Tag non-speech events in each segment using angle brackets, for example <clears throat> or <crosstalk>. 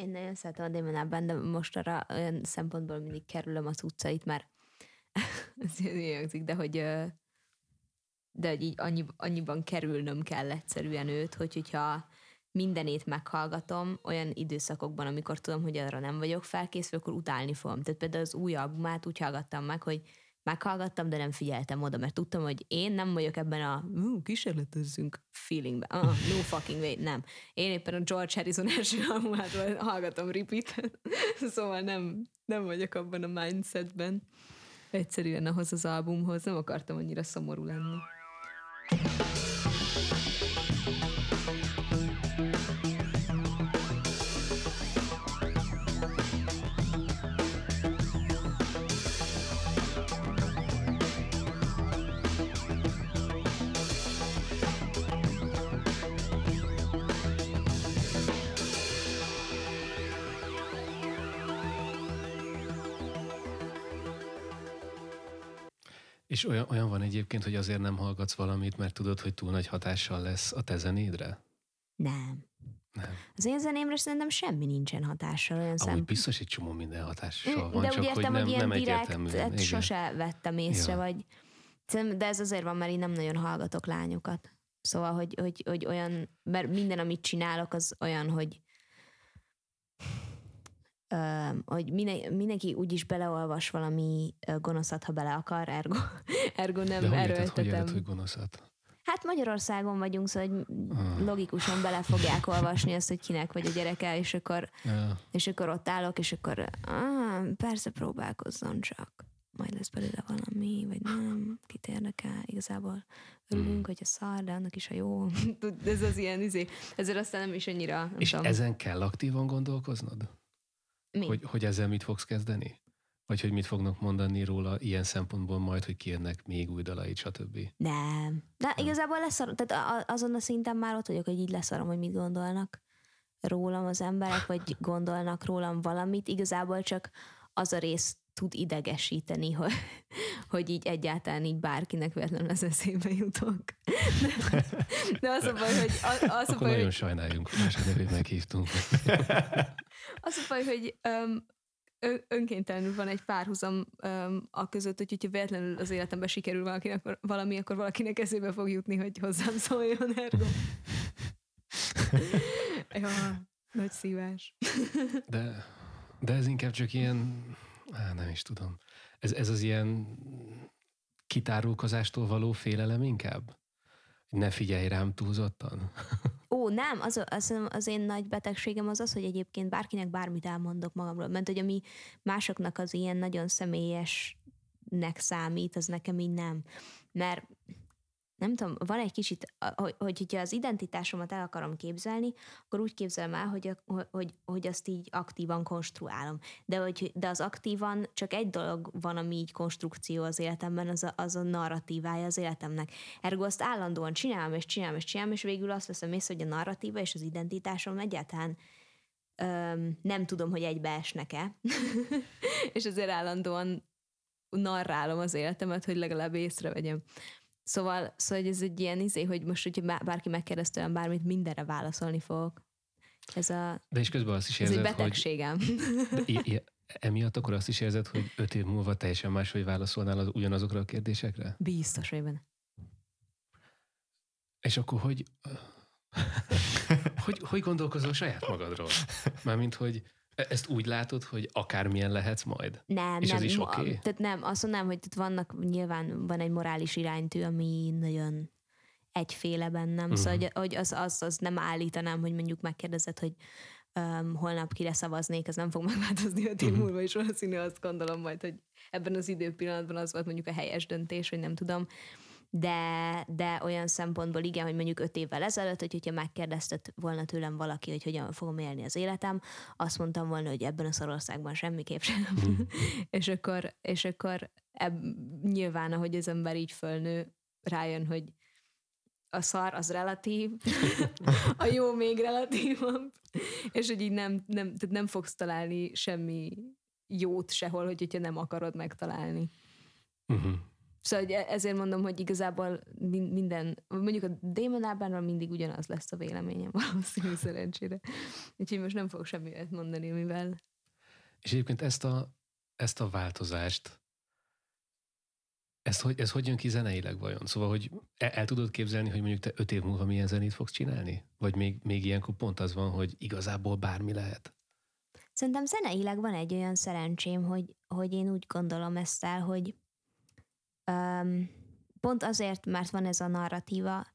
Én nagyon szeretem a Damon Albarn, de most arra olyan szempontból mindig kerülöm az utcait, mert <laughs> ez hangzik, de hogy de hogy így annyi, annyiban kerülnöm kell egyszerűen őt, hogy hogyha mindenét meghallgatom olyan időszakokban, amikor tudom, hogy arra nem vagyok felkészülve, akkor utálni fogom. Tehát például az új albumát úgy hallgattam meg, hogy meghallgattam, de nem figyeltem oda, mert tudtam, hogy én nem vagyok ebben a uh, kísérletezzünk feelingben. Uh, no fucking way, nem. Én éppen a George Harrison első albumát hallgatom repeat, <laughs> szóval nem, nem vagyok abban a mindsetben. Egyszerűen ahhoz az albumhoz nem akartam annyira szomorú lenni. És olyan, olyan van egyébként, hogy azért nem hallgatsz valamit, mert tudod, hogy túl nagy hatással lesz a te zenédre? Nem. Nem. Az én zenémre szerintem semmi nincsen hatással. Olyan Amúgy szem... biztos egy csomó minden hatással Mm, van, de csak úgy hogy értem, nem, hogy ilyen nem egyértelműen. direktet Igen. sose vettem észre, Ja. vagy de ez azért van, mert én nem nagyon hallgatok lányokat. Szóval, hogy, hogy, hogy olyan, mert minden, amit csinálok, az olyan, hogy hogy minden, mindenki úgyis beleolvas valami gonoszat, ha bele akar, ergo, <laughs> ergo nem De érted, hogy erőltetem. érted, hogy gonoszat? Hát Magyarországon vagyunk, szóval hogy logikusan bele fogják olvasni azt, hogy kinek vagy a gyereke, és akkor, Ja. és akkor ott állok, és akkor ah, persze próbálkozzon csak. Majd lesz belőle valami, vagy nem, kit érdekel, igazából örülünk, hogy a szar, de annak is a jó. <laughs> Ez az ilyen izé. Ezért aztán nem is annyira, nem És tudom. ezen kell aktívan gondolkoznod? Mi? Hogy, hogy ezzel mit fogsz kezdeni? Vagy hogy mit fognak mondani róla ilyen szempontból majd, hogy kiérnek még új dalait, stb. Nem. De igazából leszarom, tehát azon a szinten már ott vagyok, hogy így leszarom, hogy mit gondolnak rólam az emberek, vagy gondolnak rólam valamit. Igazából csak az a rész tud idegesíteni, <laughs> hogy, hogy így egyáltalán így bárkinek véletlenül az eszébe jutok. De, de az a baj, hogy, az, az a Akkor baj, nagyon hogy sajnáljunk, más nevét meghívtunk. <laughs> Az a baj, hogy um, önkéntelenül van egy párhuzam um, a között, hogy hogyha véletlenül az életemben sikerül valakinek, akkor valami, akkor valakinek eszébe fog jutni, hogy hozzám szóljon ergo. <laughs> ja, nagy szívás. De, de ez inkább csak ilyen, á, nem is tudom. Ez, ez az ilyen kitárulkozástól való félelem inkább? Ne figyelj rám túlzottan. Ó, nem, az, az, az én nagy betegségem az az, hogy egyébként bárkinek bármit elmondok magamról. Mert hogy ami másoknak az ilyen nagyon személyesnek számít, az nekem így nem. Mert nem tudom, van egy kicsit, hogy, hogy hogyha az identitásomat el akarom képzelni, akkor úgy képzelem el, hogy, hogy, hogy azt így aktívan konstruálom. De, hogy, de az aktívan csak egy dolog van, ami így konstrukció az életemben, az a, az a narratívája az életemnek. Ergo azt állandóan csinálom, és csinálom, és csinálom, és végül azt veszem észre, hogy a narratíva és az identitásom egyáltalán öm, nem tudom, hogy egybeesnek-e. <laughs> és azért állandóan narrálom az életemet, hogy legalább észrevegyem. Szóval, szóval hogy ez egy ilyen izé, hogy most, hogyha bá- bárki megkérdez tőlem bármit, mindenre válaszolni fogok. Ez, a, De és közben azt is ez egy érzed, hogy betegségem. de i- i- emiatt akkor azt is érzed, hogy öt év múlva teljesen máshogy válaszolnál az ugyanazokra a kérdésekre? Biztos benne. És akkor hogy, <laughs> hogy, hogy gondolkozol saját magadról? Mármint, hogy ezt úgy látod, hogy akármilyen lehetsz majd? Nem, És nem. ez is oké? Tehát nem, azt mondom, hogy tehát vannak, nyilván van egy morális iránytű, ami nagyon egyféle bennem. Uh-huh. Szóval, hogy, hogy az, az, az, nem állítanám, hogy mondjuk megkérdezed, hogy um, holnap kire szavaznék, az nem fog <laughs> megváltozni öt év Mhm. múlva, és valószínű azt gondolom majd, hogy ebben az időpillanatban az volt mondjuk a helyes döntés, hogy nem tudom. De, de olyan szempontból igen, hogy mondjuk öt évvel ezelőtt, hogy, hogyha megkérdeztet volna tőlem valaki, hogy hogyan fogom élni az életem, azt mondtam volna, hogy ebben a szarországban semmiképp sem. Mhm. <laughs> és akkor, és akkor eb, nyilván, ahogy az ember így fölnő, rájön, hogy a szar az relatív, <laughs> a jó még relatívabb, és hogy így nem, nem, tehát nem fogsz találni semmi jót sehol, hogy hogyha nem akarod megtalálni. Uh-huh. Szóval hogy e- ezért mondom, hogy igazából minden, mondjuk a Damon Albarnról mindig ugyanaz lesz a véleményem <laughs> valószínű szerencsére. Úgyhogy most nem fogok semmivel mondani, mivel... És egyébként ezt a, ezt a változást ezt hogy, ez hogy jön ki zeneileg vajon? Szóval, hogy el, el tudod képzelni, hogy mondjuk te öt év múlva milyen zenét fogsz csinálni? Vagy még, még ilyenkor pont az van, hogy igazából bármi lehet? Szerintem zeneileg van egy olyan szerencsém, hogy, hogy én úgy gondolom ezt el, hogy um, pont azért, mert van ez a narratíva,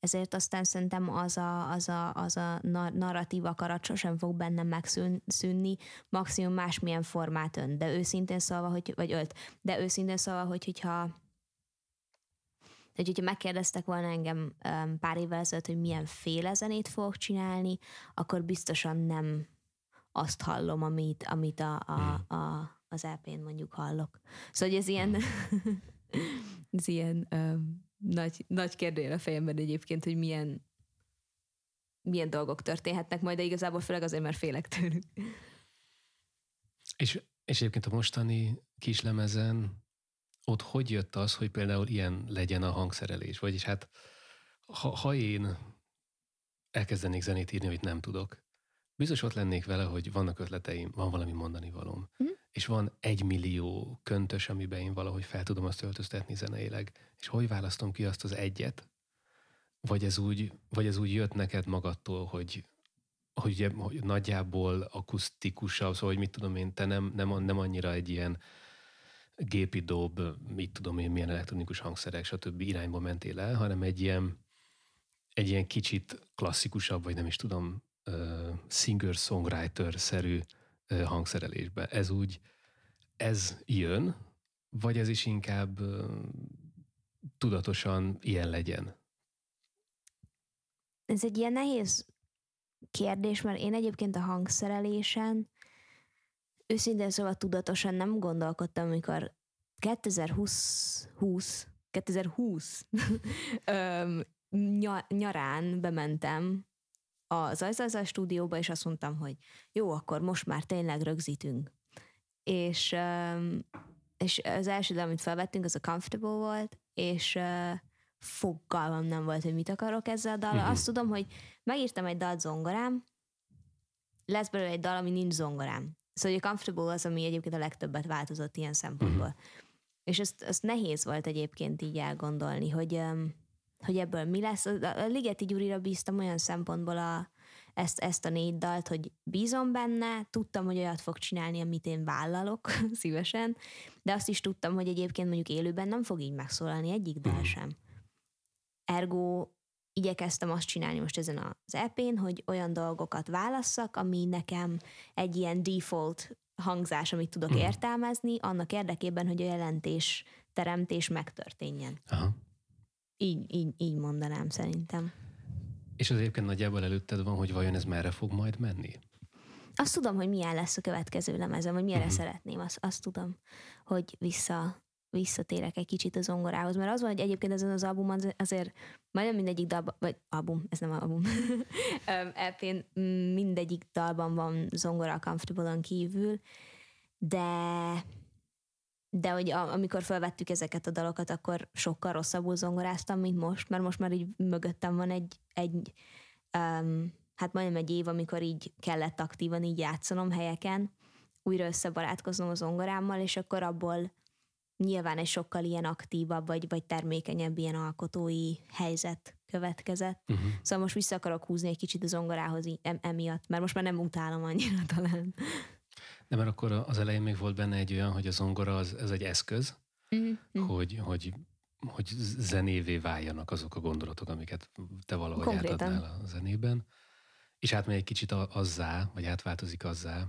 ezért aztán szerintem az a, az a, az a narratíva karat sosem fog bennem megszűnni, maximum másmilyen formát ön, de őszintén szólva, hogy, vagy ölt, de őszintén szólva, hogy, hogyha hogy, hogyha megkérdeztek volna engem um, pár évvel ezelőtt, hogy milyen féle zenét fogok csinálni, akkor biztosan nem azt hallom, amit, amit a, a, hmm. a, az EP-n mondjuk hallok. Szóval, hogy ez ilyen, <laughs> <laughs> ez ilyen um, nagy, nagy kérdőjel a fejemben egyébként, hogy milyen, milyen dolgok történhetnek majd, de igazából főleg azért, mert félek tőlük. És, és egyébként a mostani kislemezen ott hogy jött az, hogy például ilyen legyen a hangszerelés? Vagyis hát, ha, ha én elkezdenék zenét írni, amit nem tudok, biztos ott lennék vele, hogy vannak ötleteim, van valami mondani valóm, mm. és van egy millió köntös, amiben én valahogy fel tudom azt öltöztetni zeneileg, és hogy választom ki azt az egyet, vagy ez úgy, vagy ez úgy jött neked magadtól, hogy, hogy, ugye, hogy nagyjából akusztikusabb, szóval, hogy mit tudom én, te nem, nem, nem annyira egy ilyen gépi dob, mit tudom én, milyen elektronikus hangszerek, stb. irányba mentél el, hanem egy ilyen, egy ilyen kicsit klasszikusabb, vagy nem is tudom, singer-songwriter-szerű hangszerelésbe. Ez úgy, ez jön, vagy ez is inkább tudatosan ilyen legyen? Ez egy ilyen nehéz kérdés, mert én egyébként a hangszerelésen őszintén szóval tudatosan nem gondolkodtam, amikor 2020, 20, 2020 nyarán bementem a Zajzajzaj stúdióba, és azt mondtam, hogy jó, akkor most már tényleg rögzítünk. És, és az első dal, amit felvettünk, az a Comfortable volt, és fogalmam nem volt, hogy mit akarok ezzel a dal. Uh-huh. Azt tudom, hogy megírtam egy dalt zongorám, lesz belőle egy dal, ami nincs zongorám. Szóval a Comfortable az, ami egyébként a legtöbbet változott ilyen szempontból. Uh-huh. És ezt, ezt nehéz volt egyébként így elgondolni, hogy, hogy ebből mi lesz. A Ligeti Gyurira bíztam olyan szempontból a, ezt, ezt a négy dalt, hogy bízom benne, tudtam, hogy olyat fog csinálni, amit én vállalok <laughs> szívesen, de azt is tudtam, hogy egyébként mondjuk élőben nem fog így megszólalni egyik dal mhm. sem. Ergo igyekeztem azt csinálni most ezen az ep hogy olyan dolgokat válasszak, ami nekem egy ilyen default hangzás, amit tudok mm. értelmezni, annak érdekében, hogy a jelentés teremtés megtörténjen. Aha. Így, így, így mondanám szerintem. És az egyébként nagyjából előtted van, hogy vajon ez merre fog majd menni? Azt tudom, hogy milyen lesz a következő lemezem, hogy milyen uh-huh. szeretném, azt, azt tudom, hogy vissza, visszatérek egy kicsit a zongorához, mert az van, hogy egyébként ezen az albumon azért majdnem mindegyik dalban, vagy album, ez nem album, <laughs> ep mindegyik dalban van zongora a Comfortable-on kívül, de de hogy amikor felvettük ezeket a dalokat, akkor sokkal rosszabbul zongoráztam, mint most, mert most már így mögöttem van egy, egy um, hát majdnem egy év, amikor így kellett aktívan így játszanom helyeken, újra összebarátkoznom a zongorámmal, és akkor abból nyilván egy sokkal ilyen aktívabb, vagy, vagy termékenyebb ilyen alkotói helyzet következett. Uh-huh. Szóval most vissza akarok húzni egy kicsit a zongorához em- emiatt, mert most már nem utálom annyira talán. De mert akkor az elején még volt benne egy olyan, hogy a zongora az, ez egy eszköz, uh-huh. hogy, hogy, hogy zenévé váljanak azok a gondolatok, amiket te valahogy Konkrétan. átadnál a zenében. És átmegy egy kicsit azzá, vagy átváltozik azzá,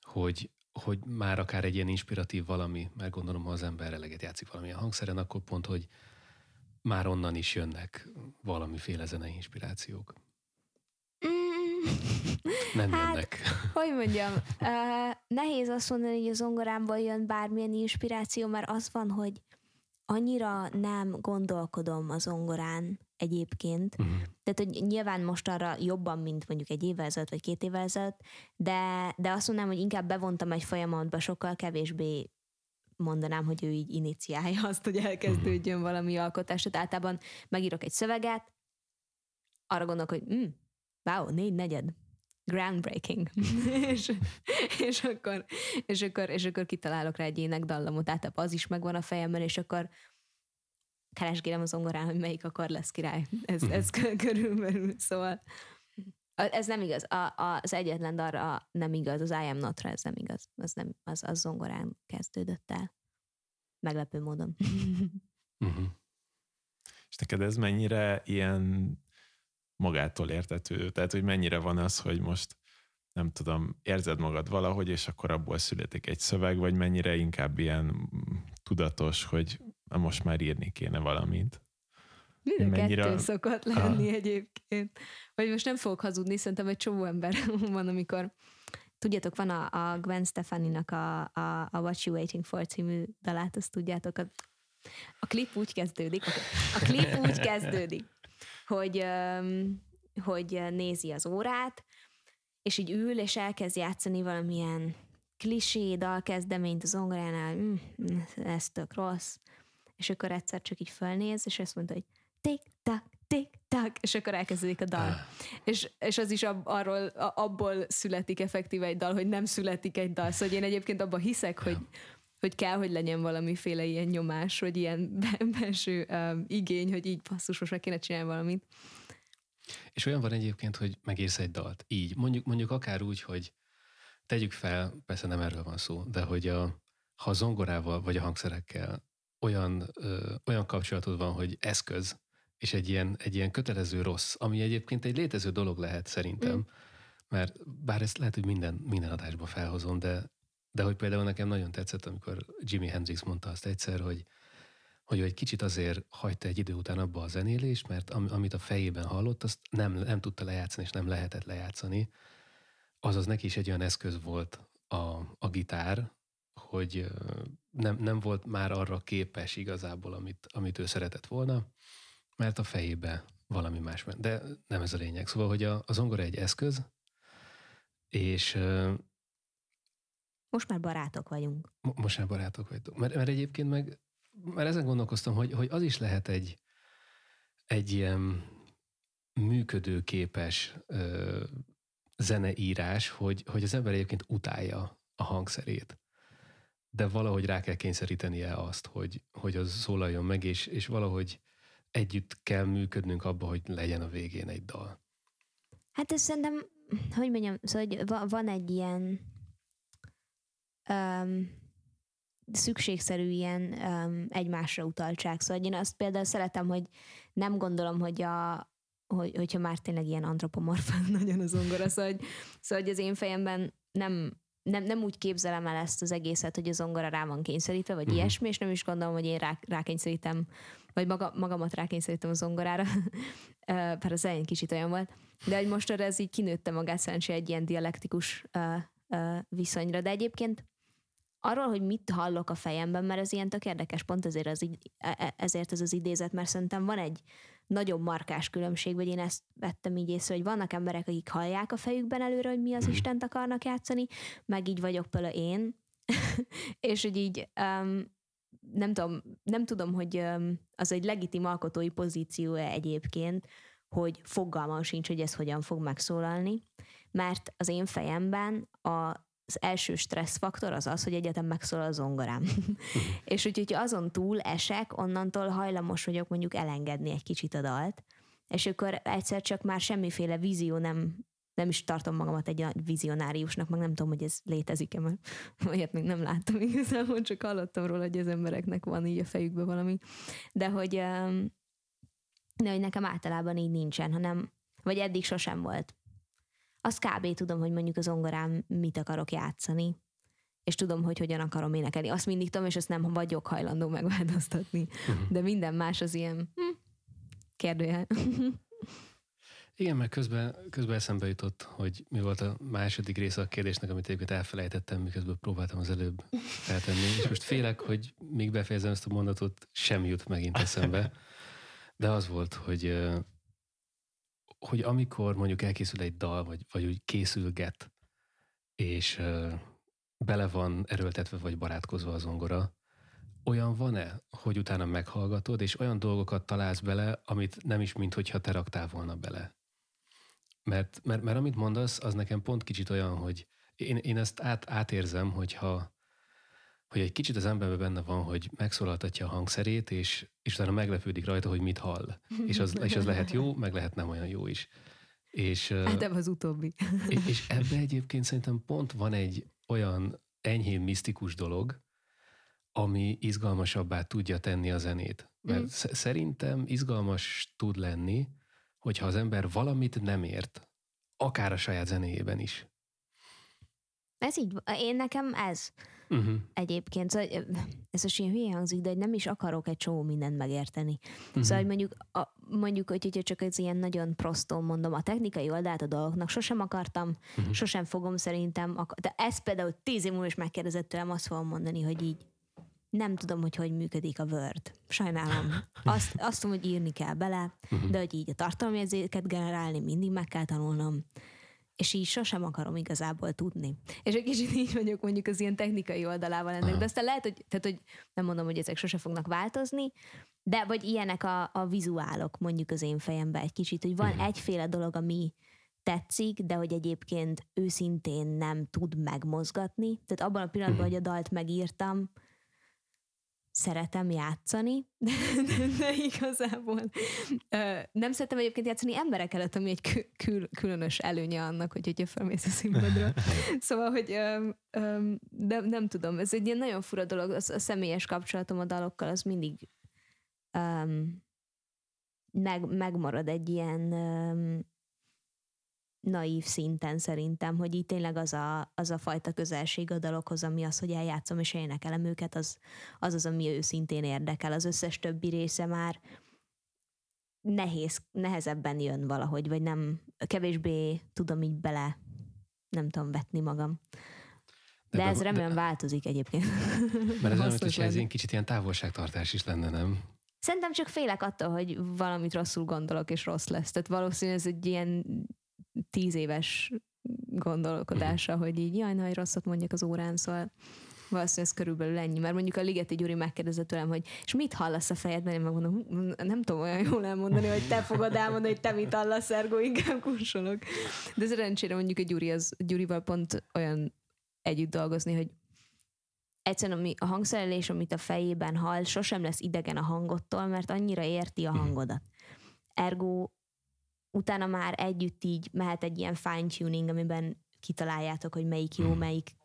hogy hogy már akár egy ilyen inspiratív valami, mert gondolom, ha az ember eleget játszik valamilyen hangszeren, akkor pont, hogy már onnan is jönnek valamiféle zenei inspirációk. Nem hát, jönnek. Hogy mondjam, uh, nehéz azt mondani, hogy a zongorámból jön bármilyen inspiráció, mert az van, hogy annyira nem gondolkodom a zongorán, egyébként. Uh-huh. Tehát, hogy nyilván most arra jobban, mint mondjuk egy évvel ezelőtt, vagy két évvel ezelőtt, de, de azt mondanám, hogy inkább bevontam egy folyamatba sokkal kevésbé mondanám, hogy ő így iniciálja azt, hogy elkezdődjön valami alkotás. Tehát általában megírok egy szöveget, arra gondolok, hogy mm, wow, négy negyed, groundbreaking. <laughs> és, és, akkor, és, akkor, és akkor kitalálok rá egy énekdallamot, tehát az is megvan a fejemben, és akkor keresgélem az zongorán, hogy melyik akar lesz király. Ez, uh-huh. ez körülbelül, szóval ez nem igaz. A, az egyetlen darra nem igaz, az I am not ez nem igaz. Az, nem, az, az zongorán kezdődött el. Meglepő módon. uh-huh. És neked ez mennyire ilyen magától értető? Tehát, hogy mennyire van az, hogy most nem tudom, érzed magad valahogy, és akkor abból születik egy szöveg, vagy mennyire inkább ilyen tudatos, hogy most már írni kéne valamit? Mind a mennyire... kettő szokott lenni ah. egyébként. Vagy most nem fogok hazudni, szerintem egy csomó ember <laughs> van, amikor tudjátok, van a, a Gwen Stefani-nak a, a, a What You Waiting For című dalát, azt tudjátok, a, a klip úgy kezdődik, a, a klip úgy <laughs> kezdődik, hogy, hogy nézi az órát, és így ül, és elkezd játszani valamilyen klisé dalkezdeményt az zongoránál, mm, ez tök rossz, és akkor egyszer csak így fölnéz, és azt mondta, hogy tik-tak, tik-tak, és akkor elkezdődik a dal. Ah. És, és az is ab, arról, abból születik effektíve egy dal, hogy nem születik egy dal. Szóval én egyébként abban hiszek, hogy, hogy kell, hogy legyen valamiféle ilyen nyomás, vagy ilyen <laughs> belső um, igény, hogy így basszus, most meg kéne csinálni valamit. És olyan van egyébként, hogy megérsz egy dalt. Így. Mondjuk, mondjuk akár úgy, hogy tegyük fel, persze nem erről van szó, de hogy a, ha a zongorával vagy a hangszerekkel olyan, ö, olyan kapcsolatod van, hogy eszköz, és egy ilyen, egy ilyen kötelező rossz, ami egyébként egy létező dolog lehet szerintem, mm. mert bár ezt lehet, hogy minden, minden adásba felhozom, de, de hogy például nekem nagyon tetszett, amikor Jimi Hendrix mondta azt egyszer, hogy, hogy egy kicsit azért hagyta egy idő után abba a zenélést, mert am, amit a fejében hallott, azt nem, nem tudta lejátszani, és nem lehetett lejátszani. Azaz neki is egy olyan eszköz volt a, a gitár, hogy nem, nem volt már arra képes igazából, amit, amit ő szeretett volna, mert a fejébe valami más ment. De nem ez a lényeg. Szóval, hogy a, a zongora egy eszköz, és... Most már barátok vagyunk. Most már barátok vagyunk. Mert, mert egyébként meg, mert ezen gondolkoztam, hogy, hogy az is lehet egy, egy ilyen működőképes ö, zeneírás, hogy, hogy az ember egyébként utálja a hangszerét. De valahogy rá kell kényszerítenie azt, hogy, hogy az szólaljon meg, és, és valahogy együtt kell működnünk abba, hogy legyen a végén egy dal. Hát ez szerintem, hogy mondjam, szóval hogy van egy ilyen um, szükségszerű ilyen um, egymásra utaltság. Szóval én azt például szeretem, hogy nem gondolom, hogy a, hogy, hogyha már tényleg ilyen antropomorfán <laughs> nagyon az ongora, szóval hogy, szóval, hogy az én fejemben nem nem, nem úgy képzelem el ezt az egészet, hogy a zongora rá van kényszerítve, vagy uh-huh. ilyesmi, és nem is gondolom, hogy én rá, rákényszerítem, vagy maga, magamat rákényszerítem a zongorára, <laughs> bár az elején kicsit olyan volt, de hogy most ez így kinőtte magát szerencsé egy ilyen dialektikus uh, uh, viszonyra, de egyébként arról, hogy mit hallok a fejemben, mert ez ilyen tök érdekes, pont ezért, az, e, e, ezért ez az idézet, mert szerintem van egy nagyobb markás különbség, vagy én ezt vettem így észre, hogy vannak emberek, akik hallják a fejükben előre, hogy mi az Istent akarnak játszani, meg így vagyok például én, <laughs> és hogy így um, nem tudom, nem tudom, hogy um, az egy legitim alkotói pozíció egyébként, hogy fogalmam sincs, hogy ez hogyan fog megszólalni, mert az én fejemben a az első stresszfaktor az az, hogy egyetem megszólal a zongorám. <laughs> és úgyhogy azon túl esek, onnantól hajlamos vagyok mondjuk elengedni egy kicsit a dalt, és akkor egyszer csak már semmiféle vízió nem, nem is tartom magamat egy vizionáriusnak, meg nem tudom, hogy ez létezik-e, mert <laughs> olyat még nem láttam igazából, csak hallottam róla, hogy az embereknek van így a fejükben valami. De hogy, de hogy nekem általában így nincsen, hanem, vagy eddig sosem volt azt kb. tudom, hogy mondjuk az ongorám mit akarok játszani, és tudom, hogy hogyan akarom énekelni. Azt mindig tudom, és azt nem vagyok hajlandó megváltoztatni. Uh-huh. De minden más az ilyen hm, kérdőjel. Igen, mert közben, közben eszembe jutott, hogy mi volt a második része a kérdésnek, amit egyébként elfelejtettem, miközben próbáltam az előbb feltenni, és most félek, hogy még befejezem ezt a mondatot, sem jut megint eszembe. De az volt, hogy hogy amikor mondjuk elkészül egy dal, vagy, vagy úgy készülget, és uh, bele van erőltetve, vagy barátkozva az zongora, olyan van-e, hogy utána meghallgatod, és olyan dolgokat találsz bele, amit nem is, mint hogyha te raktál volna bele? Mert, mert, mert amit mondasz, az nekem pont kicsit olyan, hogy én, én ezt át, átérzem, hogyha hogy egy kicsit az emberben benne van, hogy megszólaltatja a hangszerét, és, és utána meglepődik rajta, hogy mit hall. És az, és az lehet jó, meg lehet nem olyan jó is. És, hát ebben az utóbbi. És, és ebbe egyébként szerintem pont van egy olyan enyhén misztikus dolog, ami izgalmasabbá tudja tenni a zenét. Mert mm. szerintem izgalmas tud lenni, hogyha az ember valamit nem ért, akár a saját zenéjében is. Ez így, én nekem ez. Uh-huh. Egyébként, szóval, ez a ilyen hülye hangzik, de nem is akarok egy csomó mindent megérteni. Uh-huh. Szóval, hogy mondjuk, a, mondjuk, hogy hogyha csak ez ilyen nagyon prostón mondom, a technikai oldalt a dolgoknak sosem akartam, uh-huh. sosem fogom szerintem, akar, de ez például tíz év múlva is megkérdezett tőlem, azt fogom mondani, hogy így nem tudom, hogy hogy működik a Word. Sajnálom. <laughs> Azt, azt tudom, hogy írni kell bele, uh-huh. de hogy így a tartalomjegyzéket generálni mindig meg kell tanulnom és így sosem akarom igazából tudni. És egy kicsit így vagyok mondjuk az ilyen technikai oldalával ennek, Aha. de aztán lehet, hogy, tehát, hogy nem mondom, hogy ezek sose fognak változni, de vagy ilyenek a, a vizuálok mondjuk az én fejemben egy kicsit, hogy van uh-huh. egyféle dolog, ami tetszik, de hogy egyébként őszintén nem tud megmozgatni. Tehát abban a pillanatban, uh-huh. hogy a dalt megírtam, szeretem játszani, <laughs> de, de, de igazából ö, nem szeretem egyébként játszani emberek előtt, ami egy kül, különös előnye annak, hogy hogyha felmész a színpadra. <laughs> szóval, hogy ö, ö, de, nem tudom, ez egy ilyen nagyon fura dolog, a, a személyes kapcsolatom a dalokkal az mindig ö, meg, megmarad egy ilyen ö, naív szinten szerintem, hogy így tényleg az a, az a fajta közelség a dalokhoz, ami az, hogy eljátszom és énekelem őket, az, az az, ami őszintén érdekel. Az összes többi része már nehéz, nehezebben jön valahogy, vagy nem, kevésbé tudom így bele, nem tudom vetni magam. De, de ez remélem de, változik egyébként. Mert ez olyan, hogy ez ilyen kicsit ilyen távolságtartás is lenne, nem? Szerintem csak félek attól, hogy valamit rosszul gondolok, és rossz lesz. Tehát valószínűleg ez egy ilyen tíz éves gondolkodása, uh-huh. hogy így jaj, nagy rosszat mondjak az órán, szóval valószínűleg ez körülbelül ennyi. Mert mondjuk a Ligeti Gyuri megkérdezett tőlem, hogy és mit hallasz a fejedben? Én megmondom, hm, nem tudom olyan jól elmondani, hogy te fogod elmondani, hogy te mit hallasz, Ergo, inkább kursolok. De szerencsére mondjuk a Gyuri, az, Gyurival pont olyan együtt dolgozni, hogy egyszerűen ami, a hangszerelés, amit a fejében hall, sosem lesz idegen a hangottól, mert annyira érti a mhm. hangodat. Ergo utána már együtt így mehet egy ilyen fine-tuning, amiben kitaláljátok, hogy melyik jó, hmm. melyik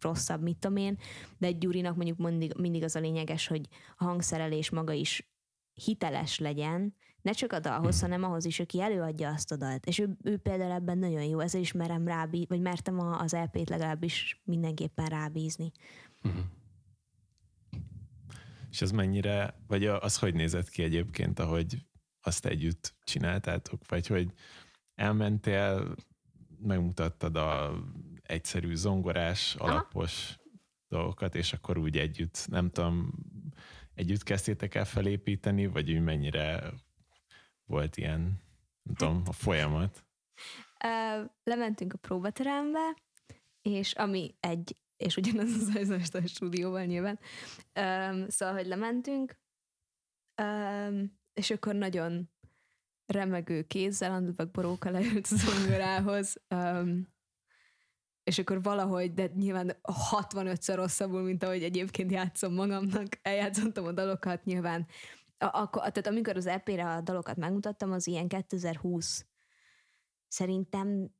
rosszabb, mit tudom én, de egy Gyurinak mondjuk mindig, mindig az a lényeges, hogy a hangszerelés maga is hiteles legyen, ne csak a dalhoz, hmm. hanem ahhoz is, aki előadja azt a dalt. És ő, ő például ebben nagyon jó, ezért is merem rábí, vagy mertem az LP-t legalábbis mindenképpen rábízni. Hmm. És ez mennyire, vagy az hogy nézett ki egyébként, ahogy azt együtt csináltátok, vagy hogy elmentél, megmutattad a egyszerű zongorás, alapos Aha. dolgokat, és akkor úgy együtt, nem tudom, együtt kezdtétek el felépíteni, vagy úgy mennyire volt ilyen, nem tudom, a folyamat? Lementünk a próbaterembe, és ami egy, és ugyanaz az az a stúdióval nyilván, szóval, hogy lementünk, um, és akkor nagyon remegő kézzel, Andubak Boróka leült a zongorához, um, és akkor valahogy, de nyilván 65-ször rosszabbul, mint ahogy egyébként játszom magamnak, eljátszottam a dalokat, nyilván. Akkor, tehát amikor az EP-re a dalokat megmutattam, az ilyen 2020 szerintem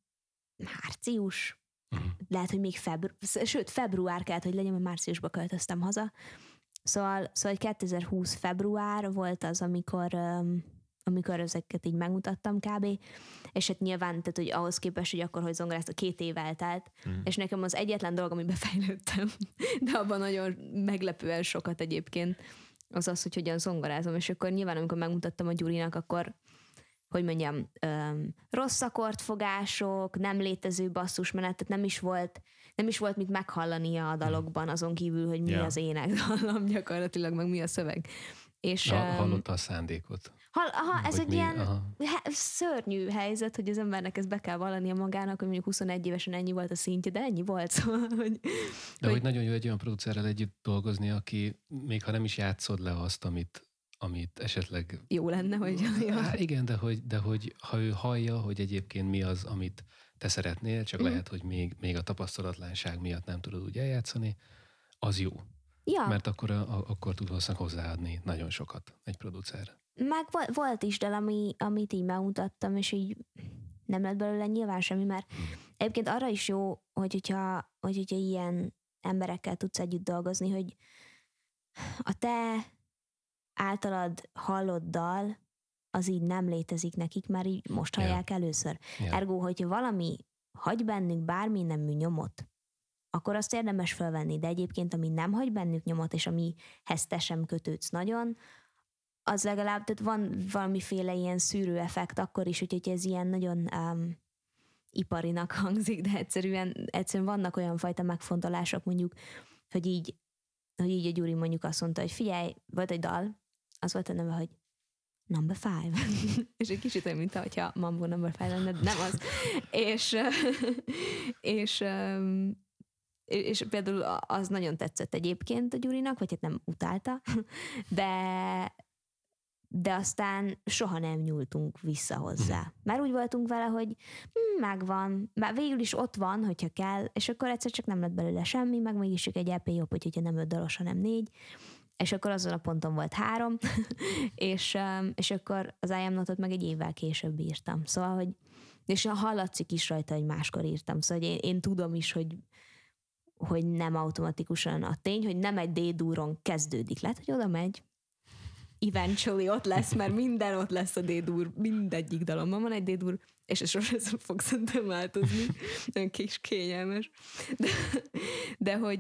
március, uh-huh. lehet, hogy még február, sőt, február kellett, hogy legyen, mert márciusba költöztem haza, Szóval, szóval 2020 február volt az, amikor amikor ezeket így megmutattam kb. És hát nyilván, tehát hogy ahhoz képest, hogy akkor, hogy zongoráztam, két év eltelt, mm. és nekem az egyetlen dolog, amiben <laughs> fejlődtem, de abban nagyon meglepően sokat egyébként, az az, hogy hogyan zongorázom, és akkor nyilván, amikor megmutattam a Gyurinak, akkor hogy mondjam, öm, rossz akkordfogások, nem létező basszusmenet, nem is volt, nem is volt mit meghallania a dalokban, azon kívül, hogy mi yeah. az ének dallam <laughs> gyakorlatilag, meg mi a szöveg. És, Ha, hallotta a szándékot. hall, aha, ez egy mi- ilyen aha. szörnyű helyzet, hogy az embernek ezt be kell vallania magának, hogy mondjuk 21 évesen ennyi volt a szintje, de ennyi volt, <laughs> szóval, hogy, De hogy- hogy nagyon jó egy olyan producerrel együtt dolgozni, aki még ha nem is játszod le azt, amit, amit esetleg... jó lenne, hogy <laughs> Há, igen, de hogy, de hogy ha ő hallja, hogy egyébként mi az, amit te szeretnél, csak Mhm. lehet, hogy még, még a tapasztalatlanság miatt nem tudod úgy eljátszani, az jó. ja, Mert akkor, a, akkor tud valószínűleg hozzáadni nagyon sokat egy producer. meg volt, volt is dal, ami, amit így megmutattam, és így nem lett belőle nyilván semmi, mert egyébként arra is jó, hogy hogyha, hogy hogyha ilyen emberekkel tudsz együtt dolgozni, hogy a te általad hallott dal, az így nem létezik nekik, már így most hallják először. Ja. Ergo, hogyha valami hagy bennük bármi nemű nyomot, akkor azt érdemes felvenni, de egyébként ami nem hagy bennük nyomot, és amihez te sem kötődsz nagyon, az legalább, tehát van valamiféle ilyen szűrő effekt akkor is, úgyhogy ez ilyen nagyon um, iparinak <laughs> hangzik, de egyszerűen, egyszerűen vannak olyan fajta megfontolások, mondjuk, hogy így, hogy így a Gyuri mondjuk azt mondta, hogy figyelj, volt egy dal, az volt a neve, hogy Number Five. <laughs> és egy kicsit olyan, mint hogyha Mambo Number Five lenne, de nem az. és, <laughs> és, és például az nagyon tetszett egyébként a Gyurinak, vagy hát nem utálta, <laughs> de de aztán soha nem nyúltunk vissza hozzá. Már úgy voltunk vele, hogy hm, megvan, már végül is ott van, hogyha kell, és akkor egyszer csak nem lett belőle semmi, meg mégis csak egy EP jobb, hogyha nem öt dalos, hanem négy, és akkor azon a ponton volt három, <laughs> és, um, és akkor az I Am meg egy évvel később írtam. Szóval, hogy és hallatszik is rajta, hogy máskor írtam. Szóval, hogy én, én tudom is, hogy hogy nem automatikusan a tény, hogy nem egy D-dúron kezdődik. Lehet, hogy oda megy, eventually ott lesz, mert minden ott lesz a D-dur, mindegyik dalomban van egy D-dur, és ez sosem fog szerintem változni. Nagyon kis kényelmes. De, de, hogy,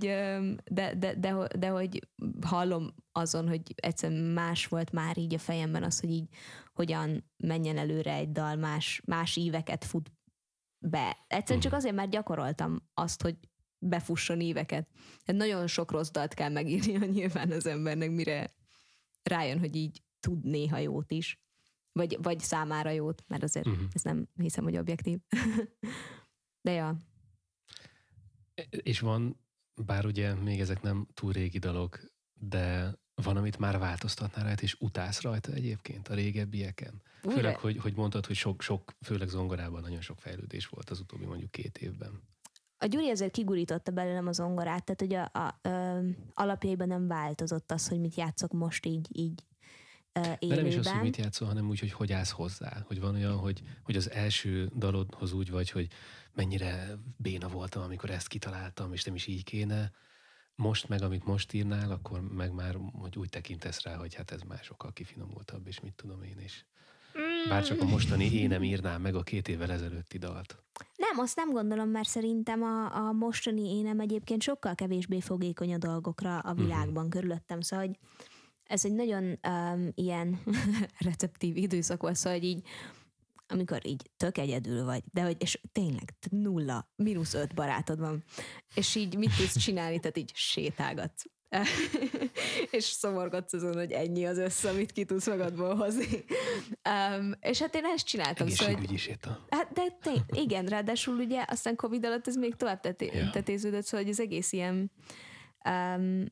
de, de, de, de, hogy hallom azon, hogy egyszerűen más volt már így a fejemben az, hogy így hogyan menjen előre egy dal, más, más íveket fut be. Egyszerűen csak azért, mert gyakoroltam azt, hogy befusson éveket. Hát nagyon sok rossz dalt kell megírnia <laughs> nyilván az embernek, mire rájön, hogy így tud néha jót is. Vagy, vagy számára jót, mert azért Mhm. ez nem hiszem, hogy objektív. <laughs> De ja, És van, bár ugye még ezek nem túl régi dalok, de van, amit már változtatnál rajta, és utálsz rajta egyébként a régebbieken. Újra- Főleg, hogy, hogy mondtad, hogy sok, sok, főleg zongorában nagyon sok fejlődés volt az utóbbi mondjuk két évben. A Gyuri azért kigurította belőlem az zongorát, tehát hogy a, a, ö, alapjaiban nem változott az, hogy mit játszok most így, így ö, De élőben. nem is az, hogy mit játszol, hanem úgy, hogy hogy állsz hozzá. Hogy van olyan, hogy, hogy az első dalodhoz úgy vagy, hogy mennyire béna voltam, amikor ezt kitaláltam, és nem is így kéne. Most meg, amit most írnál, akkor meg már hogy úgy tekintesz rá, hogy hát ez már sokkal kifinomultabb, és mit tudom én is. Bár csak a mostani én nem írnám meg a két évvel ezelőtti dalt. Nem, azt nem gondolom, mert szerintem a, a mostani énem egyébként sokkal kevésbé fogékony a dolgokra a világban uh-huh. körülöttem, szóval hogy ez egy nagyon um, ilyen <laughs> receptív időszak volt, szóval hogy így amikor így tök egyedül vagy, de hogy, és tényleg nulla, mínusz öt barátod van, és így mit tudsz csinálni, tehát így sétálgatsz. <laughs> és szomorgatsz azon, hogy ennyi az össze, amit ki tudsz magadból hozni. Um, és hát én ezt csináltam. Szóval, Egészségügyi séta. Hát de tény, igen, ráadásul ugye aztán Covid alatt ez még tovább teté- Ja. tetéződött, szóval hogy az egész ilyen um,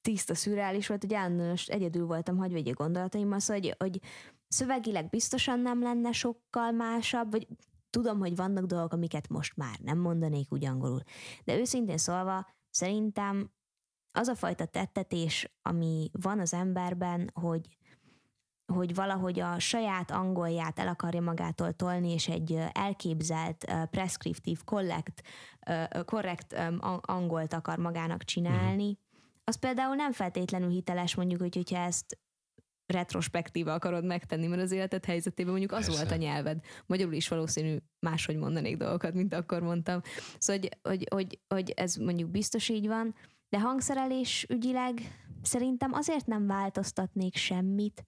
tiszta szürreális volt, hogy állandóan egyedül voltam, hogy vegye gondolataimmal, szóval hogy, hogy szövegileg biztosan nem lenne sokkal másabb, vagy tudom, hogy vannak dolgok, amiket most már nem mondanék úgy angolul. De őszintén szólva, szerintem az a fajta tettetés, ami van az emberben, hogy hogy valahogy a saját angolját el akarja magától tolni, és egy elképzelt, preskriptív, kollekt, korrekt angolt akar magának csinálni, az például nem feltétlenül hiteles, mondjuk, hogy, hogyha ezt retrospektíve akarod megtenni, mert az életed helyzetében mondjuk az Persze. volt a nyelved. Magyarul is valószínű máshogy mondanék dolgokat, mint akkor mondtam. Szóval, hogy, hogy, hogy, hogy ez mondjuk biztos így van, de hangszerelés ügyileg szerintem azért nem változtatnék semmit,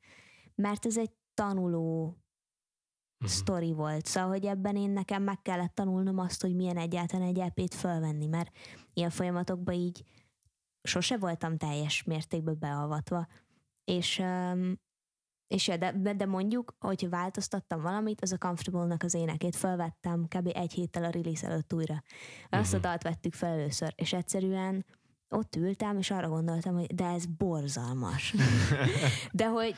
mert ez egy tanuló Mhm. sztori volt. Szóval, hogy ebben én nekem meg kellett tanulnom azt, hogy milyen egyáltalán egy EP-t fölvenni, mert ilyen folyamatokban így sose voltam teljes mértékben beavatva. és és ja, de, de mondjuk, hogyha változtattam valamit, az a Comfortable-nak az énekét felvettem kb. egy héttel a release előtt újra. Azt uh-huh. a dalt vettük fel először, és egyszerűen ott ültem, és arra gondoltam, hogy de ez borzalmas. <laughs> de hogy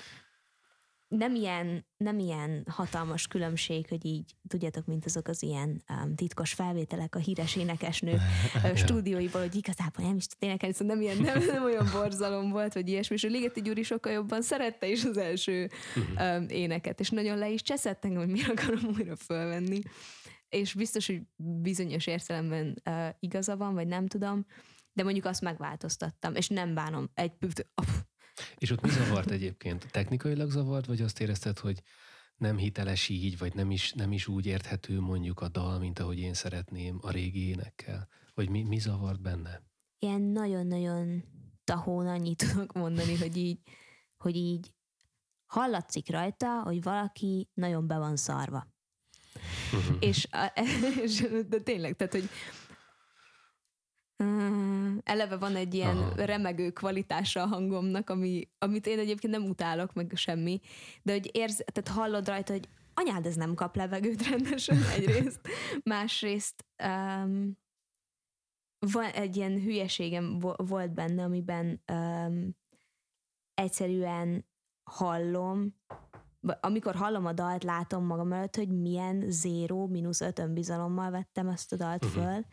nem ilyen, nem ilyen hatalmas különbség, hogy így, tudjátok, mint azok az ilyen um, titkos felvételek a híres énekesnő <laughs> stúdióiból, hogy igazából nem is tud énekelni, szóval nem, ilyen, nem, nem olyan borzalom volt, vagy ilyesmi, és a Ligeti Gyuri sokkal jobban szerette is az első um, éneket, és nagyon le is cseszett engem, hogy miért akarom újra fölvenni. És biztos, hogy bizonyos értelemben uh, igaza van, vagy nem tudom, de mondjuk azt megváltoztattam, és nem bánom. Egy, <laughs> és ott mi zavart egyébként? Technikailag zavart, vagy azt érezted, hogy nem hiteles így, vagy nem is, nem is úgy érthető mondjuk a dal, mint ahogy én szeretném a régi énekkel? Vagy mi, mi zavart benne? Ilyen nagyon-nagyon tahón annyit <laughs> tudok mondani, hogy így, hogy így hallatszik rajta, hogy valaki nagyon be van szarva. Uh-huh. <laughs> És, és de tényleg, tehát, hogy eleve van egy ilyen Aha. remegő kvalitása a hangomnak, ami, amit én egyébként nem utálok, meg semmi, de hogy érz, tehát hallod rajta, hogy anyád, ez nem kap levegőt rendesen <laughs> egyrészt, másrészt um, van egy ilyen hülyeségem volt benne, amiben um, egyszerűen hallom, amikor hallom a dalt, látom magam előtt, hogy milyen zéró, mínusz öt önbizalommal vettem ezt a dalt uh-huh.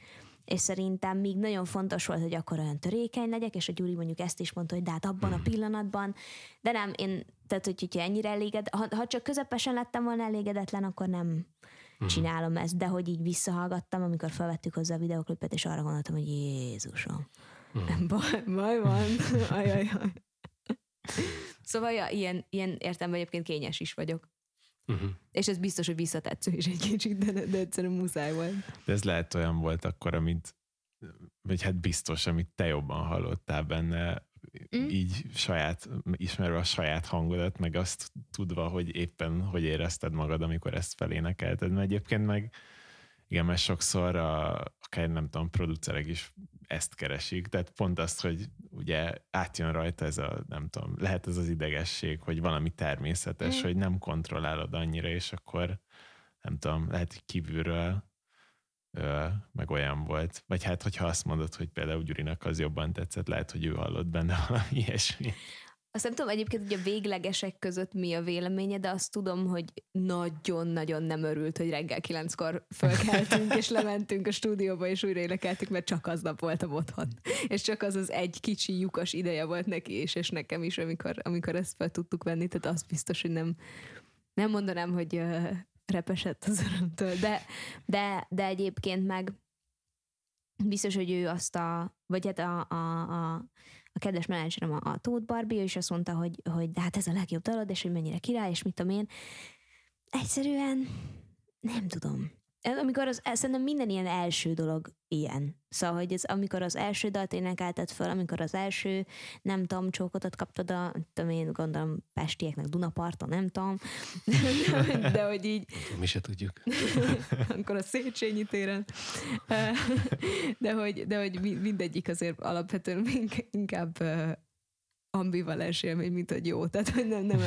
És szerintem még nagyon fontos volt, hogy akkor olyan törékeny legyek, és a Gyuri mondjuk ezt is mondta, hogy de hát abban a hmm. pillanatban, de nem, én, tehát hogy, hogyha ennyire eléged, ha, ha csak közepesen lettem volna elégedetlen, akkor nem uh-huh. csinálom ezt, de hogy így visszahallgattam, amikor felvettük hozzá a videoklipet, és arra gondoltam, hogy Jézusom, uh-huh. <laughs> baj, baj van, ajajaj. Szóval ja, ilyen, ilyen értem, egyébként kényes is vagyok. Uh-huh. És ez biztos, hogy visszatetsző is egy kicsit, de, de egyszerűen muszáj volt. De ez lehet olyan volt akkor, amit, vagy hát biztos, amit te jobban hallottál benne, mm. így saját, ismerve a saját hangodat, meg azt tudva, hogy éppen hogy érezted magad, amikor ezt felénekelted. Mert egyébként meg igen, mert sokszor a, akár nem tudom, producerek is ezt keresik, tehát pont azt, hogy ugye átjön rajta ez a, nem tudom, lehet ez az idegesség, hogy valami természetes, mm. hogy nem kontrollálod annyira, és akkor nem tudom, lehet, hogy kívülről ö, meg olyan volt. Vagy hát, hogyha azt mondod, hogy például Gyurinak az jobban tetszett, lehet, hogy ő hallott benne <laughs> valami ilyesmi. Azt nem tudom egyébként, hogy a véglegesek között mi a véleménye, de azt tudom, hogy nagyon-nagyon nem örült, hogy reggel kilenckor fölkeltünk, és lementünk a stúdióba, és újra énekeltük, mert csak aznap voltam otthon. És csak az az egy kicsi lyukas ideje volt neki, és, és nekem is, amikor, amikor ezt fel tudtuk venni, tehát az biztos, hogy nem, nem mondanám, hogy uh, repesett az örömtől, de, de, de egyébként meg biztos, hogy ő azt a, vagy hát a, a, a a kedves menedzserem a, a Tóth Barbie, és azt mondta, hogy, hogy de hát ez a legjobb dalod, és hogy mennyire király, és mit tudom én. Egyszerűen nem tudom amikor az, szerintem minden ilyen első dolog ilyen. Szóval, hogy ez amikor az első dalt énekelted föl, amikor az első, nem tudom, csókotot kaptad a, tudom én, gondolom, pestieknek Dunaparton, nem tudom, de, <laughs> de hogy így... Mi se tudjuk. <laughs> akkor a Széchenyi téren. <laughs> De hogy, de hogy mindegyik azért alapvetően inkább ambivalens élmény, mint hogy jó. Tehát, hogy nem, nem,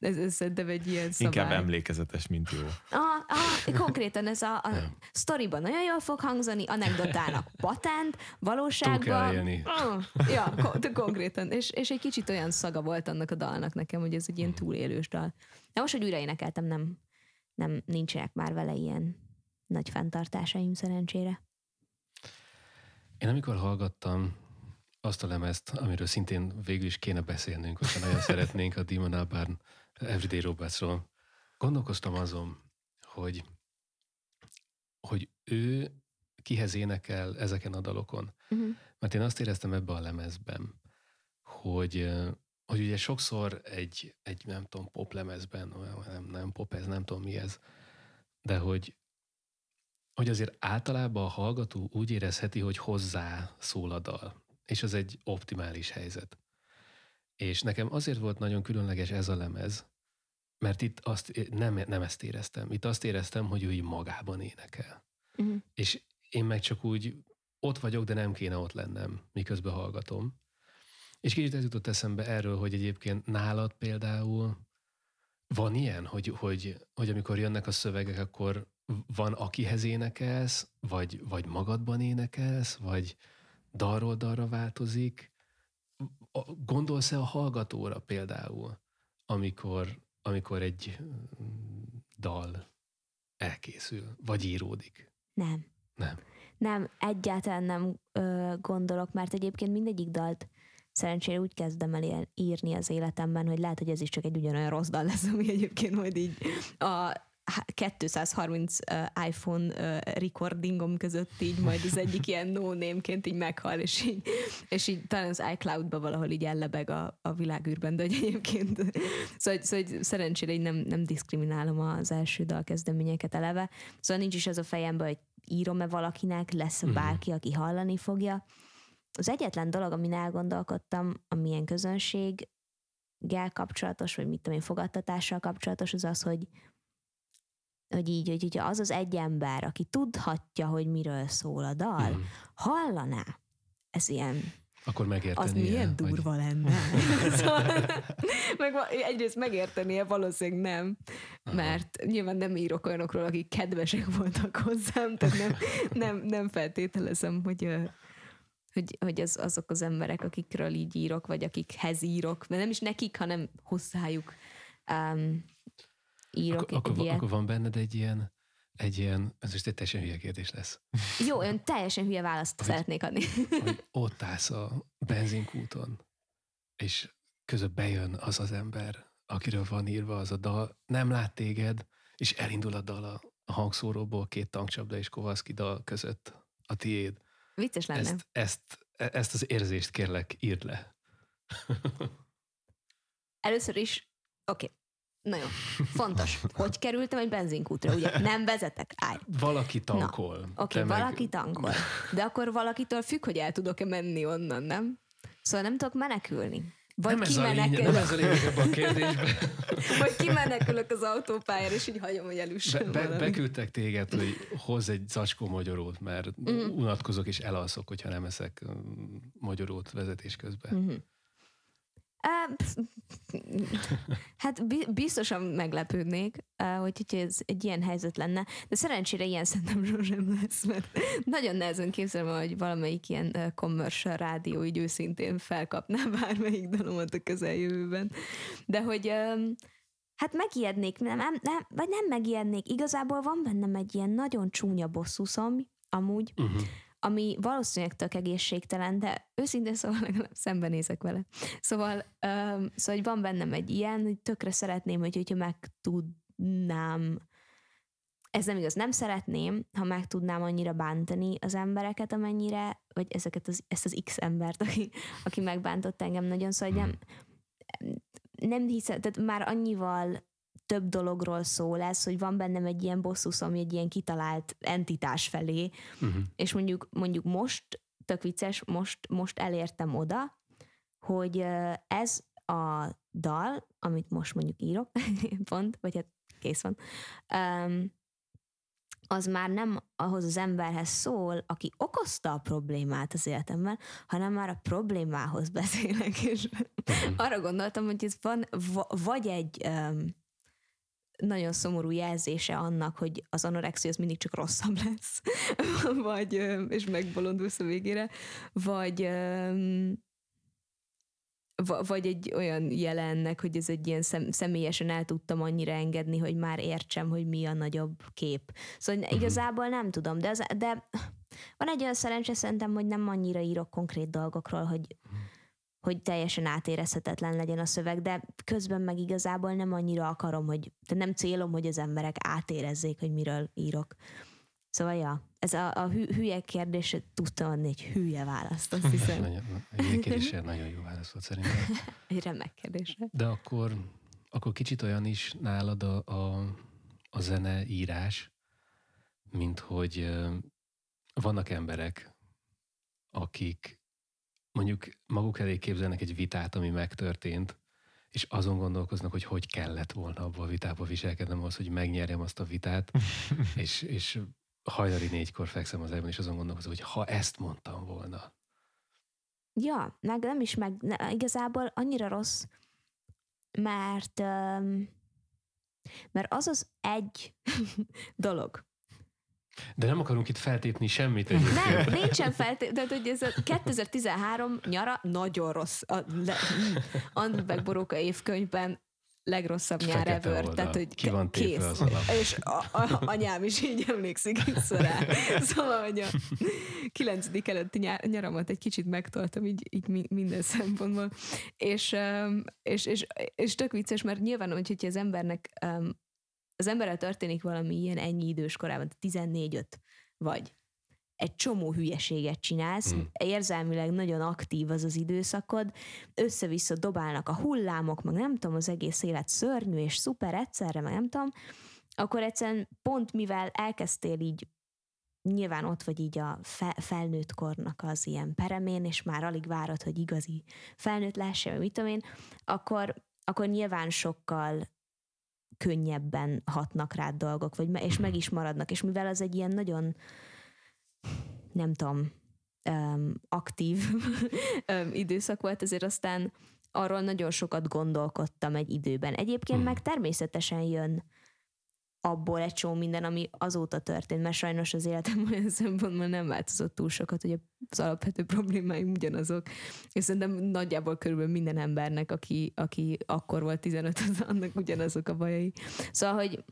ez, ez szerintem egy ilyen szabály. Inkább emlékezetes, mint jó. Ah, ah, konkrétan ez a, a sztoriban nagyon jól fog hangzani, anekdotának <laughs> patent, valóságban... Ah, ja, kon- konkrétan. És, és egy kicsit olyan szaga volt annak a dalnak nekem, hogy ez egy ilyen túlélős dal. De most, hogy újra énekeltem, nem, nem nincsenek már vele ilyen nagy fenntartásaim szerencsére. Én amikor hallgattam azt a lemezt, amiről szintén végül is kéne beszélnünk, hogyha nagyon <laughs> szeretnénk a Demon Albarn Everyday Robotsról. Gondolkoztam azon, hogy, hogy ő kihez énekel ezeken a dalokon. Uh-huh. Mert én azt éreztem ebbe a lemezben, hogy, hogy ugye sokszor egy, egy nem tudom, pop lemezben, nem, nem pop ez, nem tudom mi ez, de hogy, hogy azért általában a hallgató úgy érezheti, hogy hozzá szól a dal és az egy optimális helyzet. És nekem azért volt nagyon különleges ez a lemez, mert itt azt nem, nem ezt éreztem. Itt azt éreztem, hogy ő így magában énekel. Uh-huh. És én meg csak úgy ott vagyok, de nem kéne ott lennem, miközben hallgatom. És kicsit ez jutott eszembe erről, hogy egyébként nálad például van ilyen, hogy, hogy, hogy amikor jönnek a szövegek, akkor van akihez énekelsz, vagy, vagy magadban énekelsz, vagy dalról dalra változik. Gondolsz-e a hallgatóra például, amikor, amikor egy mm, dal elkészül, vagy íródik? Nem. Nem. Nem, egyáltalán nem ö, gondolok, mert egyébként mindegyik dalt szerencsére úgy kezdem el írni az életemben, hogy lehet, hogy ez is csak egy ugyanolyan rossz dal lesz, ami egyébként majd így a 230 uh, iPhone uh, recordingom között így majd az egyik ilyen no name-ként így meghal, és így, és így talán az iCloud-ba valahol így ellebeg a, a világűrben, de hogy egyébként szóval, szóval hogy szerencsére így nem, nem diszkriminálom az első dalkezdeményeket eleve, szóval nincs is az a fejemben, hogy írom-e valakinek, lesz mm. bárki, aki hallani fogja. Az egyetlen dolog, amin elgondolkodtam, amilyen közönséggel kapcsolatos, vagy mit tudom én, fogadtatással kapcsolatos, az az, hogy hogy így, hogy, hogy az az egy ember, aki tudhatja, hogy miről szól a dal, mm. hallaná, ez ilyen akkor megértenie. Az milyen durva vagy... lenne. szóval, <laughs> <laughs> meg, egyrészt megértenie valószínűleg nem, Aha. mert nyilván nem írok olyanokról, akik kedvesek voltak hozzám, tehát nem, nem, nem feltételezem, hogy, hogy, hogy az, azok az emberek, akikről így írok, vagy akikhez írok, mert nem is nekik, hanem hozzájuk um, írok akkor, akkor, ilyet. akkor van benned egy ilyen, egy ilyen, ez most egy teljesen hülye kérdés lesz. Jó, ön teljesen hülye választ hogy, szeretnék adni. hogy <laughs> ott állsz a benzinkúton, és között bejön az az ember, akiről van írva az a dal, nem lát téged, és elindul a dal a, a hangszóróból két tankcsapda és Kovalszki dal között a tiéd. Vicces lenne. Ezt, ezt, ezt az érzést kérlek, írd le. <laughs> Először is, oké, okay. Na jó, fontos. Hogy kerültem egy benzinkútra? Ugye nem vezetek? Állj. Valaki tankol. Oké, okay, valaki meg... tankol. De akkor valakitől függ, hogy el tudok-e menni onnan, nem? Szóval nem tudok menekülni. Vagy nem, ez a lényeg, nem ez a lényeg a kérdésben. <laughs> Vagy kimenekülök az autópályára, és így hagyom, hogy elüssön be, be, Beküldtek téged, hogy hoz egy zacskó magyarót, mert mm. unatkozok és elalszok, hogyha nem eszek mm, magyarót vezetés közben. Mm-hmm. Hát biztosan meglepődnék, hogy ez egy ilyen helyzet lenne, de szerencsére ilyen szerintem sosem lesz, mert nagyon nehezen képzelem, hogy valamelyik ilyen commercial rádió így őszintén felkapná <laughs> bármelyik dalomat a közeljövőben. De hogy hát megijednék, nem, nem, vagy nem megijednék, igazából van bennem egy ilyen nagyon csúnya bosszuszom, amúgy, uh-huh ami valószínűleg tök egészségtelen, de őszintén szóval legalább szembenézek vele. Szóval, um, szóval hogy van bennem egy ilyen, hogy tökre szeretném, hogy, hogyha meg tudnám, ez nem igaz, nem szeretném, ha meg tudnám annyira bántani az embereket, amennyire, vagy ezeket az, ezt az X embert, aki, aki megbántott engem nagyon, szóval nem, nem hiszem, tehát már annyival több dologról szól ez, hogy van bennem egy ilyen bosszusz, ami egy ilyen kitalált entitás felé, uh-huh. és mondjuk, mondjuk most, tök vicces, most, most elértem oda, hogy ez a dal, amit most mondjuk írok, <laughs> pont, vagy hát kész van, um, az már nem ahhoz az emberhez szól, aki okozta a problémát az életemben, hanem már a problémához beszélek, és mhm. arra gondoltam, hogy ez van, vagy egy um, nagyon szomorú jelzése annak, hogy az anorexia az mindig csak rosszabb lesz, <laughs> vagy, és megbolondulsz a végére, vagy vagy egy olyan jelennek, hogy ez egy ilyen szem, személyesen el tudtam annyira engedni, hogy már értsem, hogy mi a nagyobb kép. Szóval uh-huh. igazából nem tudom, de, az, de van egy olyan szerencse szerintem, hogy nem annyira írok konkrét dolgokról, hogy uh-huh hogy teljesen átérezhetetlen legyen a szöveg, de közben meg igazából nem annyira akarom, hogy, de nem célom, hogy az emberek átérezzék, hogy miről írok. Szóval, ja, ez a, a hü, hülye kérdésre tudtam adni egy hülye választ, azt <laughs> hiszem. nagyon, egy kérdésre nagyon jó válasz volt szerintem. <laughs> egy remek kérdésre. De akkor, akkor kicsit olyan is nálad a, a, a zene írás, mint hogy vannak emberek, akik mondjuk maguk elé képzelnek egy vitát, ami megtörtént, és azon gondolkoznak, hogy hogy kellett volna abba a vitába viselkednem ahhoz, hogy megnyerjem azt a vitát, <laughs> és, és hajnali négykor fekszem az ágyban, és azon gondolkozom, hogy ha ezt mondtam volna, Ja, meg nem is meg, ne, igazából annyira rossz, mert, mert az az egy <laughs> dolog, De nem akarunk itt feltépni semmit Nem, egyébként. nincsen feltétlenül, tehát hogy ez a 2013 nyara nagyon rossz. A le, András Boróka évkönyvben legrosszabb nyár Fekete ever. oldal. Tehát, hogy Ki van kész. az. És a, a, anyám is így emlékszik vissza rá. Szóval, hogy a kilencedik előtti nyár, nyaramat egy kicsit megtoltam így, így mi- minden szempontból. És, és, és, és tök vicces, mert nyilván, hogyha az embernek um, az emberrel történik valami ilyen ennyi idős korában, 14-5 vagy, egy csomó hülyeséget csinálsz, Mm. érzelmileg nagyon aktív az az időszakod, össze-vissza dobálnak a hullámok, meg nem tudom, az egész élet szörnyű és szuper egyszerre, meg nem tudom, akkor egyszerűen pont mivel elkezdtél így nyilván ott vagy így a fe, felnőtt kornak az ilyen peremén, és már alig várod, hogy igazi felnőtt lehesse, vagy mit tudom én, akkor, akkor nyilván sokkal könnyebben hatnak rád dolgok, vagy és meg is maradnak, és mivel az egy ilyen nagyon nem tudom, um, aktív <laughs> um, időszak volt, ezért aztán arról nagyon sokat gondolkodtam egy időben. Egyébként Hmm. meg természetesen jön abból egy csomó minden, ami azóta történt, mert sajnos az életem <laughs> olyan szempontból nem változott túl sokat, hogy az alapvető problémáim ugyanazok. És szerintem nagyjából körülbelül minden embernek, aki, aki akkor volt 15, az annak ugyanazok a bajai. Szóval, hogy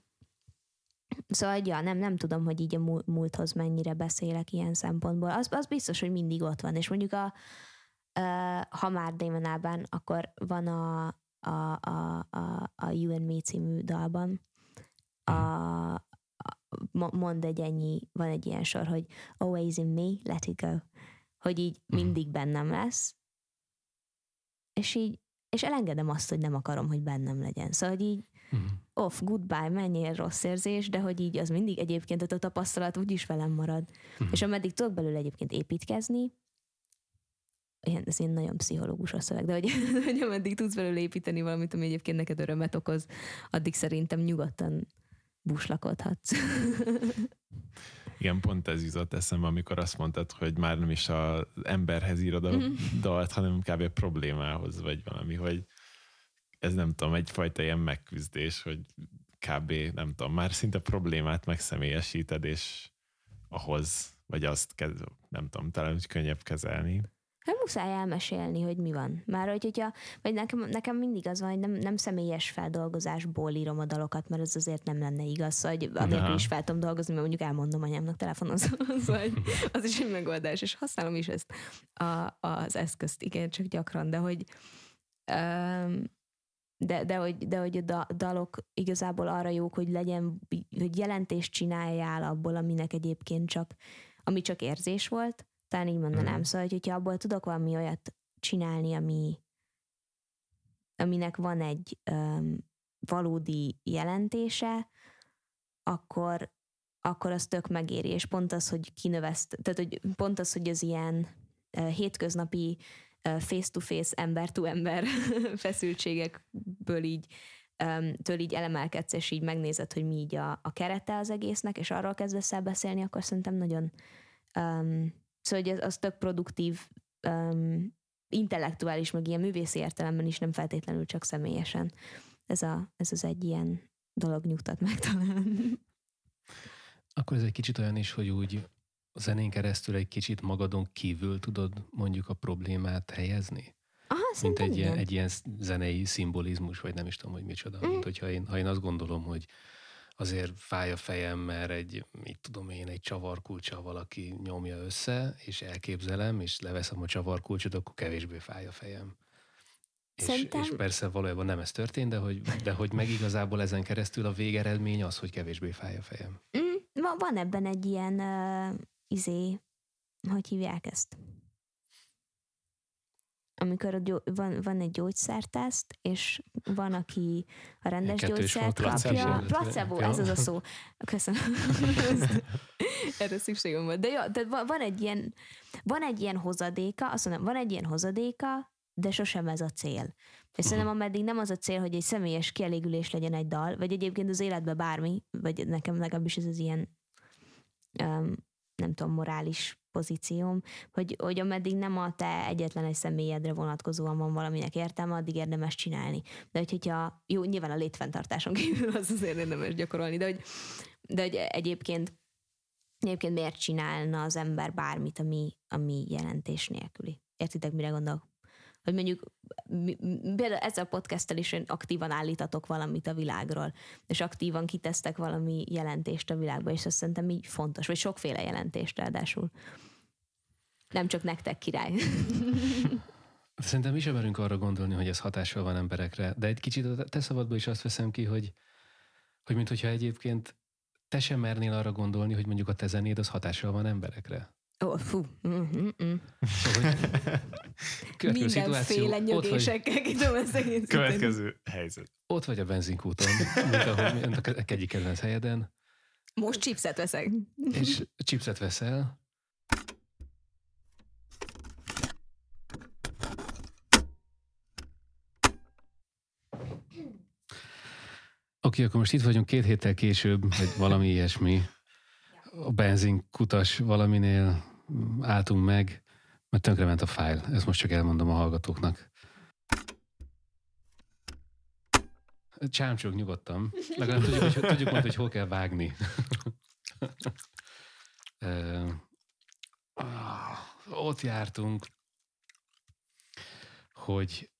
Szóval, ja, nem, nem tudom, hogy így a múl- múlthoz mennyire beszélek ilyen szempontból. Az, az biztos, hogy mindig ott van. És mondjuk a, ha már Damon akkor van a, a, a, a, a You and Me című dalban, a, a, mo- mond egy ennyi, van egy ilyen sor, hogy always in me, let it go. Hogy így mindig bennem lesz. És így, és elengedem azt, hogy nem akarom, hogy bennem legyen. Szóval, hogy így Mhm. off, goodbye, menjél rossz érzés, de hogy így az mindig egyébként a tapasztalat úgyis velem marad. Mhm. És ameddig tudok belőle egyébként építkezni, ilyen, ez ilyen nagyon pszichológus a szöveg, de hogy, <laughs> hogy ameddig tudsz belőle építeni valamit, ami egyébként neked örömet okoz, addig szerintem nyugodtan buslakodhatsz. Igen, pont ez jutott eszembe, amikor azt mondtad, hogy már nem is az emberhez írod a Mhm. dalt, hanem kb. problémához, vagy valami, hogy ez nem tudom, egyfajta ilyen megküzdés, hogy kb. nem tudom, már szinte problémát megszemélyesíted, és ahhoz, vagy azt kez, nem tudom, talán úgy könnyebb kezelni. Nem muszáj elmesélni, hogy mi van. Már hogy, hogyha, vagy nekem, nekem mindig az van, hogy nem, nem személyes feldolgozásból írom a dalokat, mert az azért nem lenne igaz, szóval, hogy anélkül is fel tudom dolgozni, mert mondjuk elmondom anyámnak telefonon, <laughs> szóval hogy az is egy megoldás, és használom is ezt a, az eszközt, igen, csak gyakran, de hogy um, de, de, hogy, de hogy a da, dalok igazából arra jók, hogy legyen, hogy jelentést csináljál abból, aminek egyébként csak, ami csak érzés volt, talán így mondanám. Mhm. Szóval, hogy hogyha abból tudok valami olyat csinálni, ami, aminek van egy um, valódi jelentése, akkor, akkor az tök megéri, és pont az, hogy kinöveszt, tehát hogy pont az, hogy az ilyen uh, hétköznapi uh, face-to-face, ember-to-ember <laughs> feszültségekből így um, től így elemelkedsz, és így megnézed, hogy mi így a, a kerete az egésznek, és arról kezdesz el beszélni, akkor szerintem nagyon um, szóval hogy az, az tök produktív um, intellektuális, meg ilyen művészi értelemben is, nem feltétlenül csak személyesen. Ez, a, ez az egy ilyen dolog nyugtat meg talán. Akkor ez egy kicsit olyan is, hogy úgy a zenén keresztül egy kicsit magadon kívül tudod mondjuk a problémát helyezni? Aha, Mint egy ilyen, egy ilyen zenei szimbolizmus, vagy nem is tudom, hogy micsoda. Mm. Mint hogyha én, ha én azt gondolom, hogy azért fáj a fejem, mert egy, mit tudom én, egy csavarkulcsa valaki nyomja össze, és elképzelem, és leveszem a csavarkulcsot, akkor kevésbé fáj a fejem. És, Szerintem- és persze valójában nem ez történt, de hogy, de hogy meg igazából ezen keresztül a végeredmény az, hogy kevésbé fáj a fejem. Mm, van ebben egy ilyen uh, izé, hogy hívják ezt? Amikor a gyó- van, van egy gyógyszerteszt, és van, aki a rendes gyógyszert kapja. placebo. Placebo, ez az a szó. Köszönöm. <laughs> Erre szükségem volt. De jó, de van van egy ilyen, van egy ilyen hozadéka, azt mondom, van egy ilyen hozadéka, de sosem ez a cél. És szerintem ameddig nem az a cél, hogy egy személyes kielégülés legyen egy dal, vagy egyébként az életben bármi, vagy nekem legalábbis ez az ilyen um, nem tudom, morális pozícióm, hogy, hogy ameddig nem a te egyetlen egy személyedre vonatkozóan van valaminek értelme, addig érdemes csinálni. De hogy, hogyha, jó, nyilván a létfenntartáson <laughs> kívül az azért érdemes gyakorolni, de hogy, de hogy egyébként Egyébként miért csinálna az ember bármit, ami, ami jelentés nélküli? Értitek, mire gondolok? Hogy mondjuk például ezzel a podcasttel is aktívan állítatok valamit a világról, és aktívan kitesztek valami jelentést a világba, és azt szerintem így fontos, vagy sokféle jelentést ráadásul. Nem csak nektek király. <laughs> Szerintem is merünk arra gondolni, hogy ez hatással van emberekre, de egy kicsit a te szabadból is azt veszem ki, hogy, hogy mintha egyébként te sem mernél arra gondolni, hogy mondjuk a te zenéd az hatással van emberekre. Ó, oh, fú. <laughs> Hogy Mindenféle nyögésekkel ezt egész Következő helyzet. Ott vagy a benzinkúton, mint ahogy mint a egyik kedvenc helyeden. Most chipset veszek. És chipset veszel, Oké, akkor most itt vagyunk két héttel később, vagy valami ilyesmi. A benzinkutas valaminél álltunk meg, mert tönkrement a fájl. Ezt most csak elmondom a hallgatóknak. Csámcsog nyugodtan. Legalább tudjuk, hogy, tudjuk majd, hogy hol kell vágni. <laughs> uh, ott jártunk, hogy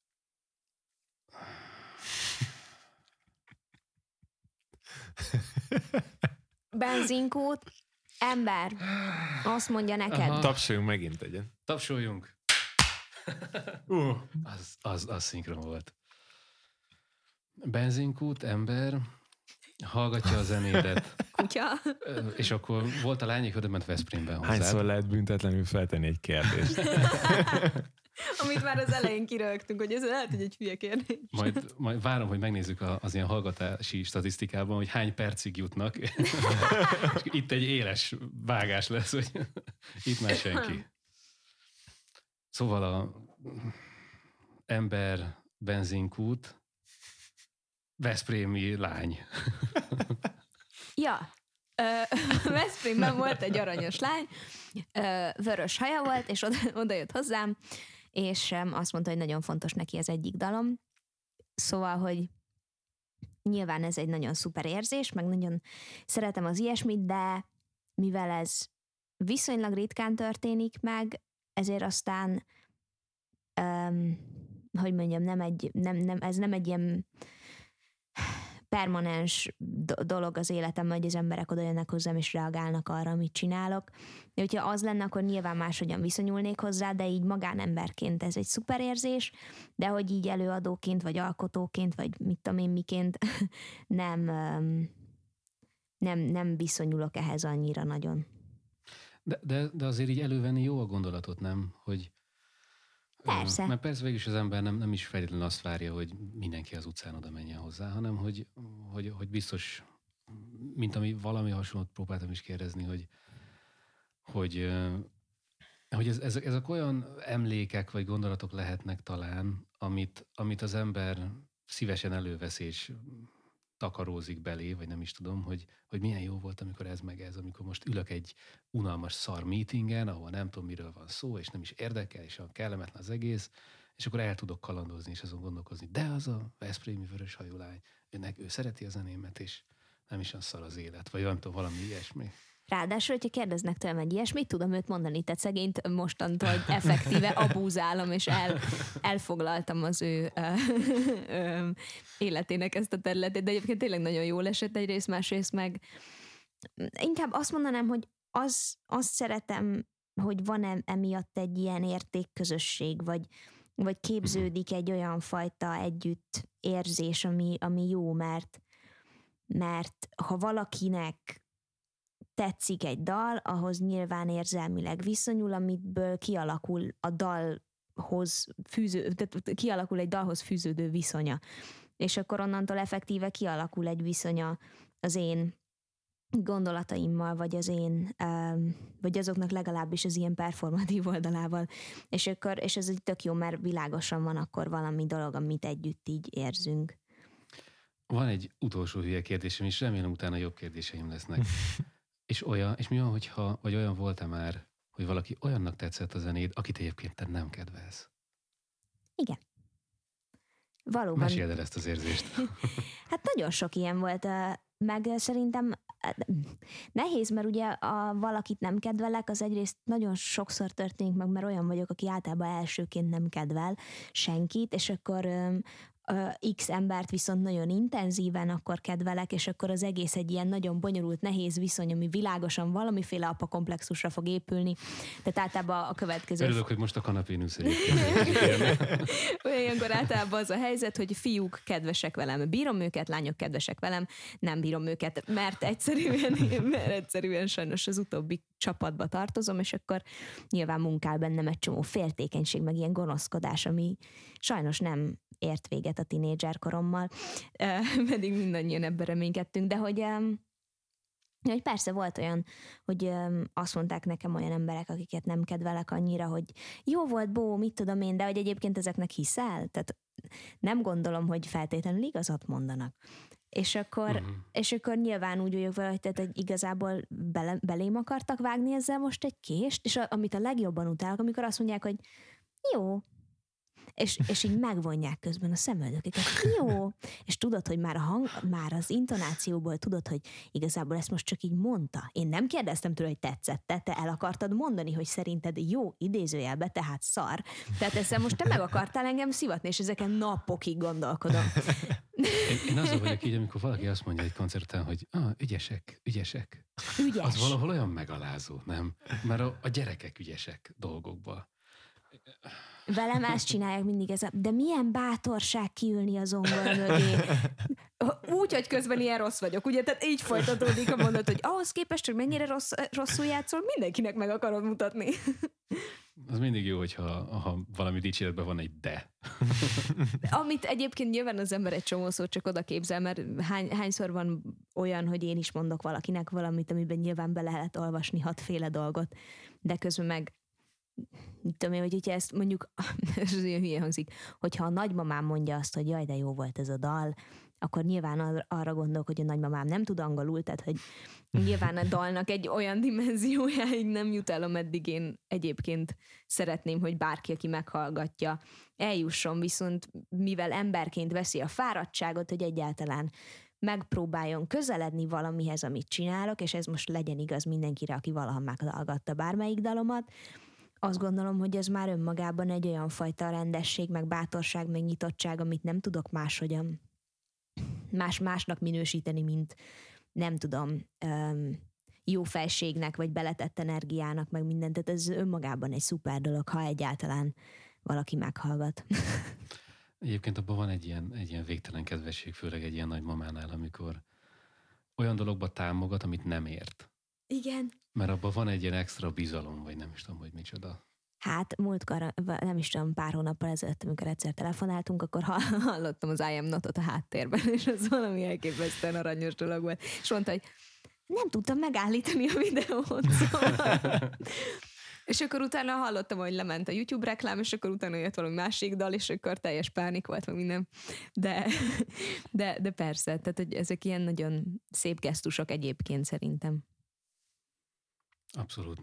Benzinkút, ember, azt mondja neked. Aha. Tapsoljunk megint egyen. Tapsoljunk. Uh. Az, az, az szinkron volt. Benzinkút, ember, hallgatja a zenédet. <laughs> Kutya. És akkor volt a lányik, oda ment Veszprémben hozzá. Hányszor lehet büntetlenül feltenni egy kérdést? <laughs> Amit már az elején kirögtünk, hogy ez lehet, hogy egy hülye kérdés. Majd, majd várom, hogy megnézzük az ilyen hallgatási statisztikában, hogy hány percig jutnak. <laughs> itt egy éles vágás lesz, hogy itt már senki. Szóval a ember benzinkút, Veszprémi lány. <laughs> ja, <laughs> Veszprémben volt egy aranyos lány, vörös haja volt, és oda, oda jött hozzám, és azt mondta, hogy nagyon fontos neki az egyik dalom. Szóval, hogy nyilván ez egy nagyon szuper érzés, meg nagyon szeretem az ilyesmit, de mivel ez viszonylag ritkán történik meg, ezért aztán um, hogy mondjam, nem egy, nem, nem, ez nem egy ilyen permanens dolog az életem, hogy az emberek oda jönnek hozzám és reagálnak arra, amit csinálok. De hogyha az lenne, akkor nyilván máshogyan viszonyulnék hozzá, de így magánemberként ez egy szuper érzés, de hogy így előadóként, vagy alkotóként, vagy mit tudom én miként <laughs> nem, nem, nem viszonyulok ehhez annyira nagyon. De, de, de azért így elővenni jó a gondolatot, nem? Hogy Persze. Mert persze végül is az ember nem, nem is feltétlenül azt várja, hogy mindenki az utcán oda menjen hozzá, hanem hogy, hogy, hogy biztos, mint ami valami hasonlót próbáltam is kérdezni, hogy, hogy, hogy ez, ez, ezek olyan emlékek vagy gondolatok lehetnek talán, amit, amit az ember szívesen elővesz és takarózik belé, vagy nem is tudom, hogy, hogy milyen jó volt, amikor ez meg ez, amikor most ülök egy unalmas szar meetingen, ahol nem tudom, miről van szó, és nem is érdekel, és a kellemetlen az egész, és akkor el tudok kalandozni, és azon gondolkozni. De az a Veszprémi vörös hajú lány, őnek, ő szereti a zenémet, és nem is az szar az élet, vagy nem tudom, valami ilyesmi. Ráadásul, hogyha kérdeznek tőlem egy ilyesmit, tudom őt mondani, tehát szegényt mostantól effektíve <laughs> abúzálom, és el, elfoglaltam az ő ö, életének ezt a területét, de egyébként tényleg nagyon jól esett egyrészt, másrészt meg inkább azt mondanám, hogy az, azt szeretem, hogy van emiatt egy ilyen értékközösség, vagy, vagy képződik egy olyan fajta együtt érzés, ami, ami jó, mert mert ha valakinek tetszik egy dal, ahhoz nyilván érzelmileg viszonyul, amitből kialakul a dalhoz fűző, tehát kialakul egy dalhoz fűződő viszonya. És akkor onnantól effektíve kialakul egy viszonya az én gondolataimmal, vagy az én, vagy azoknak legalábbis az ilyen performatív oldalával. És akkor, és ez egy tök jó, mert világosan van akkor valami dolog, amit együtt így érzünk. Van egy utolsó hülye kérdésem, és remélem utána jobb kérdéseim lesznek. <laughs> És olyan, és mi van, hogyha, vagy olyan volt-e már, hogy valaki olyannak tetszett a zenéd, akit egyébként te nem kedvelsz. Igen. Valóban. Meséld el ezt az érzést. <laughs> hát nagyon sok ilyen volt, meg szerintem nehéz, mert ugye a valakit nem kedvelek, az egyrészt nagyon sokszor történik meg, mert olyan vagyok, aki általában elsőként nem kedvel senkit, és akkor X embert viszont nagyon intenzíven akkor kedvelek, és akkor az egész egy ilyen nagyon bonyolult, nehéz viszony, ami világosan valamiféle apa komplexusra fog épülni. Tehát általában a következő... Örülök, hogy most a kanapén ülsz Olyankor <laughs> általában az a helyzet, hogy fiúk kedvesek velem, bírom őket, lányok kedvesek velem, nem bírom őket, mert egyszerűen, mert egyszerűen sajnos az utóbbi csapatba tartozom, és akkor nyilván munkál bennem egy csomó féltékenység, meg ilyen gonoszkodás, ami sajnos nem ért véget a tinédzser korommal, <laughs> pedig mindannyian ebben reménykedtünk, de hogy hogy persze volt olyan, hogy azt mondták nekem olyan emberek, akiket nem kedvelek annyira, hogy jó volt, bó, mit tudom én, de hogy egyébként ezeknek hiszel? Tehát nem gondolom, hogy feltétlenül igazat mondanak. És akkor, uh-huh. és akkor nyilván úgy vagyok vele, hogy, tehát, hogy igazából bele, belém akartak vágni ezzel most egy kést, és a, amit a legjobban utálok, amikor azt mondják, hogy jó, és, és így megvonják közben a szemöldökeket. Jó. És tudod, hogy már, a hang, már az intonációból tudod, hogy igazából ezt most csak így mondta. Én nem kérdeztem tőle, hogy tetszett te el akartad mondani, hogy szerinted jó idézőjelbe, tehát szar. Tehát ezzel most te meg akartál engem szivatni, és ezeken napokig gondolkodom. Én, én azon vagyok így, amikor valaki azt mondja egy koncerten, hogy ah, ügyesek, ügyesek. Ügyes. Az valahol olyan megalázó, nem? Mert a, a gyerekek ügyesek dolgokba. Velem ezt csinálják mindig, ez a, de milyen bátorság kiülni a zongora mögé. Úgy, hogy közben ilyen rossz vagyok, ugye? Tehát így folytatódik a mondat, hogy ahhoz képest, hogy mennyire rossz, rosszul játszol, mindenkinek meg akarod mutatni. Az mindig jó, hogyha ha valami dicséretben van egy de. Amit egyébként nyilván az ember egy csomószor csak oda képzel, mert hány, hányszor van olyan, hogy én is mondok valakinek valamit, amiben nyilván be lehet olvasni hatféle dolgot, de közben meg tudom én, hogy hogyha ezt mondjuk, <laughs> ez olyan hülye hangzik, hogyha a nagymamám mondja azt, hogy jaj, de jó volt ez a dal, akkor nyilván arra gondolok, hogy a nagymamám nem tud angolul, tehát hogy nyilván a dalnak egy olyan dimenziójáig nem jut el, ameddig én egyébként szeretném, hogy bárki, aki meghallgatja, eljusson, viszont mivel emberként veszi a fáradtságot, hogy egyáltalán megpróbáljon közeledni valamihez, amit csinálok, és ez most legyen igaz mindenkire, aki valaha meghallgatta bármelyik dalomat, azt gondolom, hogy ez már önmagában egy olyan fajta rendesség, meg bátorság, meg nyitottság, amit nem tudok máshogyan más másnak minősíteni, mint nem tudom, jó felségnek, vagy beletett energiának, meg mindent. Tehát ez önmagában egy szuper dolog, ha egyáltalán valaki meghallgat. <laughs> Egyébként abban van egy ilyen, egy ilyen végtelen kedvesség, főleg egy ilyen nagymamánál, amikor olyan dologba támogat, amit nem ért. Igen. Mert abban van egy ilyen extra bizalom, vagy nem is tudom, hogy micsoda. Hát múltkor, nem is tudom, pár hónappal ezelőtt, amikor egyszer telefonáltunk, akkor <laughs> hallottam az I am notot a háttérben, és az valami elképesztően aranyos dolog volt. És mondta, hogy nem tudtam megállítani a videót. Szóval. <laughs> és akkor utána hallottam, hogy lement a YouTube reklám, és akkor utána jött valami másik dal, és akkor teljes pánik volt, meg minden. De, <laughs> de, de persze, tehát hogy ezek ilyen nagyon szép gesztusok egyébként szerintem. Abszolút.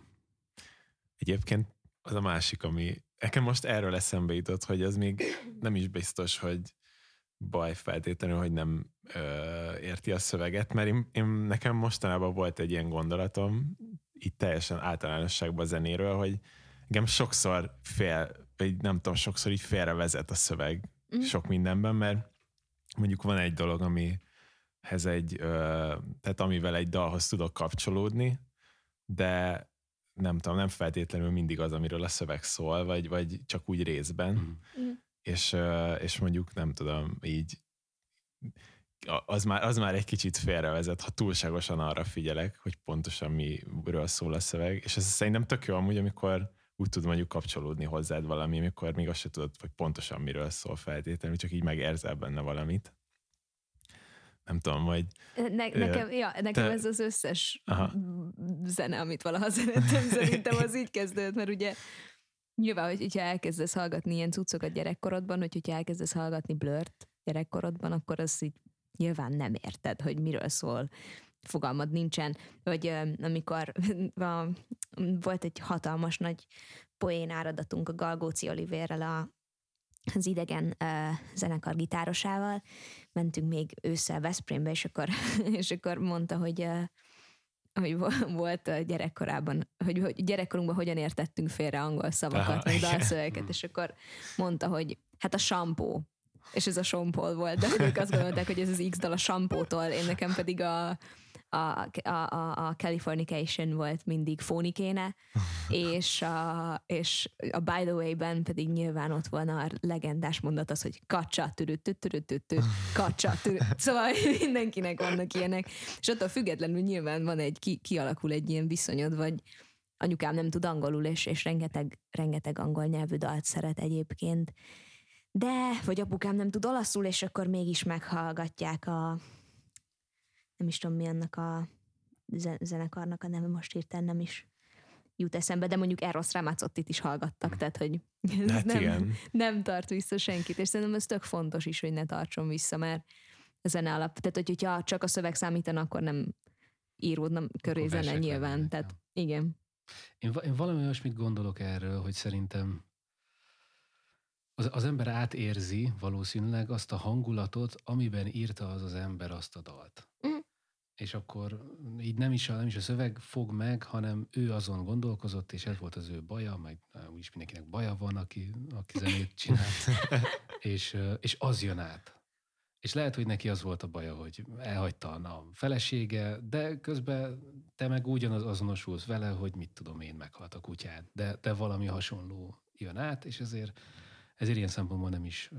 Egyébként az a másik, ami nekem most erről eszembe jutott, hogy az még nem is biztos, hogy baj feltétlenül, hogy nem ö, érti a szöveget, mert én, én, nekem mostanában volt egy ilyen gondolatom, itt teljesen általánosságban a zenéről, hogy engem sokszor fél, vagy nem tudom, sokszor így félrevezet a szöveg mm. sok mindenben, mert mondjuk van egy dolog, amihez egy, ö, tehát amivel egy dalhoz tudok kapcsolódni, de nem tudom, nem feltétlenül mindig az, amiről a szöveg szól, vagy, vagy csak úgy részben. Mm. És, és mondjuk nem tudom, így az már, az már egy kicsit félrevezet, ha túlságosan arra figyelek, hogy pontosan miről szól a szöveg. És ez szerintem tök jó amúgy, amikor úgy tud mondjuk kapcsolódni hozzád valami, amikor még azt se tudod, hogy pontosan miről szól feltétlenül, csak így megérzel benne valamit nem tudom, majd... Ne, nekem, ja, nekem te... ez az összes Aha. zene, amit valaha zenetem, <laughs> szerintem az így kezdődött, mert ugye nyilván, hogy, hogyha elkezdesz hallgatni ilyen cuccokat gyerekkorodban, hogy hogyha elkezdesz hallgatni blört gyerekkorodban, akkor az így nyilván nem érted, hogy miről szól fogalmad nincsen, vagy amikor <laughs> a, volt egy hatalmas nagy poén áradatunk a Galgóci Olivérrel a az idegen uh, zenekar gitárosával, mentünk még ősszel Veszprémbe, és akkor, <laughs> és akkor mondta, hogy uh, hogy volt a gyerekkorában, hogy, hogy gyerekkorunkban hogyan értettünk félre angol szavakat, meg dalszövegeket, és akkor mondta, hogy hát a sampó, és ez a sompol volt, de ők azt gondolták, hogy ez az X dal a sampótól, én nekem pedig a, a, a, a Californication volt mindig fónikéne, <laughs> és a, és a By the Way-ben pedig nyilván ott van a legendás mondat az, hogy kacsa, türütütürütütü, kacsa, <laughs> Szóval mindenkinek vannak ilyenek, és attól függetlenül nyilván van egy, ki, kialakul egy ilyen viszonyod, vagy anyukám nem tud angolul, és, és rengeteg, rengeteg angol nyelvű dalt szeret egyébként, de, vagy apukám nem tud olaszul, és akkor mégis meghallgatják a, nem is tudom mi annak a zenekarnak a neve, most hirtelen nem is jut eszembe, de mondjuk Eros Ramazzottit is hallgattak, tehát hogy hát nem, igen. nem tart vissza senkit, és szerintem ez tök fontos is, hogy ne tartson vissza, mert a zene alap, tehát hogyha csak a szöveg számítana, akkor nem íródna köré akkor zene nyilván, lenni, tehát ja. igen. Én, én valami olyasmit gondolok erről, hogy szerintem az, az ember átérzi valószínűleg azt a hangulatot, amiben írta az az ember azt a dalt. Mm és akkor így nem is, a, nem is a szöveg fog meg, hanem ő azon gondolkozott, és ez volt az ő baja, meg úgyis mindenkinek baja van, aki, aki zenét csinált, <laughs> és, és az jön át. És lehet, hogy neki az volt a baja, hogy elhagyta a felesége, de közben te meg ugyanaz azonosulsz vele, hogy mit tudom én, meghalt a kutyád, de, de valami hasonló jön át, és ezért, ezért ilyen szempontból nem is,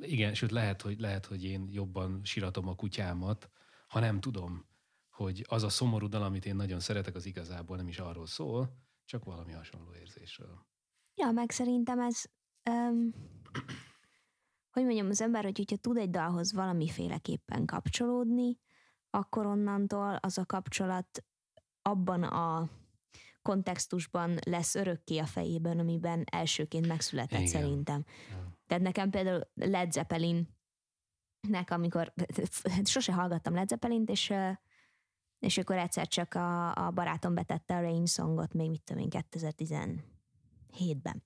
igen, sőt lehet, hogy, lehet, hogy én jobban síratom a kutyámat, ha nem tudom, hogy az a szomorú dal, amit én nagyon szeretek, az igazából nem is arról szól, csak valami hasonló érzésről. Ja, meg szerintem ez, um, hogy mondjam, az ember, hogy hogyha tud egy dalhoz valamiféleképpen kapcsolódni, akkor onnantól az a kapcsolat abban a kontextusban lesz örökké a fejében, amiben elsőként megszületett Igen. szerintem. Ja. Tehát nekem például Led Zeppelin nek, amikor <laughs> sose hallgattam Led Zeppelint, és, és akkor egyszer csak a, a barátom betette a Rain Songot, még mit tudom én, 2017-ben.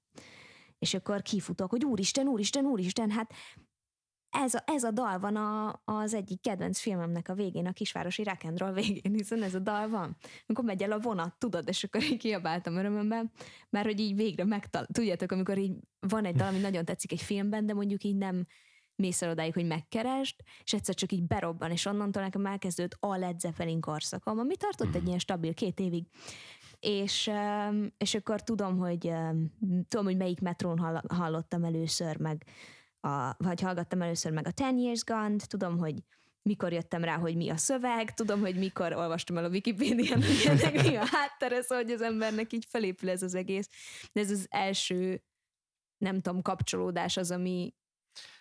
És akkor kifutok, hogy úristen, úristen, úristen, hát ez a, ez a dal van a, az egyik kedvenc filmemnek a végén, a kisvárosi rock végén, hiszen ez a dal van. Amikor megy el a vonat, tudod, és akkor így kiabáltam örömömben, mert hogy így végre megtal... Tudjátok, amikor így van egy dal, ami nagyon tetszik egy filmben, de mondjuk így nem, mész el odáig, hogy megkerest, és egyszer csak így berobban, és onnantól nekem elkezdődött a Led Zeppelin korszakom, ami tartott egy mhm. ilyen stabil két évig. És, és akkor tudom, hogy tudom, hogy melyik metrón hallottam először, meg a, vagy hallgattam először meg a Ten Years Gone-t, tudom, hogy mikor jöttem rá, hogy mi a szöveg, tudom, hogy mikor olvastam el a Wikipédián, hogy ennek mi a háttere, szóval, hogy az embernek így felépül ez az egész. De ez az első, nem tudom, kapcsolódás az, ami,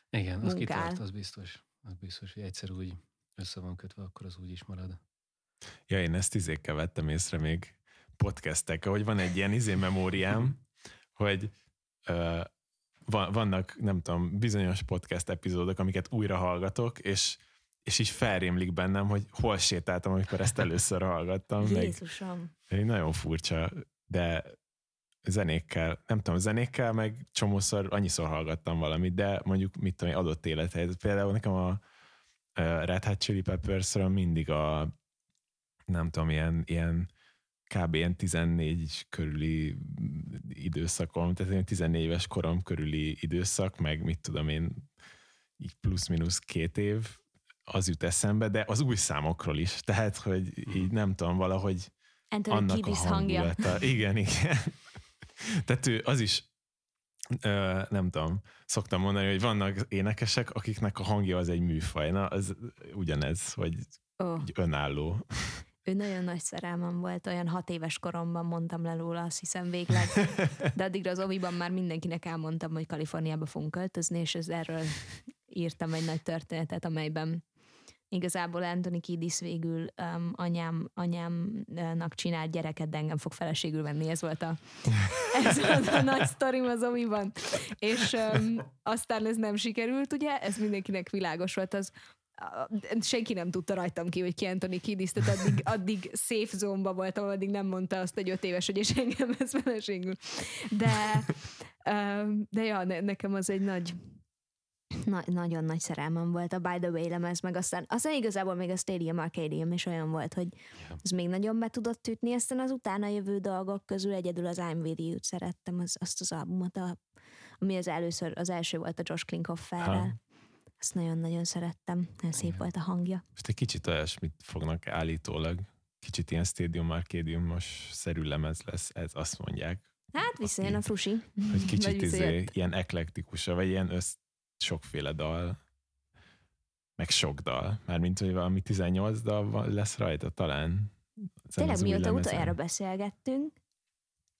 igen, az munkál. kitart, az biztos. Az biztos, hogy egyszer úgy össze van kötve, akkor az úgy is marad. Ja, én ezt izékkel vettem észre még podcastek, hogy van egy ilyen izé memóriám, hogy uh, vannak, nem tudom, bizonyos podcast epizódok, amiket újra hallgatok, és és így felrémlik bennem, hogy hol sétáltam, amikor ezt először hallgattam. Jézusom. Meg, nagyon furcsa, de zenékkel, nem tudom, zenékkel meg csomószor annyiszor hallgattam valamit, de mondjuk mit tudom, adott élethelyzet. Például nekem a Red Hot Chili peppers mindig a nem tudom, ilyen, ilyen kb. ilyen 14 körüli időszakom, tehát ilyen 14 éves korom körüli időszak, meg mit tudom én, így plusz-minusz két év, az jut eszembe, de az új számokról is. Tehát, hogy így nem tudom, valahogy Anthony annak Kiddis a hangulata. Hangja. Igen, igen. <laughs> Tehát ő az is, ö, nem tudom, szoktam mondani, hogy vannak énekesek, akiknek a hangja az egy műfaj. Na, az ugyanez, hogy oh. önálló. Ő nagyon nagy szerelmem volt, olyan hat éves koromban mondtam le róla, azt hiszem végleg. <laughs> De addigra az oviban már mindenkinek elmondtam, hogy Kaliforniába fogunk költözni, és ez erről írtam egy nagy történetet, amelyben igazából Anthony Kiddis végül um, anyám, anyámnak csinált gyereket, de engem fog feleségül venni, ez volt a, <laughs> ez volt a nagy sztorim az omiban. És um, aztán ez nem sikerült, ugye, ez mindenkinek világos volt, az senki nem tudta rajtam ki, hogy ki Anthony Kiddis, tehát addig, <laughs> addig safe zónba voltam, addig nem mondta azt egy öt éves, hogy és engem ez feleségül. De, de ja, nekem az egy nagy, na, nagyon nagy szerelmem volt a By the Way lemez, meg aztán, aztán igazából még a Stadium Arcadium is olyan volt, hogy az még nagyon be tudott ütni, aztán az utána jövő dolgok közül egyedül az I'm With You-t szerettem, az, azt az albumot, a, ami az először, az első volt a Josh Klinghofferrel. Azt nagyon-nagyon szerettem, nagyon szép volt a hangja. Most egy kicsit olyasmit fognak állítólag, kicsit ilyen Stadium Arcadium-os szerű lemez lesz, ez azt mondják. Hát visszajön a frusi. Hogy kicsit izé, ilyen eklektikus, vagy ilyen össz, sokféle dal, meg sok dal. Mármint, hogy valami 18 dal lesz rajta talán. Tényleg mióta utoljára beszélgettünk,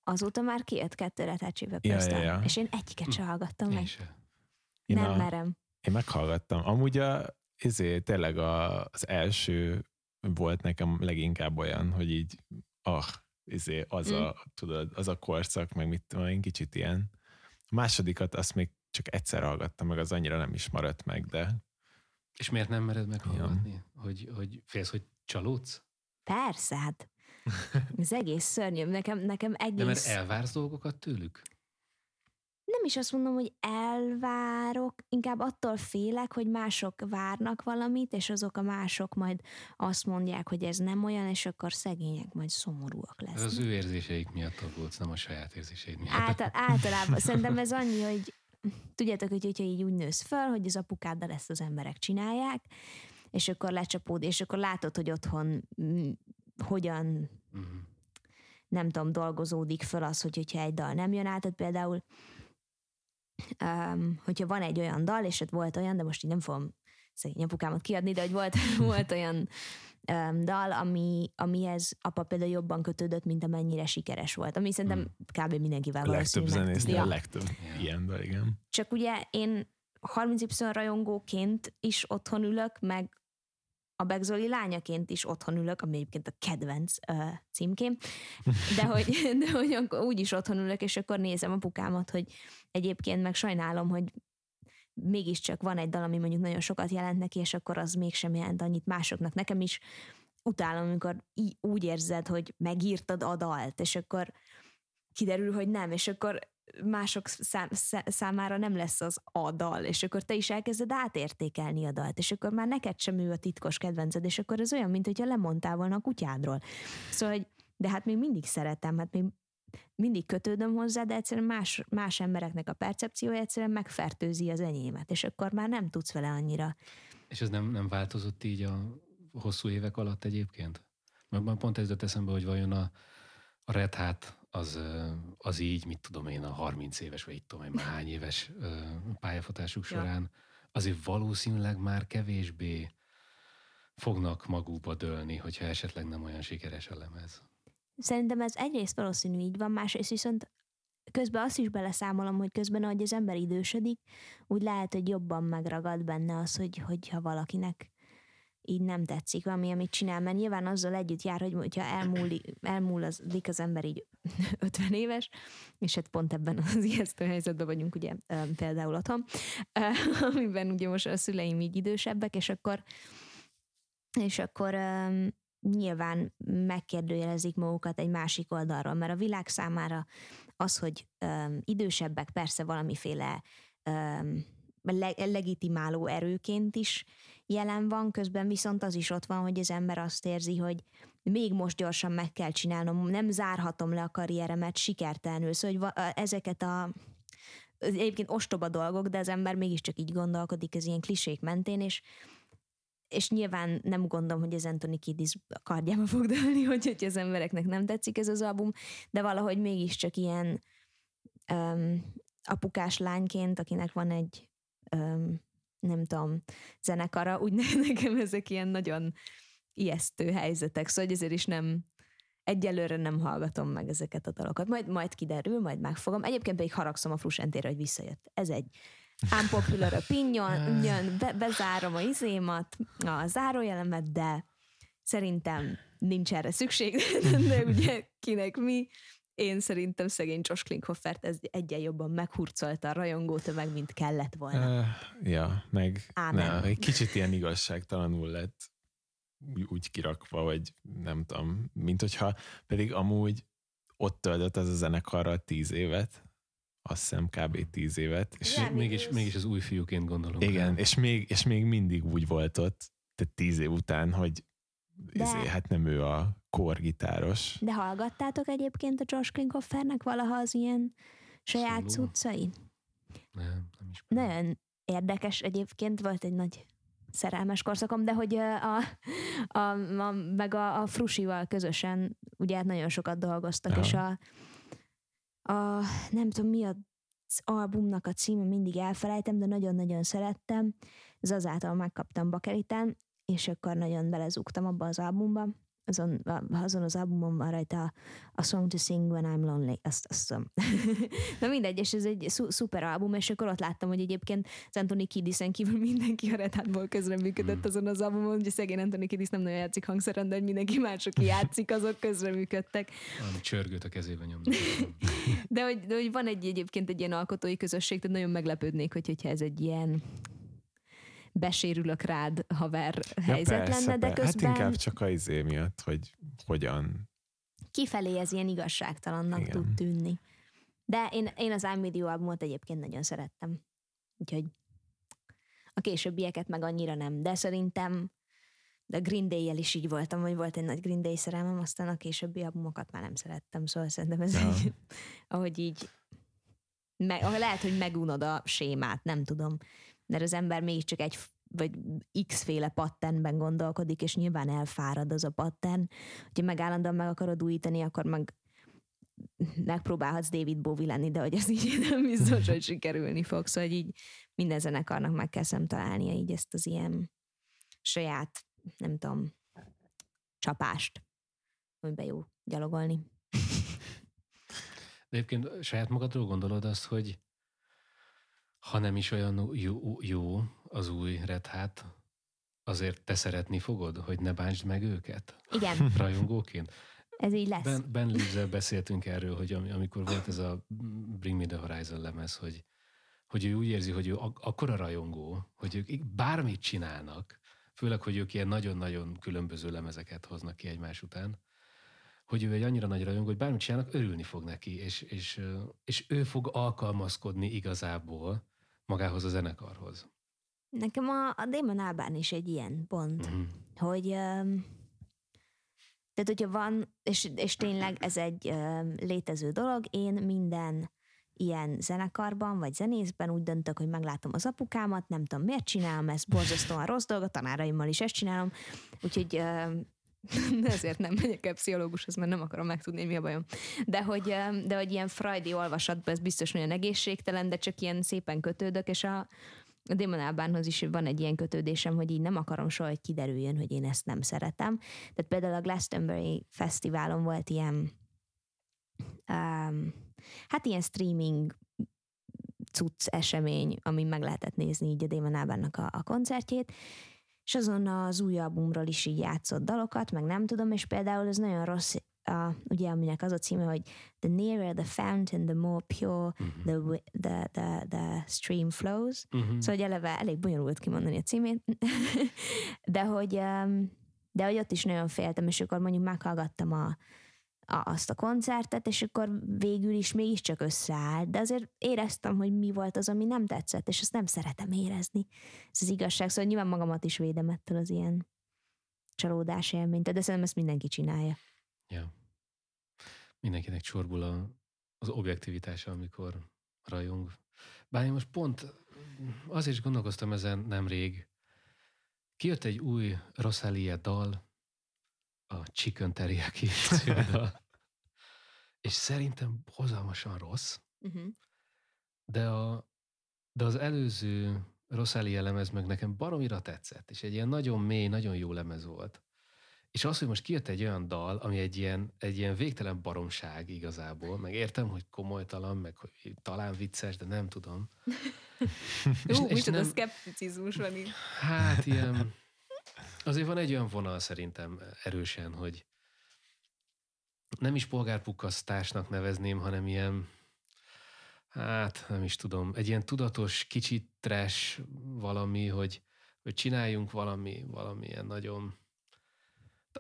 azóta már kijött kettőre Touchy ja, ja, ja. és én egyiket sem hallgattam meg. Én Nem a, merem. Én meghallgattam. Amúgy a, izé, tényleg a, az első volt nekem leginkább olyan, hogy így, ah, izé, az, mm. a, tudod, az a korszak, meg mit tudom, én kicsit ilyen. A másodikat azt még csak egyszer hallgattam meg, az annyira nem is maradt meg, de... És miért nem mered meghallgatni? Ja. Hogy, hogy félsz, hogy csalódsz? Persze, hát <laughs> ez egész szörnyű. Nekem, nekem egész... De mert elvársz dolgokat tőlük? Nem is azt mondom, hogy elvárok, inkább attól félek, hogy mások várnak valamit, és azok a mások majd azt mondják, hogy ez nem olyan, és akkor szegények majd szomorúak lesznek. Ez az ő érzéseik miatt aggódsz, nem a saját érzéseid miatt. Által, általában <laughs> szerintem ez annyi, hogy tudjátok, hogy hogyha így úgy nősz föl, hogy az apukáddal ezt az emberek csinálják, és akkor lecsapód, és akkor látod, hogy otthon m- hogyan uh-huh. nem tudom, dolgozódik föl az, hogy, hogyha egy dal nem jön át, tehát például um, hogyha van egy olyan dal, és ott volt olyan, de most így nem fogom szegény apukámat kiadni, de hogy volt, <laughs> volt olyan dal, ami, amihez apa például jobban kötődött, mint amennyire sikeres volt. Ami szerintem hmm. kb. mindenkivel a legtöbb zenésznél ja. a legtöbb yeah. ilyen dal, igen. Csak ugye én 30Y rajongóként is otthon ülök, meg a Begzoli lányaként is otthon ülök, ami egyébként a kedvenc uh, címkém, de <laughs> hogy, de hogy akkor úgy is otthon ülök, és akkor nézem apukámat, hogy egyébként meg sajnálom, hogy mégiscsak van egy dal, ami mondjuk nagyon sokat jelent neki, és akkor az mégsem jelent annyit másoknak. Nekem is utálom, amikor í- úgy érzed, hogy megírtad a dalt, és akkor kiderül, hogy nem, és akkor mások szám, számára nem lesz az a dal, és akkor te is elkezded átértékelni a dalt, és akkor már neked sem ő a titkos kedvenced, és akkor ez olyan, mint hogyha lemondtál volna a kutyádról. Szóval, hogy de hát még mindig szeretem, hát még mindig kötődöm hozzá, de egyszerűen más, más embereknek a percepciója egyszerűen megfertőzi az enyémet, és akkor már nem tudsz vele annyira. És ez nem, nem változott így a hosszú évek alatt egyébként? Mert pont ez jött eszembe, hogy vajon a, a Red Hat az, az így, mit tudom én, a 30 éves, vagy itt tudom én, hány éves pályafutásuk során, azért valószínűleg már kevésbé fognak magukba dőlni, hogyha esetleg nem olyan sikeres a lemez. Szerintem ez egyrészt valószínű így van, másrészt viszont közben azt is beleszámolom, hogy közben, ahogy az ember idősödik, úgy lehet, hogy jobban megragad benne az, hogy, hogyha valakinek így nem tetszik valami, amit csinál, mert nyilván azzal együtt jár, hogy hogyha elmúl, elmúlik az ember így <laughs> 50 éves, és hát pont ebben az ijesztő helyzetben vagyunk ugye például otthon, <laughs> amiben ugye most a szüleim így idősebbek, és akkor és akkor nyilván megkérdőjelezik magukat egy másik oldalról, mert a világ számára az, hogy um, idősebbek persze valamiféle um, legitimáló erőként is jelen van, közben viszont az is ott van, hogy az ember azt érzi, hogy még most gyorsan meg kell csinálnom, nem zárhatom le a karrieremet sikertelenül. Szóval hogy ezeket a egyébként ostoba dolgok, de az ember mégiscsak így gondolkodik az ilyen klisék mentén, és és nyilván nem gondolom, hogy az Anthony Kiddis kardjába fog dőlni, <laughs> hogy, hogy az embereknek nem tetszik ez az album, de valahogy mégiscsak ilyen um, apukás lányként, akinek van egy um, nem tudom, zenekara, úgy <laughs> nekem ezek ilyen nagyon ijesztő helyzetek, szóval ezért is nem, egyelőre nem hallgatom meg ezeket a dalokat. Majd, majd kiderül, majd megfogom. Egyébként pedig haragszom a Frusentére, hogy visszajött. Ez egy unpopular opinion, jön, be, bezárom a izémat, a zárójelemet, de szerintem nincs erre szükség, <laughs> de ugye kinek mi, én szerintem szegény Josh Klinkhoffert ez egyen jobban meghurcolta a rajongó tömeg, mint kellett volna. Uh, ja, meg Ámen. ne, egy kicsit ilyen igazságtalanul lett úgy- kirakva, vagy nem tudom, mint hogyha pedig amúgy ott töltött az a zenekarral tíz évet, azt hiszem kb. tíz évet, és Igen. Mégis, mégis az új fiúként gondolom. igen, rá. és még, és még mindig úgy volt ott, tehát tíz év után, hogy De- izé, hát nem ő a kórgitáros. De hallgattátok egyébként a Josh Klinghoffernek valaha az ilyen saját cuccai? Nem, nem is. Nagyon érdekes egyébként, volt egy nagy szerelmes korszakom, de hogy a, a, a, meg a, a Frusival közösen ugye hát nagyon sokat dolgoztak, Aha. és a, a nem tudom mi az albumnak a címe, mindig elfelejtem, de nagyon-nagyon szerettem. Ez azáltal megkaptam bakeliten, és akkor nagyon belezúgtam abba az albumba. Azon, azon az albumon van rajta a, Song to Sing When I'm Lonely. Azt, azt tudom. <laughs> Na mindegy, és ez egy szu- szuper album, és akkor ott láttam, hogy egyébként az Anthony Kiddisen kívül <laughs> mindenki a Red Hatból közreműködött azon az albumon, ugye szegény Anthony Kiddis nem nagyon játszik hangszeren, de mindenki más, aki játszik, azok közreműködtek. Valami csörgőt a kezébe nyomni. <laughs> De hogy, de hogy van egy egyébként egy ilyen alkotói közösség, tehát nagyon meglepődnék, hogy, hogyha ez egy ilyen besérülök rád haver helyzet lenne, de persze. közben Hát inkább csak az izé miatt, hogy hogyan kifelé ez ilyen igazságtalannak Igen. tud tűnni. De én, én az I'm With You albumot egyébként nagyon szerettem. Úgyhogy a későbbieket meg annyira nem, de szerintem de a Green Day-jel is így voltam, hogy volt egy nagy Green Day szerelmem, aztán a későbbi albumokat már nem szerettem, szóval szerintem ez Ja. így, ahogy így me, ahogy lehet, hogy megunod a sémát, nem tudom. De az ember mégiscsak egy f- vagy x féle patternben gondolkodik, és nyilván elfárad az a pattern. Hogyha meg állandóan meg akarod újítani, akkor meg megpróbálhatsz David Bowie lenni, de hogy ez így <laughs> nem biztos, hogy sikerülni fog. Szóval így minden zenekarnak meg kell szem találnia így ezt az ilyen saját, nem tudom, csapást, amiben jó gyalogolni. De egyébként saját magadról gondolod azt, hogy ha nem is olyan jó, jó az új Red Hat, azért te szeretni fogod, hogy ne bántsd meg őket Igen, rajongóként? ez így lesz. Ben, ben Leaves-el beszéltünk erről, hogy ami- amikor volt ez a Bring Me The Horizon lemez, hogy, hogy ő úgy érzi, hogy ő ak- akkora rajongó, hogy ők bármit csinálnak, főleg, hogy ők ilyen nagyon-nagyon különböző lemezeket hoznak ki egymás után, hogy ő egy annyira nagy rajongó, hogy bármit csinálnak, örülni fog neki, és, és, és ő fog alkalmazkodni igazából magához a zenekarhoz. Nekem a, a Damon Albarn is egy ilyen pont. Mhm. hogy um, tehát hogyha van, és, és tényleg ez egy um, létező dolog, én minden ilyen zenekarban vagy zenészben úgy döntök, hogy meglátom az apukámat, nem tudom miért csinálom ezt, borzasztóan rossz dolog, a tanáraimmal is ezt csinálom, úgyhogy um, <laughs> ezért nem megyek el pszichológushoz, mert nem akarom megtudni, mi a bajom. De hogy, de hogy ilyen frajdi olvasatban ez biztos nagyon egészségtelen, de csak ilyen szépen kötődök, és a, a Damon Albarnhoz is van egy ilyen kötődésem, hogy így nem akarom soha, hogy kiderüljön, hogy én ezt nem szeretem. Tehát például a Glastonbury Fesztiválon volt ilyen um, hát ilyen streaming cucc esemény, ami meg lehetett nézni így a Damon Albarnnak a, a koncertjét, és azon az új albumról is így játszott dalokat, meg nem tudom, és például ez nagyon rossz, a, ugye aminek az a címe, hogy The nearer the fountain, the more pure the, wi- the, the, the stream flows. Mhm. Szóval hogy eleve elég bonyolult kimondani a címét, <laughs> de hogy, em, de hogy ott is nagyon féltem, és akkor mondjuk meghallgattam a, azt a koncertet, és akkor végül is mégiscsak összeállt, de azért éreztem, hogy mi volt az, ami nem tetszett, és azt nem szeretem érezni. Ez az igazság, szóval nyilván magamat is védem ettől az ilyen csalódás élményt, de szerintem ezt mindenki csinálja. Ja. Mindenkinek csorbul a, az objektivitása, amikor rajong. Bár én most pont azért is gondolkoztam ezen nemrég. Kijött egy új Rosalia dal, a Chicken Teriyaki <laughs> dal. És szerintem hozalmasan rossz, Uh-huh. de, a, de az előző Rosalia lemez meg nekem baromira tetszett, és egy ilyen nagyon mély, nagyon jó lemez volt. És az, hogy most kijött egy olyan dal, ami egy ilyen, egy ilyen végtelen baromság igazából, meg értem, hogy komolytalan, meg hogy talán vicces, de nem tudom. <laughs> Jó, és micsoda nem- szkepticizmus van itt. Hát ilyen, azért van egy olyan vonal szerintem erősen, hogy nem is polgárpukkasztásnak nevezném, hanem ilyen, hát nem is tudom, egy ilyen tudatos, kicsit trash valami, hogy, hogy csináljunk valami, valamilyen nagyon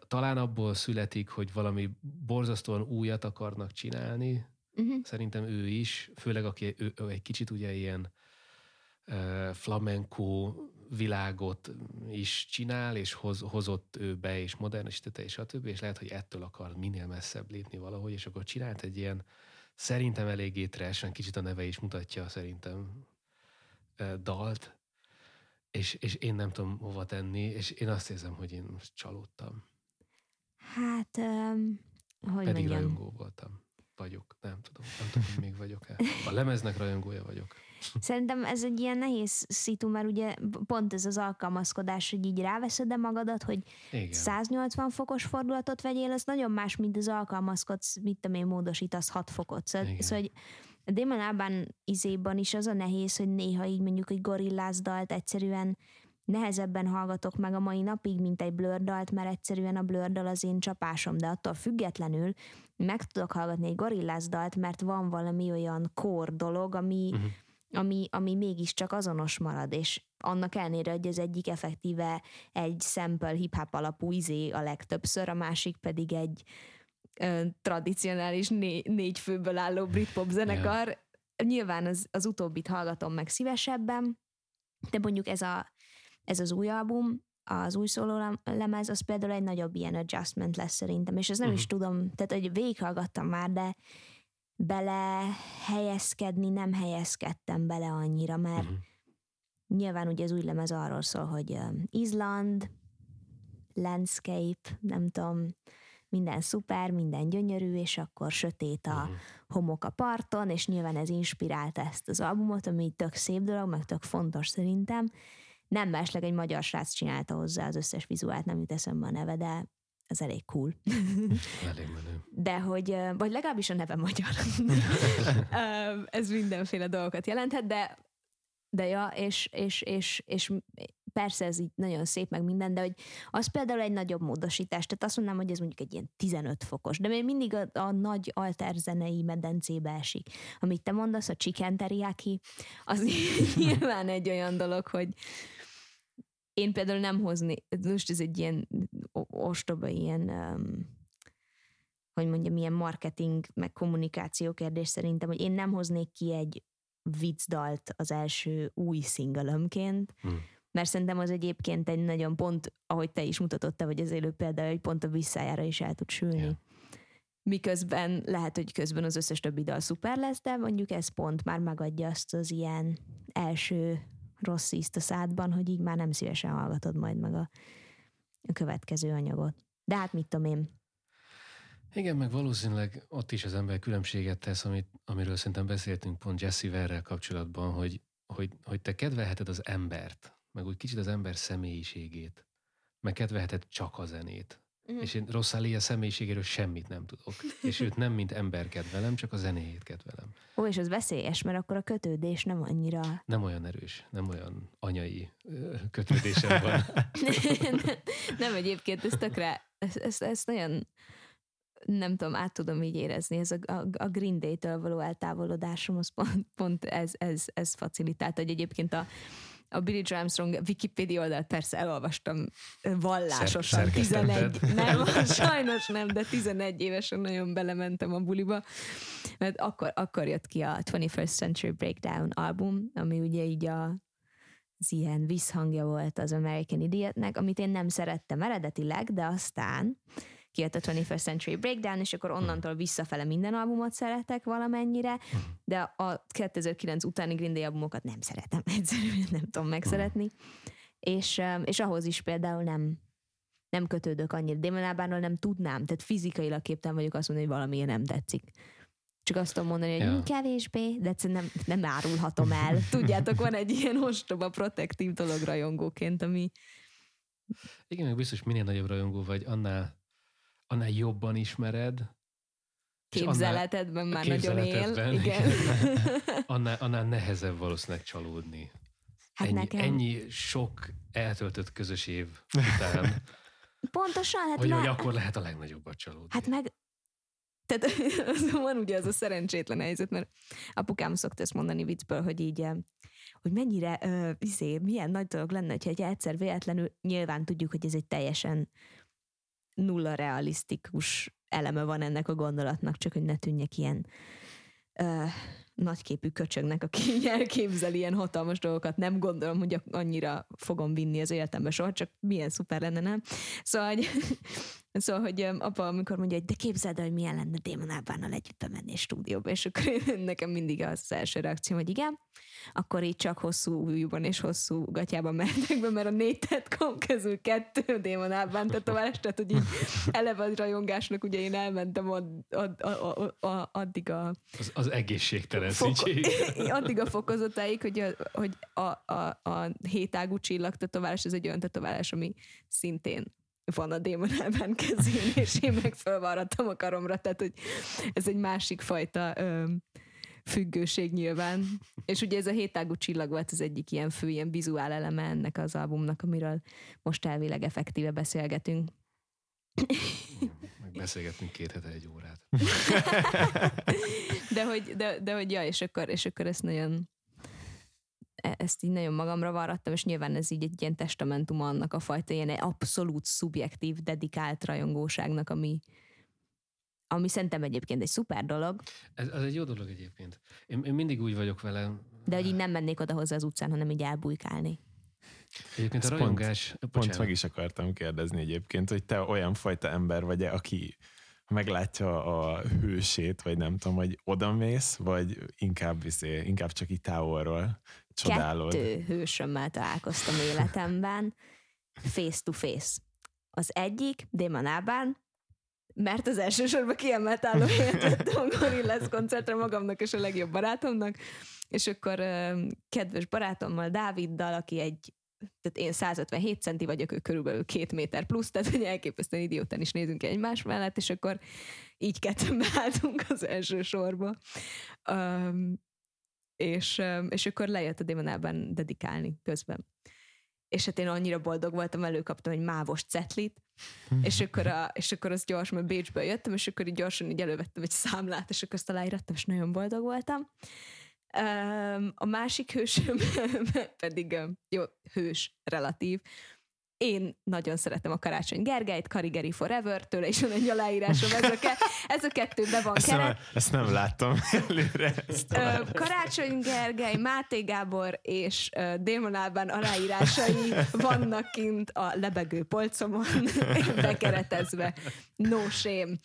talán abból születik, hogy valami borzasztóan újat akarnak csinálni. Uh-huh. Szerintem ő is, főleg aki ő, ő egy kicsit ugye ilyen uh, flamenco világot is csinál, és hoz, hozott ő be, és modernistette, és stb. És lehet, hogy ettől akar minél messzebb lépni valahogy, és akkor csinált egy ilyen szerintem eléggé tresen, kicsit a neve is mutatja szerintem dalt, és, és én nem tudom hova tenni, és én azt érzem, hogy én most csalódtam. Hát, um, hogy Pedig mondjam. rajongó voltam. Vagyok, nem tudom. Nem tudom, hogy még vagyok-e. A lemeznek rajongója vagyok. Szerintem ez egy ilyen nehéz szitu, mert ugye pont ez az alkalmazkodás, hogy így ráveszed magadat, hogy Igen. 180 fokos fordulatot vegyél, az nagyon más, mint az alkalmazkodsz, mit tudom én, módosítasz 6 fokot. Szóval, Igen. szóval hogy a Damon Alban izéban is az a nehéz, hogy néha így mondjuk egy gorilláz dalt egyszerűen nehezebben hallgatok meg a mai napig, mint egy blur dalt, mert egyszerűen a blur dal az én csapásom, de attól függetlenül meg tudok hallgatni egy gorilláz dalt, mert van valami olyan kór dolog, ami, uh-huh. Ami, ami mégiscsak azonos marad, és annak ellenére, hogy az egyik effektíve egy sample hip-hop alapú izé a legtöbbször, a másik pedig egy ö, tradicionális né- négy főből álló britpop zenekar. Yeah. Nyilván az, az utóbbit hallgatom meg szívesebben, de mondjuk ez, a, ez az új album, az új szóló lemez, az például egy nagyobb ilyen adjustment lesz szerintem, és ez nem uh-huh. is tudom, tehát hogy végighallgattam már, de bele helyezkedni nem helyezkedtem bele annyira, mert uh-huh. nyilván ugye az új lemez arról szól, hogy um, Izland, landscape, nem tudom, minden szuper, minden gyönyörű, és akkor sötét a uh-huh. homok a parton, és nyilván ez inspirálta ezt az albumot, ami tök szép dolog, meg tök fontos szerintem. Nem másleg egy magyar srác csinálta hozzá az összes vizuált, nem jut eszembe a neve, de ez elég cool. elég menő. De hogy, vagy legalábbis a neve magyar. <laughs> ez mindenféle dolgokat jelenthet, de de ja, és, és, és, és persze ez így nagyon szép, meg minden, de hogy az például egy nagyobb módosítás, tehát azt mondanám, hogy ez mondjuk egy ilyen 15 fokos, de még mindig a, a nagy alterzenei medencébe esik. Amit te mondasz, a chicken teriyaki, az <laughs> nyilván egy olyan dolog, hogy én például nem hozni, most ez egy ilyen ostoba, ilyen um, hogy mondjam, ilyen marketing, meg kommunikáció kérdés szerintem, hogy én nem hoznék ki egy viccdalt az első új szingölömként, hmm. mert szerintem az egyébként egy nagyon pont, ahogy te is mutatod, te vagy az élő példa, hogy pont a visszájára is el tud sülni. Yeah. Miközben lehet, hogy közben az összes többi dal szuper lesz, de mondjuk ez pont már megadja azt az ilyen első rossz ízt a szádban, hogy így már nem szívesen hallgatod majd meg a, a következő anyagot. De hát mit tudom én, igen, meg valószínűleg ott is az ember különbséget tesz, amit, amiről szerintem beszéltünk pont Jesse Verrel kapcsolatban, hogy, hogy, hogy te kedvelheted az embert, meg úgy kicsit az ember személyiségét, meg kedvelheted csak a zenét. Mm. És én Rosalia személyiségéről semmit nem tudok. És őt nem mint ember kedvelem, csak a zenéjét kedvelem. Ó, és az veszélyes, mert akkor a kötődés nem annyira... Nem olyan erős, nem olyan anyai kötődésem van. <laughs> nem egyébként, ez tökre, ez, ez, ez nagyon nem tudom, át tudom így érezni, ez a, a, a Green Day-től való eltávolodásom, az pont, pont ez, ez, ez facilitált, hogy egyébként a, a Billy Armstrong Wikipedia oldalt persze elolvastam vallásosan, Szer- 11, <laughs> nem, sajnos nem, de 11 évesen nagyon belementem a buliba, mert akkor, akkor jött ki a 21st Century Breakdown album, ami ugye így a, az ilyen visszhangja volt az American Idiotnek, amit én nem szerettem eredetileg, de aztán kijött a 21st Century Breakdown, és akkor onnantól visszafele minden albumot szeretek valamennyire, de a 2009 utáni Green Day albumokat nem szeretem, <laughs> egyszerűen nem tudom megszeretni. És, és ahhoz is például nem, nem kötődök annyira. Damon Albarnról nem tudnám, tehát fizikailag képtelen vagyok azt mondani, hogy valami nem tetszik. Csak azt tudom mondani, hogy ja. kevésbé, de nem, nem árulhatom el. <laughs> Tudjátok, van egy ilyen ostoba protektív dolog rajongóként, ami... Igen, meg biztos minél nagyobb rajongó vagy, annál annál jobban ismered. Képzeletedben már nagyon él. Igen. <laughs> annál, annál nehezebb valószínűleg csalódni. Hát ennyi, nekem... ennyi sok eltöltött közös év után. <laughs> Pontosan. Hát hogy, már... hogy akkor lehet a legnagyobbat csalódni. Hát meg Tehát <laughs> az, van ugye az a szerencsétlen helyzet, mert apukám szokta ezt mondani viccből, hogy így hogy mennyire, uh, izé, milyen nagy dolog lenne, hogyha egyszer véletlenül, nyilván tudjuk, hogy ez egy teljesen nulla realisztikus eleme van ennek a gondolatnak, csak hogy ne tűnjek ilyen uh, nagyképű köcsögnek, aki <laughs> elképzel ilyen hatalmas dolgokat. Nem gondolom, hogy annyira fogom vinni az életembe soha, csak milyen szuper lenne, nem? Szóval, hogy, szóval, hogy apa, amikor mondja, hogy de képzeld el, hogy milyen lenne Démon Ábánnal együtt bemenni stúdióba, és akkor <laughs> nekem mindig az első reakció, hogy igen, akkor így csak hosszú újúban és hosszú gatyában mentek be, mert a négy tetkom közül kettő Démon Ábán tetoválás, tehát hogy így eleve a rajongásnak ugye én elmentem ad, ad, ad, ad, addig a... Az, az egészségtelen foko, <laughs> Addig a fokozatáig, hogy, a, hogy a, a, a hétágú csillag tetoválás, ez egy olyan tetoválás, ami szintén van a démon elben kezén, <laughs> és én meg fölvarrattam a karomra, tehát hogy ez egy másik fajta ö, függőség nyilván. És ugye ez a hétágú csillag volt az egyik ilyen fő, ilyen vizuál eleme ennek az albumnak, amiről most elvileg effektíve beszélgetünk. Meg beszélgetünk két hete egy órát. <laughs> de hogy, de, de hogy ja, és akkor, és akkor ezt nagyon ezt így nagyon magamra varrattam, és nyilván ez így egy ilyen testamentum annak a fajta ilyen abszolút szubjektív, dedikált rajongóságnak, ami, ami szerintem egyébként egy szuper dolog. Ez, az egy jó dolog egyébként. Én, én mindig úgy vagyok vele. De hogy így nem mennék oda hozzá az utcán, hanem így elbújkálni. Egyébként a rajongás... Pont, pont meg is akartam kérdezni egyébként, hogy te olyan fajta ember vagy -e, aki meglátja a hősét, vagy nem tudom, hogy odamész, vagy inkább, viszé, inkább csak itt távolról csodálod. Kettő hősömmel találkoztam életemben, face to face. Az egyik, Déman Ábán, mert az elsősorban kiemelt vettem a Gorillaz koncertre magamnak és a legjobb barátomnak, és akkor kedves barátommal, Dáviddal, aki egy tehát én 157 centi vagyok, ő körülbelül két méter plusz, tehát hogy elképesztően idiótán is nézünk egymás mellett, és akkor így ketten beálltunk az első sorba. Um, és, és akkor lejött a Démonában dedikálni közben. És hát én annyira boldog voltam, előkaptam egy mávos cetlit, és akkor, a, és akkor az gyorsan, mert Bécsből jöttem, és akkor így gyorsan így elővettem egy számlát, és akkor azt aláírattam, és nagyon boldog voltam. A másik hősöm <laughs> pedig, jó, hős, relatív, én nagyon szeretem a Karácsony Gergelyt, Karigeri Forever, tőle is van egy aláírásom, ez a, ke- ez a kettő be van ezt nem, ezt nem láttam előre. Ezt Karácsony Gergely, Máté Gábor és Démon Albán aláírásai vannak kint a lebegő polcomon <laughs> bekeretezve. No shame.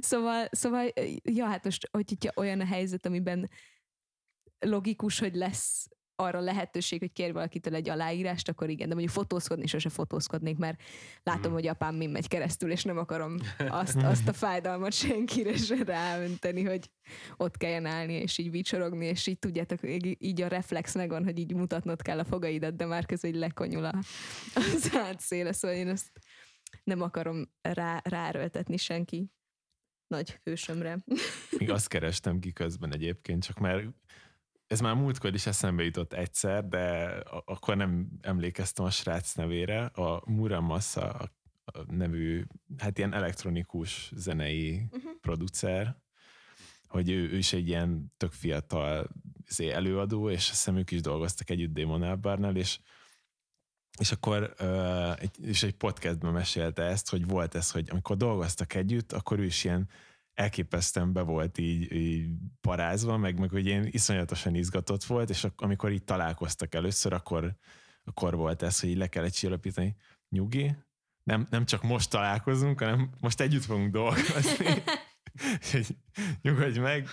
szóval, szóval, ja, hát most, hogyha olyan a helyzet, amiben logikus, hogy lesz arra lehetőség, hogy kér valakitől egy aláírást, akkor igen, de mondjuk fotózkodni sose fotózkodnék, mert látom, mm. hogy apám mi megy keresztül, és nem akarom <laughs> azt, azt a fájdalmat senkire se ráönteni, hogy ott kelljen állni, és így vicsorogni, és így tudjátok, így a reflex megvan, hogy így mutatnod kell a fogaidat, de már közben így lekonyul a, az átszéle, szóval én ezt nem akarom rá, ráröltetni senki nagy hősömre. Még azt kerestem ki közben egyébként, csak már ez már múltkor is eszembe jutott egyszer, de akkor nem emlékeztem a srác nevére. A Muramasa nevű, hát ilyen elektronikus zenei uh-huh. producer, hogy ő, ő is egy ilyen tök fiatal izé, előadó, és azt hiszem ők is dolgoztak együtt Damon Albarnál, és és akkor egy, és egy podcastben mesélte ezt, hogy volt ez, hogy amikor dolgoztak együtt, akkor ő is ilyen elképesztően be volt így, így parázva, meg, meg hogy én iszonyatosan izgatott volt, és amikor így találkoztak először, akkor, akkor volt ez, hogy így le kellett csillapítani, nyugi, nem, nem csak most találkozunk, hanem most együtt fogunk dolgozni. <laughs> nyugodj meg,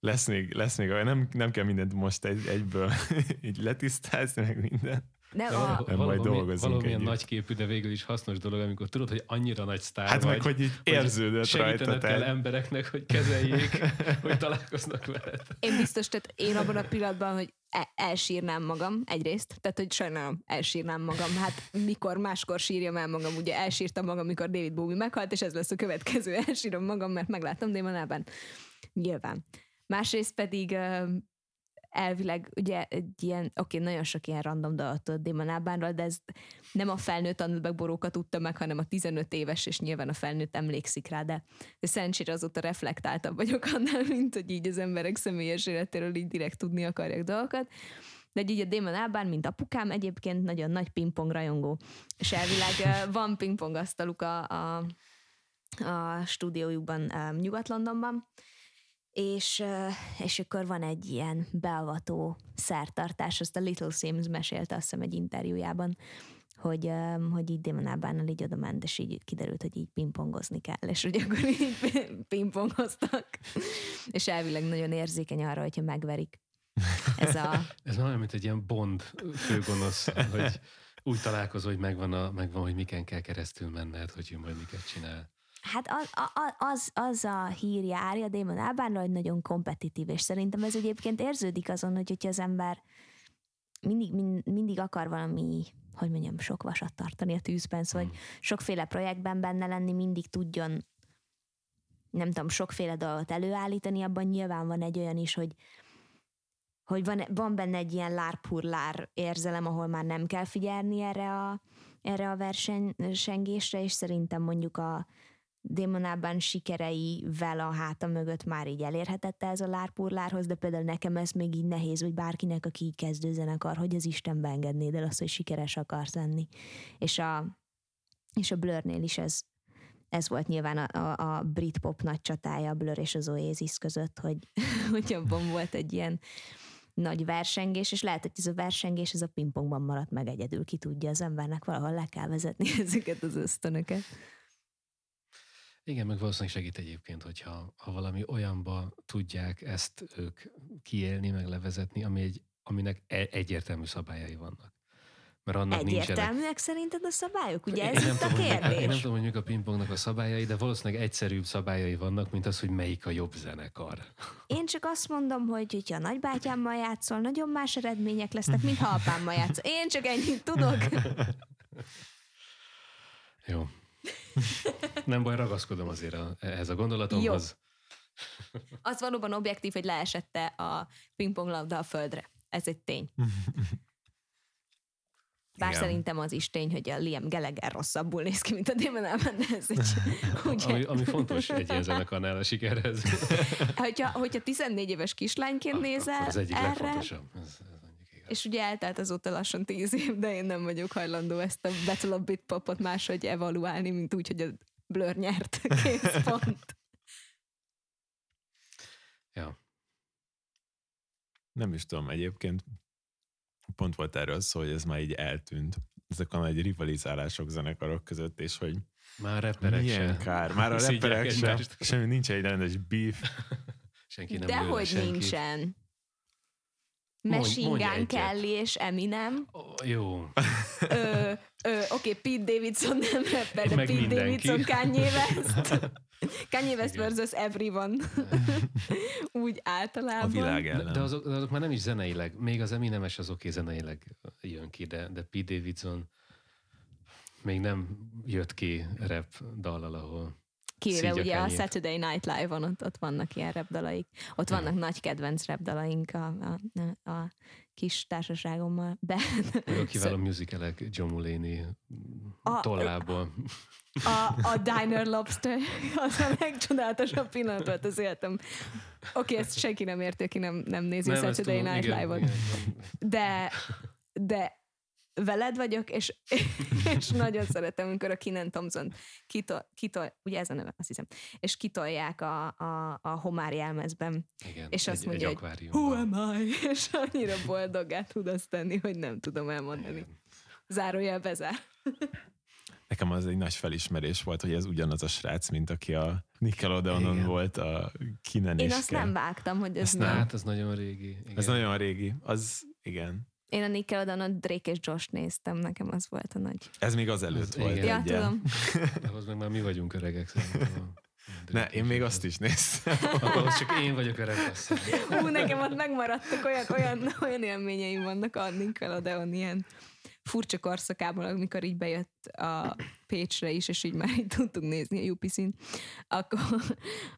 lesz még, lesz még, nem, nem kell mindent most egy, egyből <laughs> így letisztázni, meg minden. Nem, a... nem majd dolgozunk Valamilyen együtt. nagyképű, de végül is hasznos dolog, amikor tudod, hogy annyira nagy sztár Hát vagy, meg, hogy így érződött hogy rajta. kell embereknek, hogy kezeljék, <laughs> hogy találkoznak veled. Én biztos, tehát én abban a pillanatban, hogy e- elsírnám magam egyrészt, tehát hogy sajnálom, elsírnám magam. Hát mikor máskor sírjam el magam, ugye elsírtam magam, mikor David Bowie meghalt, és ez lesz a következő, <laughs> elsírom magam, mert megláttam Démonában. Nyilván. Másrészt pedig elvileg ugye egy ilyen, oké, nagyon sok ilyen random dolgot tudod Damon Albarnról, de ez nem a felnőtt Annabek boróka tudta meg, hanem a 15 éves, és nyilván a felnőtt emlékszik rá, de, de szerencsére azóta reflektáltabb vagyok annál, mint hogy így az emberek személyes életéről így direkt tudni akarják dolgokat. De így a Damon Albarn, mint apukám, egyébként nagyon nagy pingpong rajongó. És elvileg van pingpong asztaluk a, a, a stúdiójukban Nyugat-Londonban, és, és akkor van egy ilyen beavató szertartás, azt a Little Sims mesélte azt hiszem egy interjújában, hogy, hogy így Albánnal így oda ment, és így kiderült, hogy így pingpongozni kell, és hogy akkor így <laughs> pingpongoztak. és elvileg nagyon érzékeny arra, hogyha megverik. Ez, a... <laughs> Ez olyan, mint egy ilyen Bond főgonosz, hogy úgy találkozol, hogy megvan, a, megvan, hogy miken kell keresztül menned, hogy ő majd miket csinál. Hát az, az, az a hír járja Damon Albánra, hogy nagyon kompetitív, és szerintem ez egyébként érződik azon, hogy hogyha az ember mindig, mind, mindig akar valami, hogy mondjam, sok vasat tartani a tűzben, szóval hmm. sokféle projektben benne lenni, mindig tudjon nem tudom, sokféle dolgot előállítani, abban nyilván van egy olyan is, hogy hogy van, van benne egy ilyen lárpurlár érzelem, ahol már nem kell figyelni erre a, erre a versenysengésre, és szerintem mondjuk a démonában sikereivel a háta mögött már így elérhetette ez a lárpurlárhoz, de például nekem ez még így nehéz, hogy bárkinek, aki így kezdő zenekar, hogy az Isten engednéd el azt, hogy sikeres akarsz lenni. És a, és a Blurnél is ez, ez volt nyilván a, a, a Britpop nagy csatája, a Blur és az Oasis között, hogy, <laughs> hogy abban volt egy ilyen nagy versengés, és lehet, hogy ez a versengés ez a pingpongban maradt meg egyedül, ki tudja, az embernek valahol le kell vezetni <laughs> ezeket az ösztönöket. Igen, meg valószínűleg segít egyébként, hogyha ha valami olyanba tudják ezt ők kiélni, meg levezetni, ami egy, aminek e- egyértelmű szabályai vannak. Mert annak Egyértelműek nincsenek... szerinted a szabályok? Ugye ez itt a kérdés? Én nem tudom, hogy mik a pingpongnak a szabályai, de valószínűleg egyszerűbb szabályai vannak, mint az, hogy melyik a jobb zenekar. Én csak azt mondom, hogy hogyha a nagybátyámmal játszol, nagyon más eredmények lesznek, mint ha <laughs> apámmal játszol. Én csak ennyit tudok. Jó. Nem baj, ragaszkodom azért a, ehhez a gondolatomhoz. Jó. Az valóban objektív, hogy leesette a pingponglabda a földre. Ez egy tény. Bár Igen. szerintem az is tény, hogy a Liam Gallagher rosszabbul néz ki, mint a Damon Albarn, de ez egy... Ugye? Ami, ami fontos egy ilyen zenekarnál a sikerhez. hogyha, hogyha 14 éves kislányként nézel az egyik erre, legfontosabb. Ez, és ugye eltelt azóta lassan tíz év, de én nem vagyok hajlandó ezt a Battle of Bitpopot máshogy evaluálni, mint úgy, hogy a Blur nyert. Kész <laughs> pont. ja. Nem is tudom, egyébként pont volt erről szó, hogy ez már így eltűnt. Ezek a nagy rivalizálások zenekarok között, és hogy már reperek milyen sem. kár. Már a reperek sem. Semmi, nincs egy rendes beef. <laughs> Senki nem Dehogy nincsen. Machine Gun Kelly és Eminem. Oh, jó. Ö, ö, Oké, okay, Pete Davidson nem rapper, de Pete mindenki. Davidson Kanye West. <laughs> Kanye West versus everyone. <laughs> Úgy általában. A világ ellen. De azok, de azok már nem is zeneileg. Még az Eminemes az oké okay, zeneileg jön ki, de, de Pete Davidson még nem jött ki rap dallal, ahol Kivéve ugye a Saturday Night Live-on ott, ott vannak ilyen repdalaik. Ott vannak nagy kedvenc repdalaink a, a, a kis társaságommal. De, a kiváló <laughs> musicalek John Mulaney a, tollából. A, a <laughs> Diner Lobster az a legcsodálatosabb pillanat az életem. Oké, okay, ezt senki nem érti, aki nem, nem nézi nem, Saturday Night Live-ot. De, de veled vagyok, és, <laughs> és nagyon szeretem, amikor a Kinen Thompson kitol, kitol, ugye ez a neve, azt hiszem, és kitolják a, a, a homár jelmezben. Igen, és azt egy, mondja, egy hogy who am I? <laughs> És annyira boldogát tud azt tenni, hogy nem tudom elmondani. Igen. Zárójel bezár. <laughs> Nekem az egy nagy felismerés volt, hogy ez ugyanaz a srác, mint aki a Nickelodeonon Igen. volt a Kinen Én azt nem vágtam, hogy ez nem. Hát, az nagyon régi. Igen. Ez nagyon régi. Az, igen. Én a Nickelodeon Drake és Josh néztem, nekem az volt a nagy. Ez még az előtt volt. Igen. Ja, tudom. Ahhoz meg már mi vagyunk öregek szerintem. Ne, én még azt is néztem. Ahhoz csak én vagyok öreg. Hú, nekem ott megmaradtak olyan, olyan, olyan élményeim vannak a Nickelodeon ilyen furcsa korszakában, amikor így bejött a Pécsre is, és így már így tudtunk nézni a UPC-n, akkor,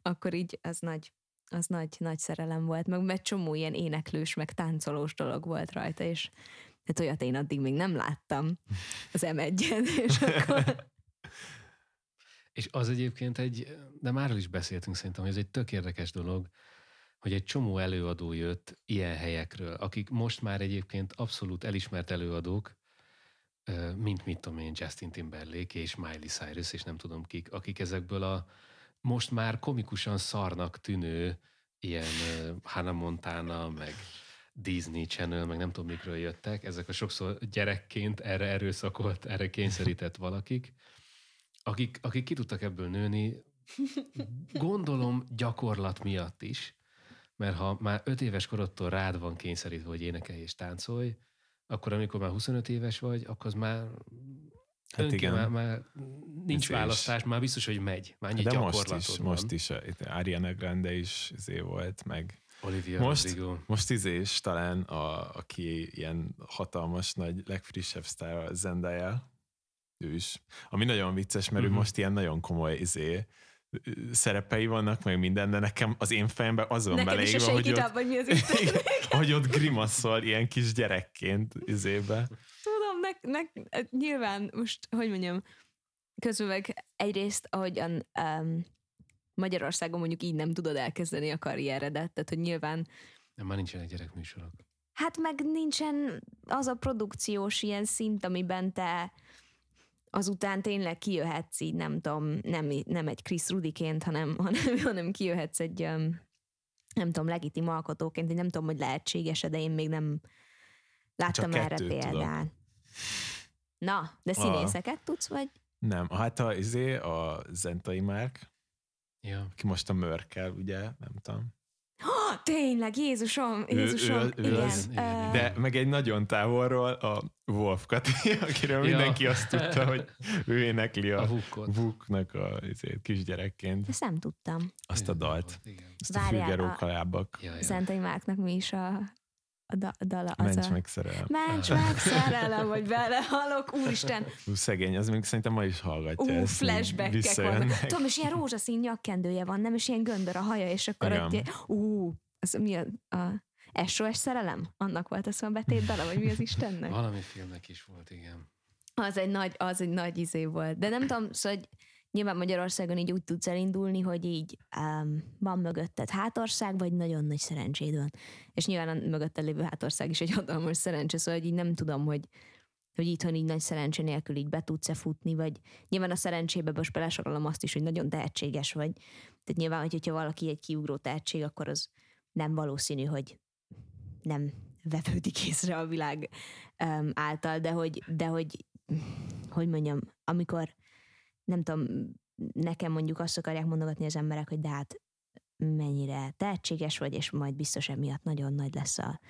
akkor így az nagy, az nagy, nagy szerelem volt, meg egy csomó ilyen éneklős, meg táncolós dolog volt rajta, és tehát olyat én addig még nem láttam az m <laughs> és akkor... És az egyébként egy, de már is beszéltünk szerintem, hogy ez egy tök érdekes dolog, hogy egy csomó előadó jött ilyen helyekről, akik most már egyébként abszolút elismert előadók, mint mit tudom én, Justin Timberlake és Miley Cyrus, és nem tudom kik, akik ezekből a most már komikusan szarnak tűnő ilyen Hannah Montana, meg Disney Channel, meg nem tudom mikről jöttek, ezek a sokszor gyerekként erre erőszakolt, erre kényszerített valakik, akik, akik ki tudtak ebből nőni, gondolom gyakorlat miatt is, mert ha már öt éves korodtól rád van kényszerítve, hogy énekelj és táncolj, akkor amikor már 25 éves vagy, akkor az már Hát igen. Már, már nincs Ez választás, is. már biztos, hogy megy. Már De most is, van. most is, Ariana Grande is izé volt, meg Olivia most, Rodrigo. Most izé is talán, a, aki ilyen hatalmas, nagy, legfrissebb sztár, Zendaya, ő is. Ami nagyon vicces, mert uh-huh. ő mhm. most ilyen nagyon komoly izé, szerepei vannak, meg minden, de nekem az én fejemben az van beleírva, hogy, ott, vagy mi az <laughs> hogy ott grimaszol ilyen kis gyerekként izébe. Tudom, nek, nek, nyilván most, hogy mondjam, közben meg egyrészt, ahogyan um, Magyarországon mondjuk így nem tudod elkezdeni a karrieredet, tehát hogy nyilván... Nem, már nincsenek gyerekműsorok. Hát meg nincsen az a produkciós ilyen szint, amiben te azután tényleg kijöhetsz így, nem tudom, nem, nem egy Chris Rudiként, hanem, <laughs> hanem, hanem kijöhetsz egy, nem tudom, legitim alkotóként, én nem tudom, hogy lehetséges de én még nem láttam Csak erre példát. Na, de színészeket a... tudsz, vagy? Nem, hát a, izé, a Zentai Márk, ja. ki most a Mörkel, ugye, nem tudom. Oh, tényleg, Jézusom, Jézusom, ő, ő, ő igen. Az, uh... De meg egy nagyon távolról a Wolf Kati, <laughs> akiről ja. mindenki azt tudta, hogy ő énekli a, a Vuknak a izét, kisgyerekként. Ezt nem tudtam. Azt a dalt. Azt Várjál, a fügerókalábak. Ja, ja. Szentai Márknak mi is a a da, dala. Az Mencs a... meg szerelem. Mencs <laughs> meg szerelem, hogy belehalok, úristen. Ú, szegény, az még szerintem ma is hallgatja. Ú, flashbackek vannak. Tudom, és ilyen rózsaszín nyakkendője van, nem, és ilyen göndör a haja, és akkor egy, ú, az mi a, a SOS szerelem? Annak volt a szombatét dala, vagy mi az Istennek? Valami filmnek is volt, igen. Az egy nagy, az egy nagy izé volt. De nem tudom, szóval, hogy nyilván Magyarországon így úgy tudsz elindulni, hogy így um, van mögötted hátország, vagy nagyon nagy szerencséd van. És nyilván a mögötted lévő hátország is egy hatalmas szerencse, szóval hogy így nem tudom, hogy hogy itthon így nagy szerencse nélkül így be tudsz-e futni, vagy nyilván a szerencsébe most belesorolom azt is, hogy nagyon tehetséges vagy. Tehát nyilván, hogyha valaki egy kiugró tehetség, akkor az nem valószínű, hogy nem vevődik észre a világ um, által, de hogy, de hogy, hogy mondjam, amikor nem tudom, nekem mondjuk azt akarják mondogatni az emberek, hogy de hát mennyire tehetséges vagy, és majd biztos emiatt nagyon nagy lesz a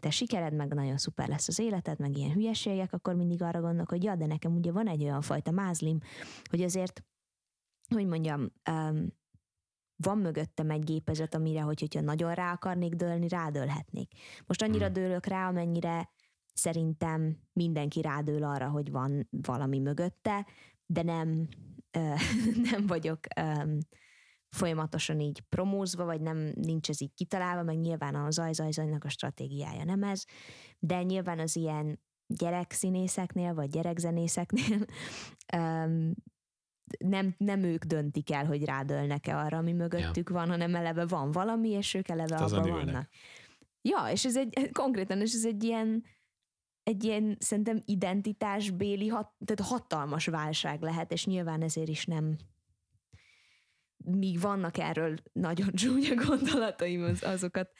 te sikered, meg nagyon szuper lesz az életed, meg ilyen hülyeségek, akkor mindig arra gondolok, hogy ja, de nekem ugye van egy olyan fajta mázlim, hogy azért, hogy mondjam, um, van mögöttem egy gépezet, amire, hogy, hogyha nagyon rá akarnék dőlni, rádőlhetnék. Most annyira hmm. dőlök rá, amennyire szerintem mindenki rádől arra, hogy van valami mögötte, de nem, <laughs> nem vagyok folyamatosan így promózva, vagy nem nincs ez így kitalálva, meg nyilván a zaj-zaj-zajnak a stratégiája nem ez, de nyilván az ilyen gyerekszínészeknél, vagy gyerekzenészeknél <laughs> nem, nem ők döntik el, hogy rádölnek-e arra, ami mögöttük ja. van, hanem eleve van valami, és ők eleve hát abban vannak. Ja, és ez egy konkrétan, és ez egy ilyen egy ilyen szerintem identitásbéli, hat, tehát hatalmas válság lehet, és nyilván ezért is nem míg vannak erről nagyon <laughs> csúnya gondolataim, az, azokat,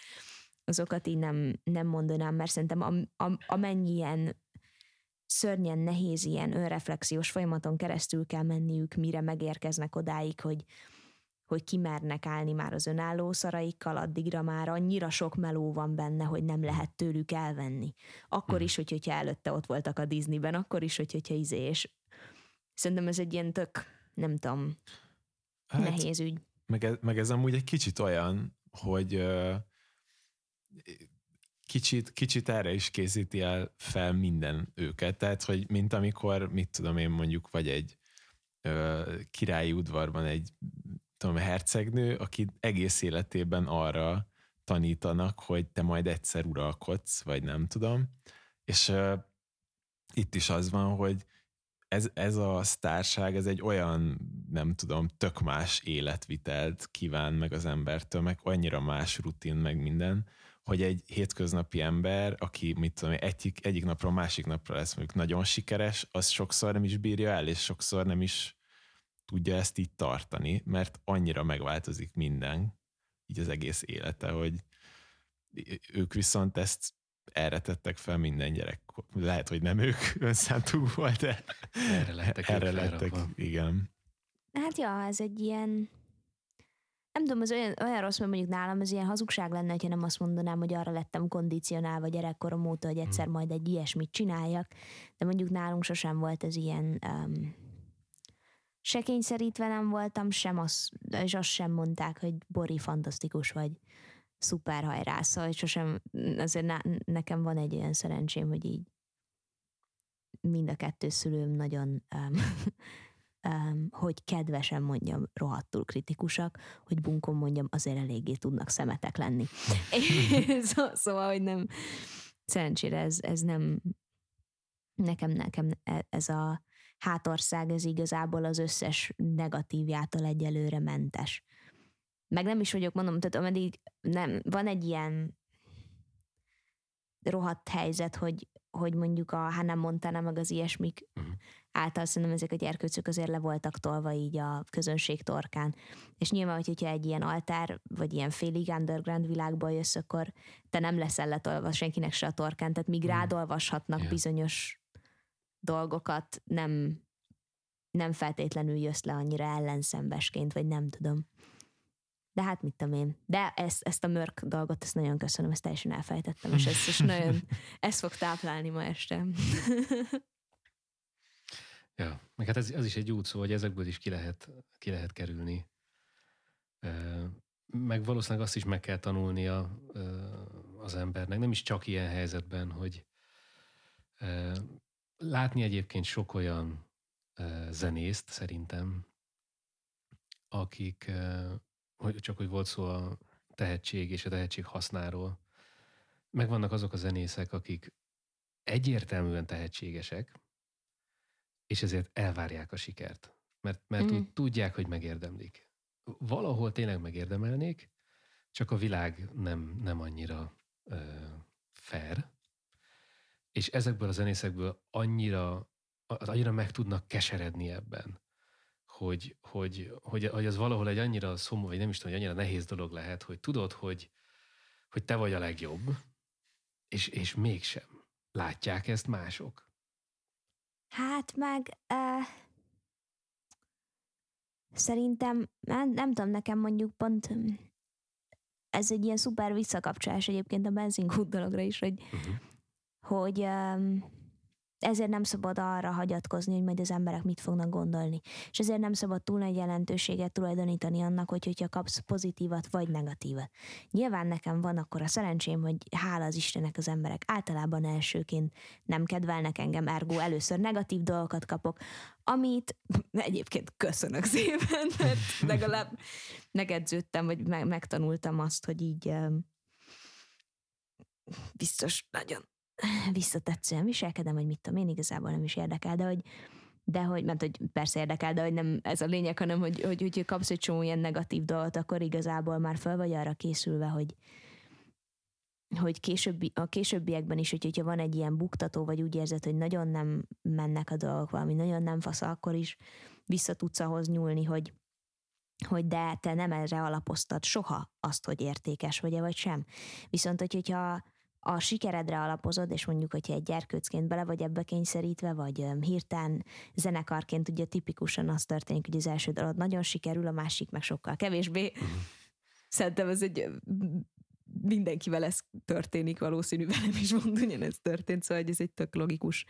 azokat így nem, nem mondanám, mert szerintem am, am, amennyi ilyen szörnyen nehéz ilyen önreflexiós folyamaton keresztül kell menniük, mire megérkeznek odáig, hogy, hogy kimernek állni már az önálló szaraikkal, addigra már annyira sok meló van benne, hogy nem lehet tőlük elvenni. Akkor is, hogy, hogyha előtte ott voltak a Disneyben, akkor is, hogy, hogyha izé, és szerintem ez egy ilyen tök, nem tudom, hát, nehéz ügy. Meg ez, meg ez amúgy egy kicsit olyan, hogy kicsit, kicsit erre is készíti el fel minden őket. Tehát, hogy mint amikor, mit tudom én mondjuk, vagy egy királyi udvarban egy tudom, hercegnő, aki egész életében arra tanítanak, hogy te majd egyszer uralkodsz, vagy nem tudom. És uh, itt is az van, hogy ez, ez a sztárság, ez egy olyan, nem tudom, tök más életvitelt kíván meg az embertől, meg annyira más rutin, meg minden, hogy egy hétköznapi ember, aki mit tudom, egyik, egyik napról másik napra lesz mondjuk nagyon sikeres, az sokszor nem is bírja el, és sokszor nem is tudja ezt így tartani, mert annyira megváltozik minden, így az egész élete, hogy ők viszont ezt erre tettek fel minden gyerek. Lehet, hogy nem ők <laughs> önszántú volt, de erre lettek, erre lettek igen. Hát ja, ez egy ilyen nem tudom, az olyan, olyan rossz, mert mondjuk nálam ez ilyen hazugság lenne, ha nem azt mondanám, hogy arra lettem kondicionálva gyerekkorom óta, hogy egyszer hmm. majd egy ilyesmit csináljak, de mondjuk nálunk sosem volt ez ilyen um, se kényszerítve nem voltam, sem az, és azt sem mondták, hogy Bori fantasztikus vagy szuper hajrá, szóval sosem, azért ne, nekem van egy olyan szerencsém, hogy így mind a kettő szülőm nagyon um, um, <laughs> hogy kedvesen mondjam, rohadtul kritikusak, hogy bunkon mondjam, azért eléggé tudnak szemetek lenni. <laughs> <laughs> Szó, szóval, hogy nem, szerencsére ez, ez nem, nekem, nekem e, ez a hátország, ez igazából az összes negatívjától egyelőre mentes. Meg nem is vagyok, mondom, tehát ameddig nem, van egy ilyen rohadt helyzet, hogy, hogy mondjuk a Hannah Montana meg az ilyesmik uh-huh. által szerintem ezek a gyerkőcök azért le voltak tolva így a közönség torkán. És nyilván, hogyha egy ilyen altár, vagy ilyen félig underground világba jössz, akkor te nem leszel letolva senkinek se a torkán, tehát míg uh-huh. rád olvashatnak yeah. bizonyos dolgokat, nem, nem feltétlenül jössz le annyira ellenszembesként, vagy nem tudom. De hát mit tudom én. De ezt, ezt a mörk dolgot, ezt nagyon köszönöm, ezt teljesen elfejtettem, és ezt is nagyon, ezt fog táplálni ma este. <laughs> ja, meg hát ez, ez is egy út szó, hogy ezekből is ki lehet, ki lehet kerülni. Meg valószínűleg azt is meg kell tanulnia az embernek, nem is csak ilyen helyzetben, hogy látni egyébként sok olyan zenészt szerintem, akik hogy csak hogy volt szó a tehetség és a tehetség hasznáról. Megvannak azok a zenészek, akik egyértelműen tehetségesek, és ezért elvárják a sikert. Mert, mert mm. úgy tudják, hogy megérdemlik. Valahol tényleg megérdemelnék, csak a világ nem, nem annyira ö, fair, és ezekből a zenészekből annyira, annyira meg tudnak keseredni ebben, hogy, hogy, hogy, hogy az valahol egy annyira szomorú, vagy nem is tudom, hogy annyira nehéz dolog lehet, hogy tudod, hogy, hogy te vagy a legjobb, és, és mégsem. Látják ezt mások? Hát meg uh, szerintem, nem, nem tudom, nekem mondjuk pont ez egy ilyen szuper visszakapcsolás egyébként a benzinkút dologra is, hogy, uh-huh. Hogy ezért nem szabad arra hagyatkozni, hogy majd az emberek mit fognak gondolni. És ezért nem szabad túl nagy jelentőséget tulajdonítani annak, hogy hogyha kapsz pozitívat vagy negatívat. Nyilván nekem van akkor a szerencsém, hogy hála az Istennek az emberek általában elsőként nem kedvelnek engem, ergo először negatív dolgokat kapok, amit <laughs> egyébként köszönök szépen, mert legalább megedződtem, vagy megtanultam azt, hogy így biztos nagyon <laughs> visszatetszően viselkedem, vagy mit tudom én, igazából nem is érdekel, de hogy, de hogy, mert hogy persze érdekel, de hogy nem ez a lényeg, hanem hogy, hogy, hogy kapsz egy csomó ilyen negatív dolgot, akkor igazából már fel vagy arra készülve, hogy, hogy későbbi, a későbbiekben is, hogy, hogyha van egy ilyen buktató, vagy úgy érzed, hogy nagyon nem mennek a dolgok, valami nagyon nem fasz, akkor is vissza tudsz ahhoz nyúlni, hogy, hogy de te nem erre alapoztad soha azt, hogy értékes vagy-e, vagy sem. Viszont, hogy, hogyha a sikeredre alapozod, és mondjuk, hogyha egy gyerkőcként bele vagy ebbe kényszerítve, vagy hirtelen zenekarként ugye tipikusan az történik, hogy az első dalod nagyon sikerül, a másik meg sokkal kevésbé. Uh-huh. Szerintem ez egy mindenkivel ez történik, valószínű velem is mond, ugyanez történt, szóval ez egy tök logikus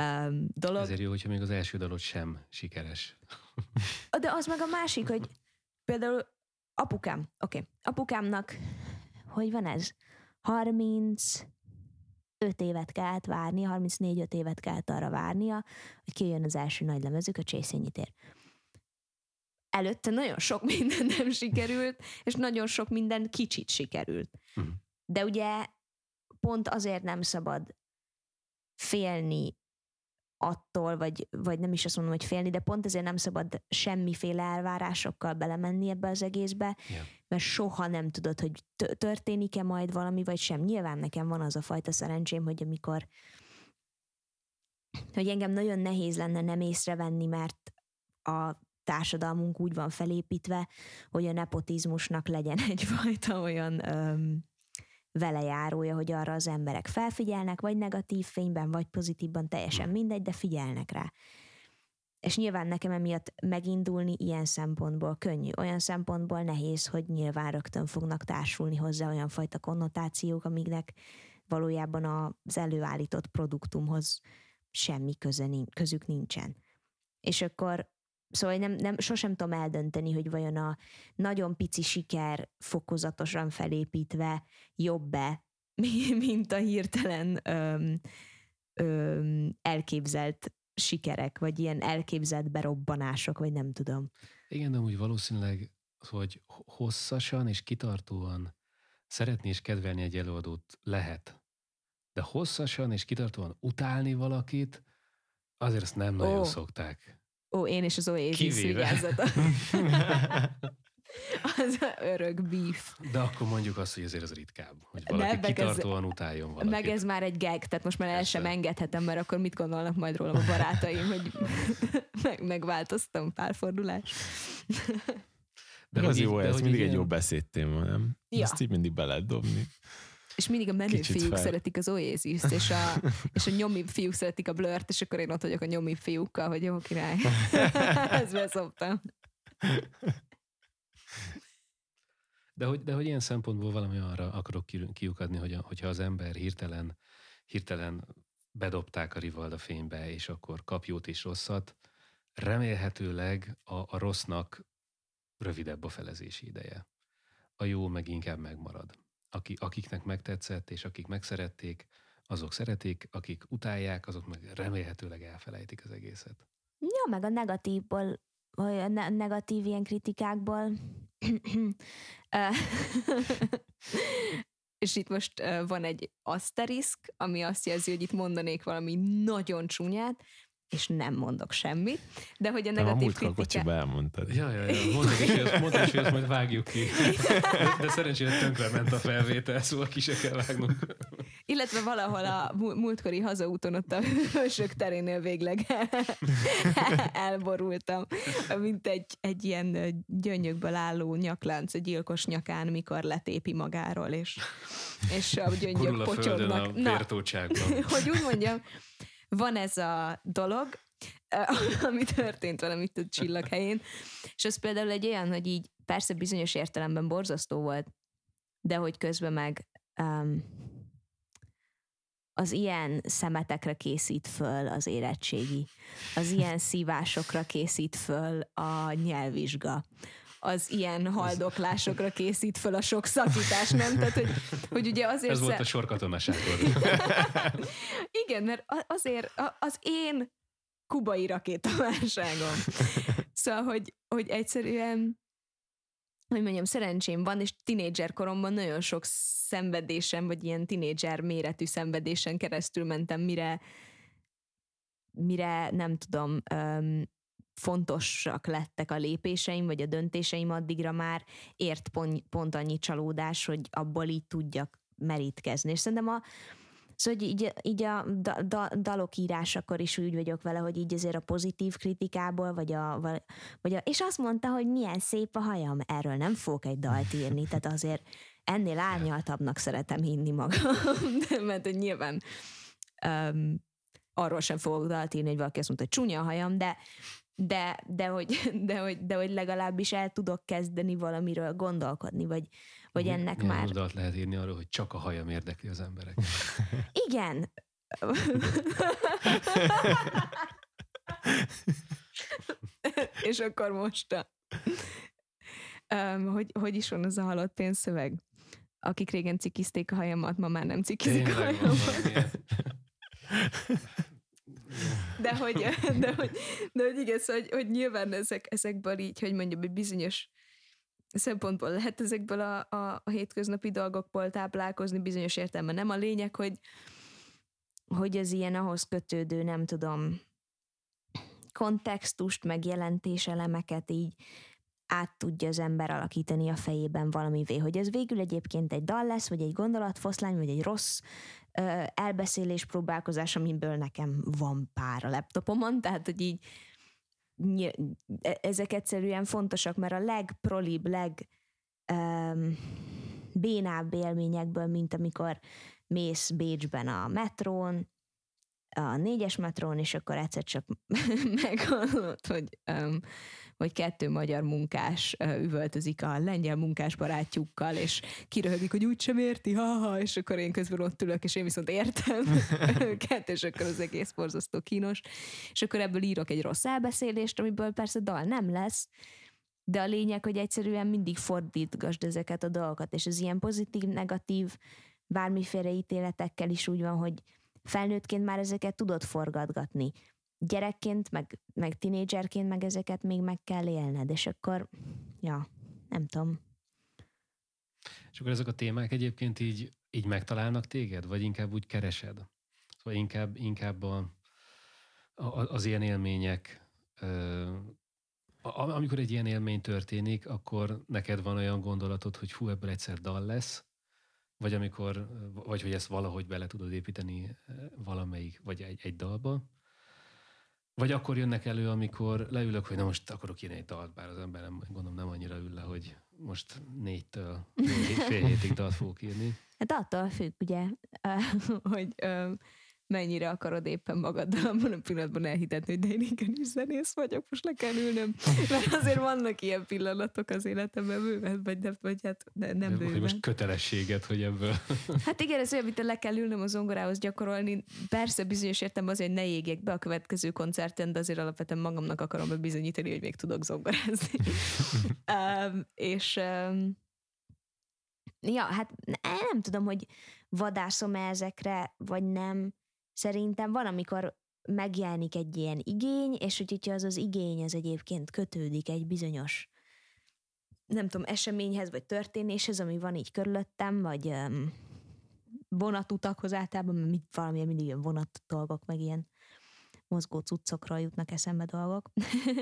um, dolog. Ezért jó, hogyha még az első dalod sem sikeres. <laughs> De az meg a másik, hogy például apukám, oké, okay, apukámnak, hogy van ez? 35 évet kellett várnia, 34-5 évet kellett arra várnia, hogy kijön az első nagy lemezük, a Csészényi tér. előtte nagyon sok minden <laughs> nem sikerült, és nagyon sok minden kicsit sikerült. Mhm. De ugye pont azért nem szabad félni attól, vagy, vagy nem is azt mondom, hogy félni, de pont ezért nem szabad semmiféle elvárásokkal belemenni ebbe az egészbe, Ja. Mert soha nem tudod, hogy történik-e majd valami, vagy sem. Nyilván nekem van az a fajta szerencsém, hogy amikor hogy engem nagyon nehéz lenne nem észrevenni, mert a társadalmunk úgy van felépítve, hogy a nepotizmusnak legyen <laughs> egyfajta olyan öm, velejárója, hogy arra az emberek felfigyelnek, vagy negatív fényben, vagy pozitívban, teljesen mindegy, de figyelnek rá. És nyilván nekem emiatt megindulni ilyen szempontból könnyű. Olyan szempontból nehéz, hogy nyilván rögtön fognak társulni hozzá olyan fajta konnotációk, amiknek valójában az előállított produktumhoz semmi köze, közük nincsen. És akkor Szóval nem, nem, sosem tudom eldönteni, hogy vajon a nagyon pici siker fokozatosan felépítve jobb-e, <laughs> mint a hirtelen öm, öm, elképzelt sikerek, vagy ilyen elképzelt berobbanások, vagy nem tudom. Igen, de úgy valószínűleg, hogy hosszasan és kitartóan szeretni és kedvelni egy előadót lehet. De hosszasan és kitartóan utálni valakit, azért ezt nem nagyon Ó. szokták. Ó, én és az Oasis Kivéve. <laughs> <laughs> az örök beef. De akkor mondjuk azt, hogy azért ez ritkább, hogy valaki ez- kitartóan utáljon valakit. Meg ez már egy gag, tehát most már el sem engedhetem, mert akkor mit gondolnak majd rólam a barátaim, hogy <laughs> meg, megváltoztam párfordulás. De az jó, de ez mindig egy jó beszédtéma, nem? Ja. Ezt így mindig be lehet dobni. És mindig a menő Kicsit fiúk fel. szeretik az oasis és a, és a nyomi fiúk szeretik a blurt, és akkor én ott vagyok a nyomi fiúkkal, hogy jó király. <laughs> Ezt beszoptam. De hogy, de hogy ilyen szempontból valami arra akarok ki- kiukadni, hogy a, hogyha az ember hirtelen, hirtelen bedobták a Rivalda fénybe, és akkor kap jót és rosszat, remélhetőleg a, a rossznak rövidebb a felezési ideje. A jó meg inkább megmarad. Aki, akiknek megtetszett, és akik megszerették, azok szeretik, akik utálják, azok meg remélhetőleg elfelejtik az egészet. Ja, meg a negatívból, vagy a ne- negatív ilyen kritikákból. <clears throat> <laughs> És itt most van egy aszteriszk, ami azt jelzi, hogy itt mondanék valami nagyon csúnyát, és nem mondok semmit, de hogy a De a negatív múltkor kritika... kocsiba elmondtad. Ja, ja, ja. Mondtad is, hogy azt, mondtad is, hogy azt majd vágjuk ki. <laughs> De, szerencsére tönkre ment a felvétel, szóval ki se kell vágnunk. Illetve valahol a mú- múltkori hazaúton ott a hősök terénél végleg elborultam, mint egy, egy ilyen ö, gyöngyökből álló nyaklánc a gyilkos nyakán, mikor letépi magáról, és, és a gyöngyök a földön a potyognak. Na, hogy úgy mondjam, van ez a dolog, eh, <laughs> ami történt velem itt a csillaghelyén, és az például egy olyan, hogy így persze bizonyos értelemben borzasztó volt, de hogy közben meg um, az ilyen szemetekre készít föl az érettségi, az ilyen szívásokra készít föl a nyelvvizsga, az ilyen haldoklásokra készít föl a sok szakítás, nem? Tehát, hogy, hogy ugye azért... Ez volt a sorkatonaságod. <laughs> igen, mert azért az én kubai rakétaválságom. <laughs> Szóval, hogy, hogy egyszerűen hogy mondjam, szerencsém van, és tinédzser koromban nagyon sok szenvedésem, vagy ilyen tinédzser méretű szenvedésen keresztül mentem, mire, mire nem tudom, öm, fontosak lettek a lépéseim, vagy a döntéseim, addigra már ért pont, pont annyi csalódás, hogy abból így tudjak merítkezni. És szerintem a, Szóval hogy így, így a da, da, dalok írásakor is úgy vagyok vele, hogy így azért a pozitív kritikából, vagy a, vagy a... És azt mondta, hogy milyen szép a hajam. Erről nem fogok egy dalt írni, tehát azért ennél árnyaltabbnak szeretem hinni magam. <laughs> De, mert hogy nyilván um, arról sem fogok dalt írni, hogy valaki azt mondta, hogy csúnya a hajam, de de, de, hogy, de, hogy, de hogy legalábbis el tudok kezdeni valamiről gondolkodni, vagy, vagy ennek Milyen már... oldalt lehet írni arról, hogy csak a hajam érdekli az emberek. <laughs> Igen. És akkor most a... Um, hogy, hogy is van az a halott pénzszöveg? Akik régen cikizték a hajamat, ma már nem cikizik a Tényleg van hajamat. De hogy, de hogy, de hogy igen, szóval, hogy, hogy nyilván ezek, ezekből így, hogy mondjam, egy bizonyos szempontból lehet ezekből a, a, a hétköznapi dolgokból táplálkozni, bizonyos értelme nem a lényeg, hogy, hogy ez ilyen ahhoz kötődő, nem tudom, kontextust, meg jelentéselemeket így át tudja az ember alakítani a fejében valamivé, hogy ez végül egyébként egy dal lesz, vagy egy gondolatfoszlány, vagy egy rossz ö, elbeszélés próbálkozás, amiből nekem van pár a laptopomon, tehát hogy így ezek egyszerűen fontosak, mert a legprolibb, leg um, élményekből, mint amikor mész Bécsben a metrón, a négyes metrón, és akkor egyszer csak <laughs> meghallott, hogy, um, hogy kettő magyar munkás uh, üvöltözik a lengyel munkás barátjukkal, és kiröhögik, hogy úgysem érti, ha-ha, és akkor én közben ott ülök, és én viszont értem <laughs> őket, és akkor az egész borzasztó kínos, és akkor ebből írok egy rossz elbeszélést, amiből persze dal nem lesz, de a lényeg, hogy egyszerűen mindig fordítgasd ezeket a dolgokat, és az ilyen pozitív, negatív, bármiféle ítéletekkel is úgy van, hogy felnőttként már ezeket tudod forgatgatni. Gyerekként, meg, meg tinédzserként meg ezeket még meg kell élned, és akkor, ja, nem tudom. És akkor ezek a témák egyébként így, így megtalálnak téged, vagy inkább úgy keresed? Vagy inkább, inkább a, a, az ilyen élmények, amikor egy ilyen élmény történik, akkor neked van olyan gondolatod, hogy hú, ebből egyszer dal lesz, vagy amikor, vagy hogy ezt valahogy bele tudod építeni eh, valamelyik, vagy egy, egy dalba, vagy akkor jönnek elő, amikor leülök, hogy na most akarok írni egy dalt, bár az ember nem, gondolom nem annyira ül le, hogy most négytől <laughs> fél, fél hétig dalt fogok írni. Hát attól függ, ugye, <laughs> hogy mennyire akarod éppen magaddal abban a pillanatban elhitetni, hogy de én igenis zenész vagyok, most le kell ülnöm. Mert azért vannak ilyen pillanatok az életemben bőven, vagy, de, vagy hát de nem bőven. Hogy most kötelességet, hogy ebből. Hát igen, ez olyan, amit le kell ülnöm a zongorához gyakorolni. Persze bizonyos értem azért, hogy ne égjek be a következő koncerten, de azért alapvetően magamnak akarom bizonyítani, hogy még tudok zongorázni. <laughs> um, és um, ja, hát nem tudom, hogy vadászom-e ezekre, vagy nem szerintem van, amikor megjelenik egy ilyen igény, és hogyha az az igény az egyébként kötődik egy bizonyos nem tudom, eseményhez, vagy történéshez, ami van így körülöttem, vagy um, vonatutakhoz általában, mert mit, valamilyen mindig ilyen vonat dolgok, meg ilyen mozgó cuccokról jutnak eszembe dolgok.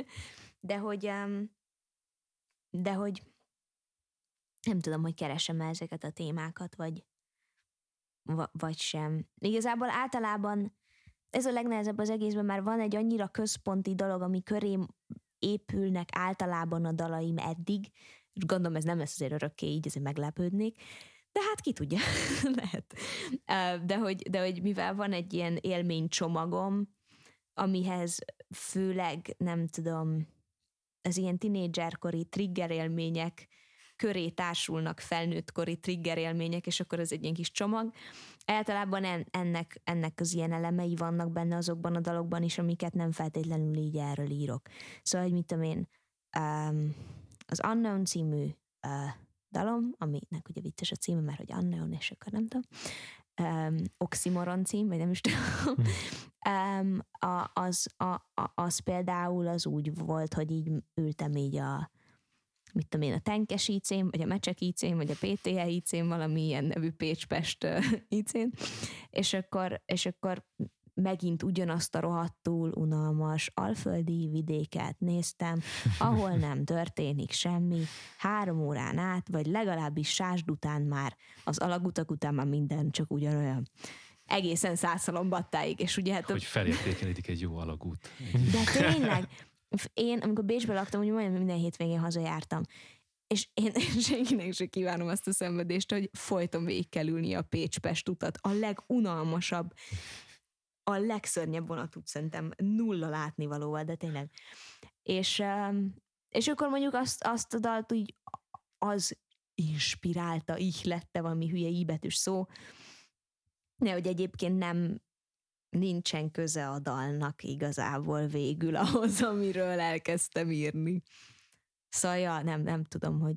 <laughs> de hogy um, de hogy nem tudom, hogy keresem ezeket a témákat, vagy vagy sem. Igazából általában ez a legnehezebb az egészben, mert van egy annyira központi dolog, ami köré épülnek általában a dalaim eddig, és gondolom ez nem lesz azért örökké így, ezért meglepődnék, de hát ki tudja, <laughs> lehet. De hogy, de hogy mivel van egy ilyen élménycsomagom, amihez főleg, nem tudom, az ilyen tinédzserkori trigger élmények köré társulnak felnőttkori trigger élmények, és akkor ez egy ilyen kis csomag. Általában ennek, ennek az ilyen elemei vannak benne azokban a dalokban is, amiket nem feltétlenül így erről írok. Szóval, hogy mit tudom én, um, az Unknown című uh, dalom, aminek ugye vicces a címe, mert hogy Unknown, és akkor nem tudom, um, oxymoron cím, vagy nem is tudom, um, a, az, a, a, az például az úgy volt, hogy így ültem így a, mit tudom én, a Tenkes IC-n, vagy a Mecsek IC-n, vagy a PTE IC-n, valami ilyen nevű Pécs-Pest <laughs> IC-n, és akkor, és akkor megint ugyanazt a rohadtul unalmas alföldi vidéket néztem, ahol <laughs> nem történik semmi, három órán át, vagy legalábbis sásd után már, az alagutak után már minden csak ugyanolyan. Egészen százszalombattáig, és ugye hát... Hogy felértékelítik egy jó alagút. De tényleg, én, amikor Bécsben laktam, úgy majdnem minden hétvégén hazajártam. És én <laughs> senkinek se kívánom azt a szenvedést, hogy folyton végig kell ülni a Pécs-Pest utat. A legunalmasabb, a legszörnyebb vonatút szerintem nulla látnivalóval, de tényleg. És, és akkor mondjuk azt, azt a dalt úgy az inspirálta, így lette valami hülye íbetűs szó, de hogy egyébként nem nincsen köze a dalnak igazából végül ahhoz, amiről elkezdtem írni. Szóval ja, nem, nem tudom, hogy...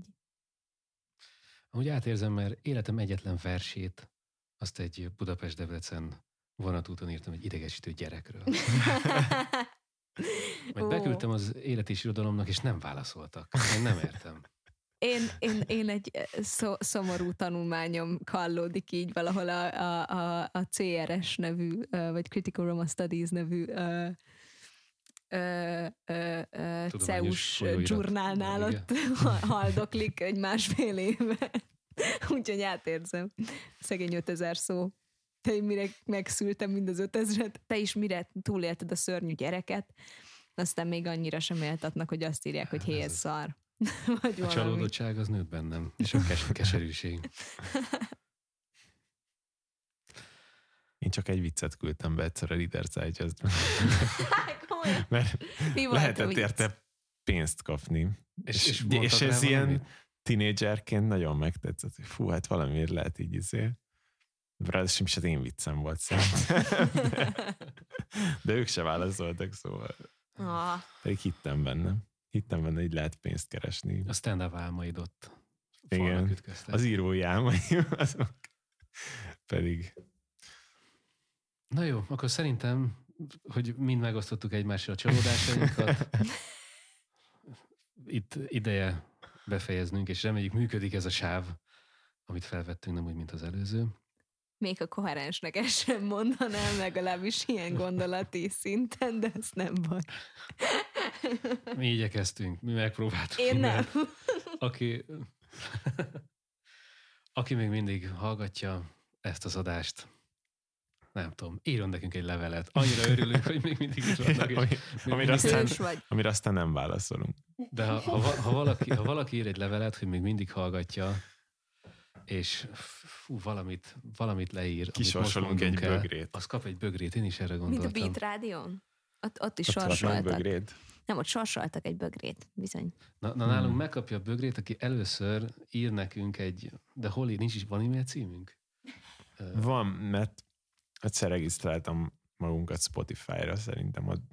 Amúgy átérzem, mert életem egyetlen versét azt egy Budapest-Debrecen vonatúton írtam egy idegesítő gyerekről. <laughs> Majd beküldtem az élet és irodalomnak, és nem válaszoltak. Én nem értem. Én, én, én egy szó, szomorú tanulmányom kallódik így valahol a, a, a, a CRS nevű, vagy Critical Roma Studies nevű CEUS dzsurnálnál ott haldoklik egy másfél éve. <laughs> Úgyhogy átérzem. Szegény 5000 szó. Te mire megszültem mind az 5000 te is mire túlélted a szörnyű gyereket, aztán még annyira sem éltatnak, hogy azt írják, hogy hé, szar. <laughs> Vagy a valami. csalódottság az nőtt bennem, és a kes- keserűség. <laughs> Én csak egy viccet küldtem be egyszer a Leader digest <laughs> Mert Mi lehetett érte pénzt kapni. És, és, és, és ez ilyen tinédzserként nagyon megtetszett, hogy fú, hát valamiért lehet így izé. Ráadásul is az én viccem volt szerintem. De, de ők se válaszoltak, szóval. Ah. Pedig hittem benne. Hittem benne, hogy lehet pénzt keresni. A stand-up álmaid ott. Igen, az írói álmaim, <laughs> azok pedig. Na jó, akkor szerintem, hogy mind megosztottuk egymással a csalódásainkat. <laughs> Itt ideje befejeznünk, és reméljük működik ez a sáv, amit felvettünk, nem úgy, mint az előző. Még a koherensnek ezt sem mondanám, legalábbis ilyen gondolati szinten, de ez nem baj. <laughs> Mi igyekeztünk, mi megpróbáltuk. Én nem. <laughs> Aki, aki még mindig hallgatja ezt az adást, nem tudom, írjon nekünk egy levelet. Annyira örülünk, hogy még mindig itt vannak. Ami, amire, aztán, vagy. amire aztán nem válaszolunk. De ha, ha, ha, valaki, ha valaki ír egy levelet, hogy még mindig hallgatja, és fú, valamit, valamit leír. Kisorsolunk egy el, bögrét. Az kap egy bögrét, én is erre gondoltam. Mint a Beat Rádión? Ott, ott is ott sorsoltak. Nem, ott sorsoltak egy bögrét, bizony. Na, na nálunk hmm. megkapja a bögrét, aki először ír nekünk egy, de hol ír, nincs is, van e-mail címünk? Van, mert egyszer regisztráltam magunkat Spotify-ra, szerintem ott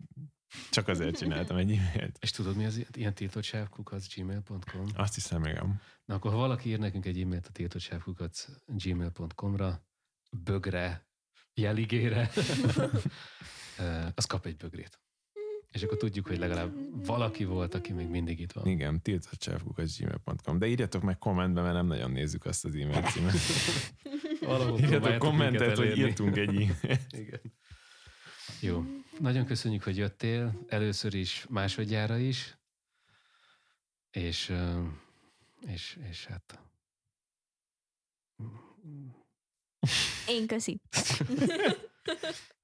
csak azért csináltam egy e-mailt. És tudod, mi az ilyen tiltottságkukac gmail.com? Azt hiszem, igen. Na akkor ha valaki ír nekünk egy e-mailt a tiltottságkukac gmail.com-ra, bögre, jeligére, <laughs> az kap egy bögrét. És akkor tudjuk, hogy legalább valaki volt, aki még mindig itt van. Igen, tiltottságkukac.gmail.com. De írjatok meg kommentbe, mert nem nagyon nézzük azt az e-mail címet. <laughs> Írjatok kommentet, hogy írtunk egy e-mailt. Igen. Jó. Nagyon köszönjük, hogy jöttél. Először is, másodjára is. És, és, és hát... Én köszi. <laughs>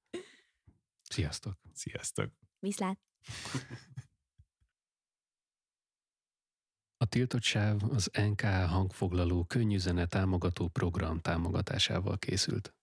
Sziasztok. Sziasztok. Viszlát. A tiltott sáv az NK hangfoglaló könnyűzene támogató program támogatásával készült.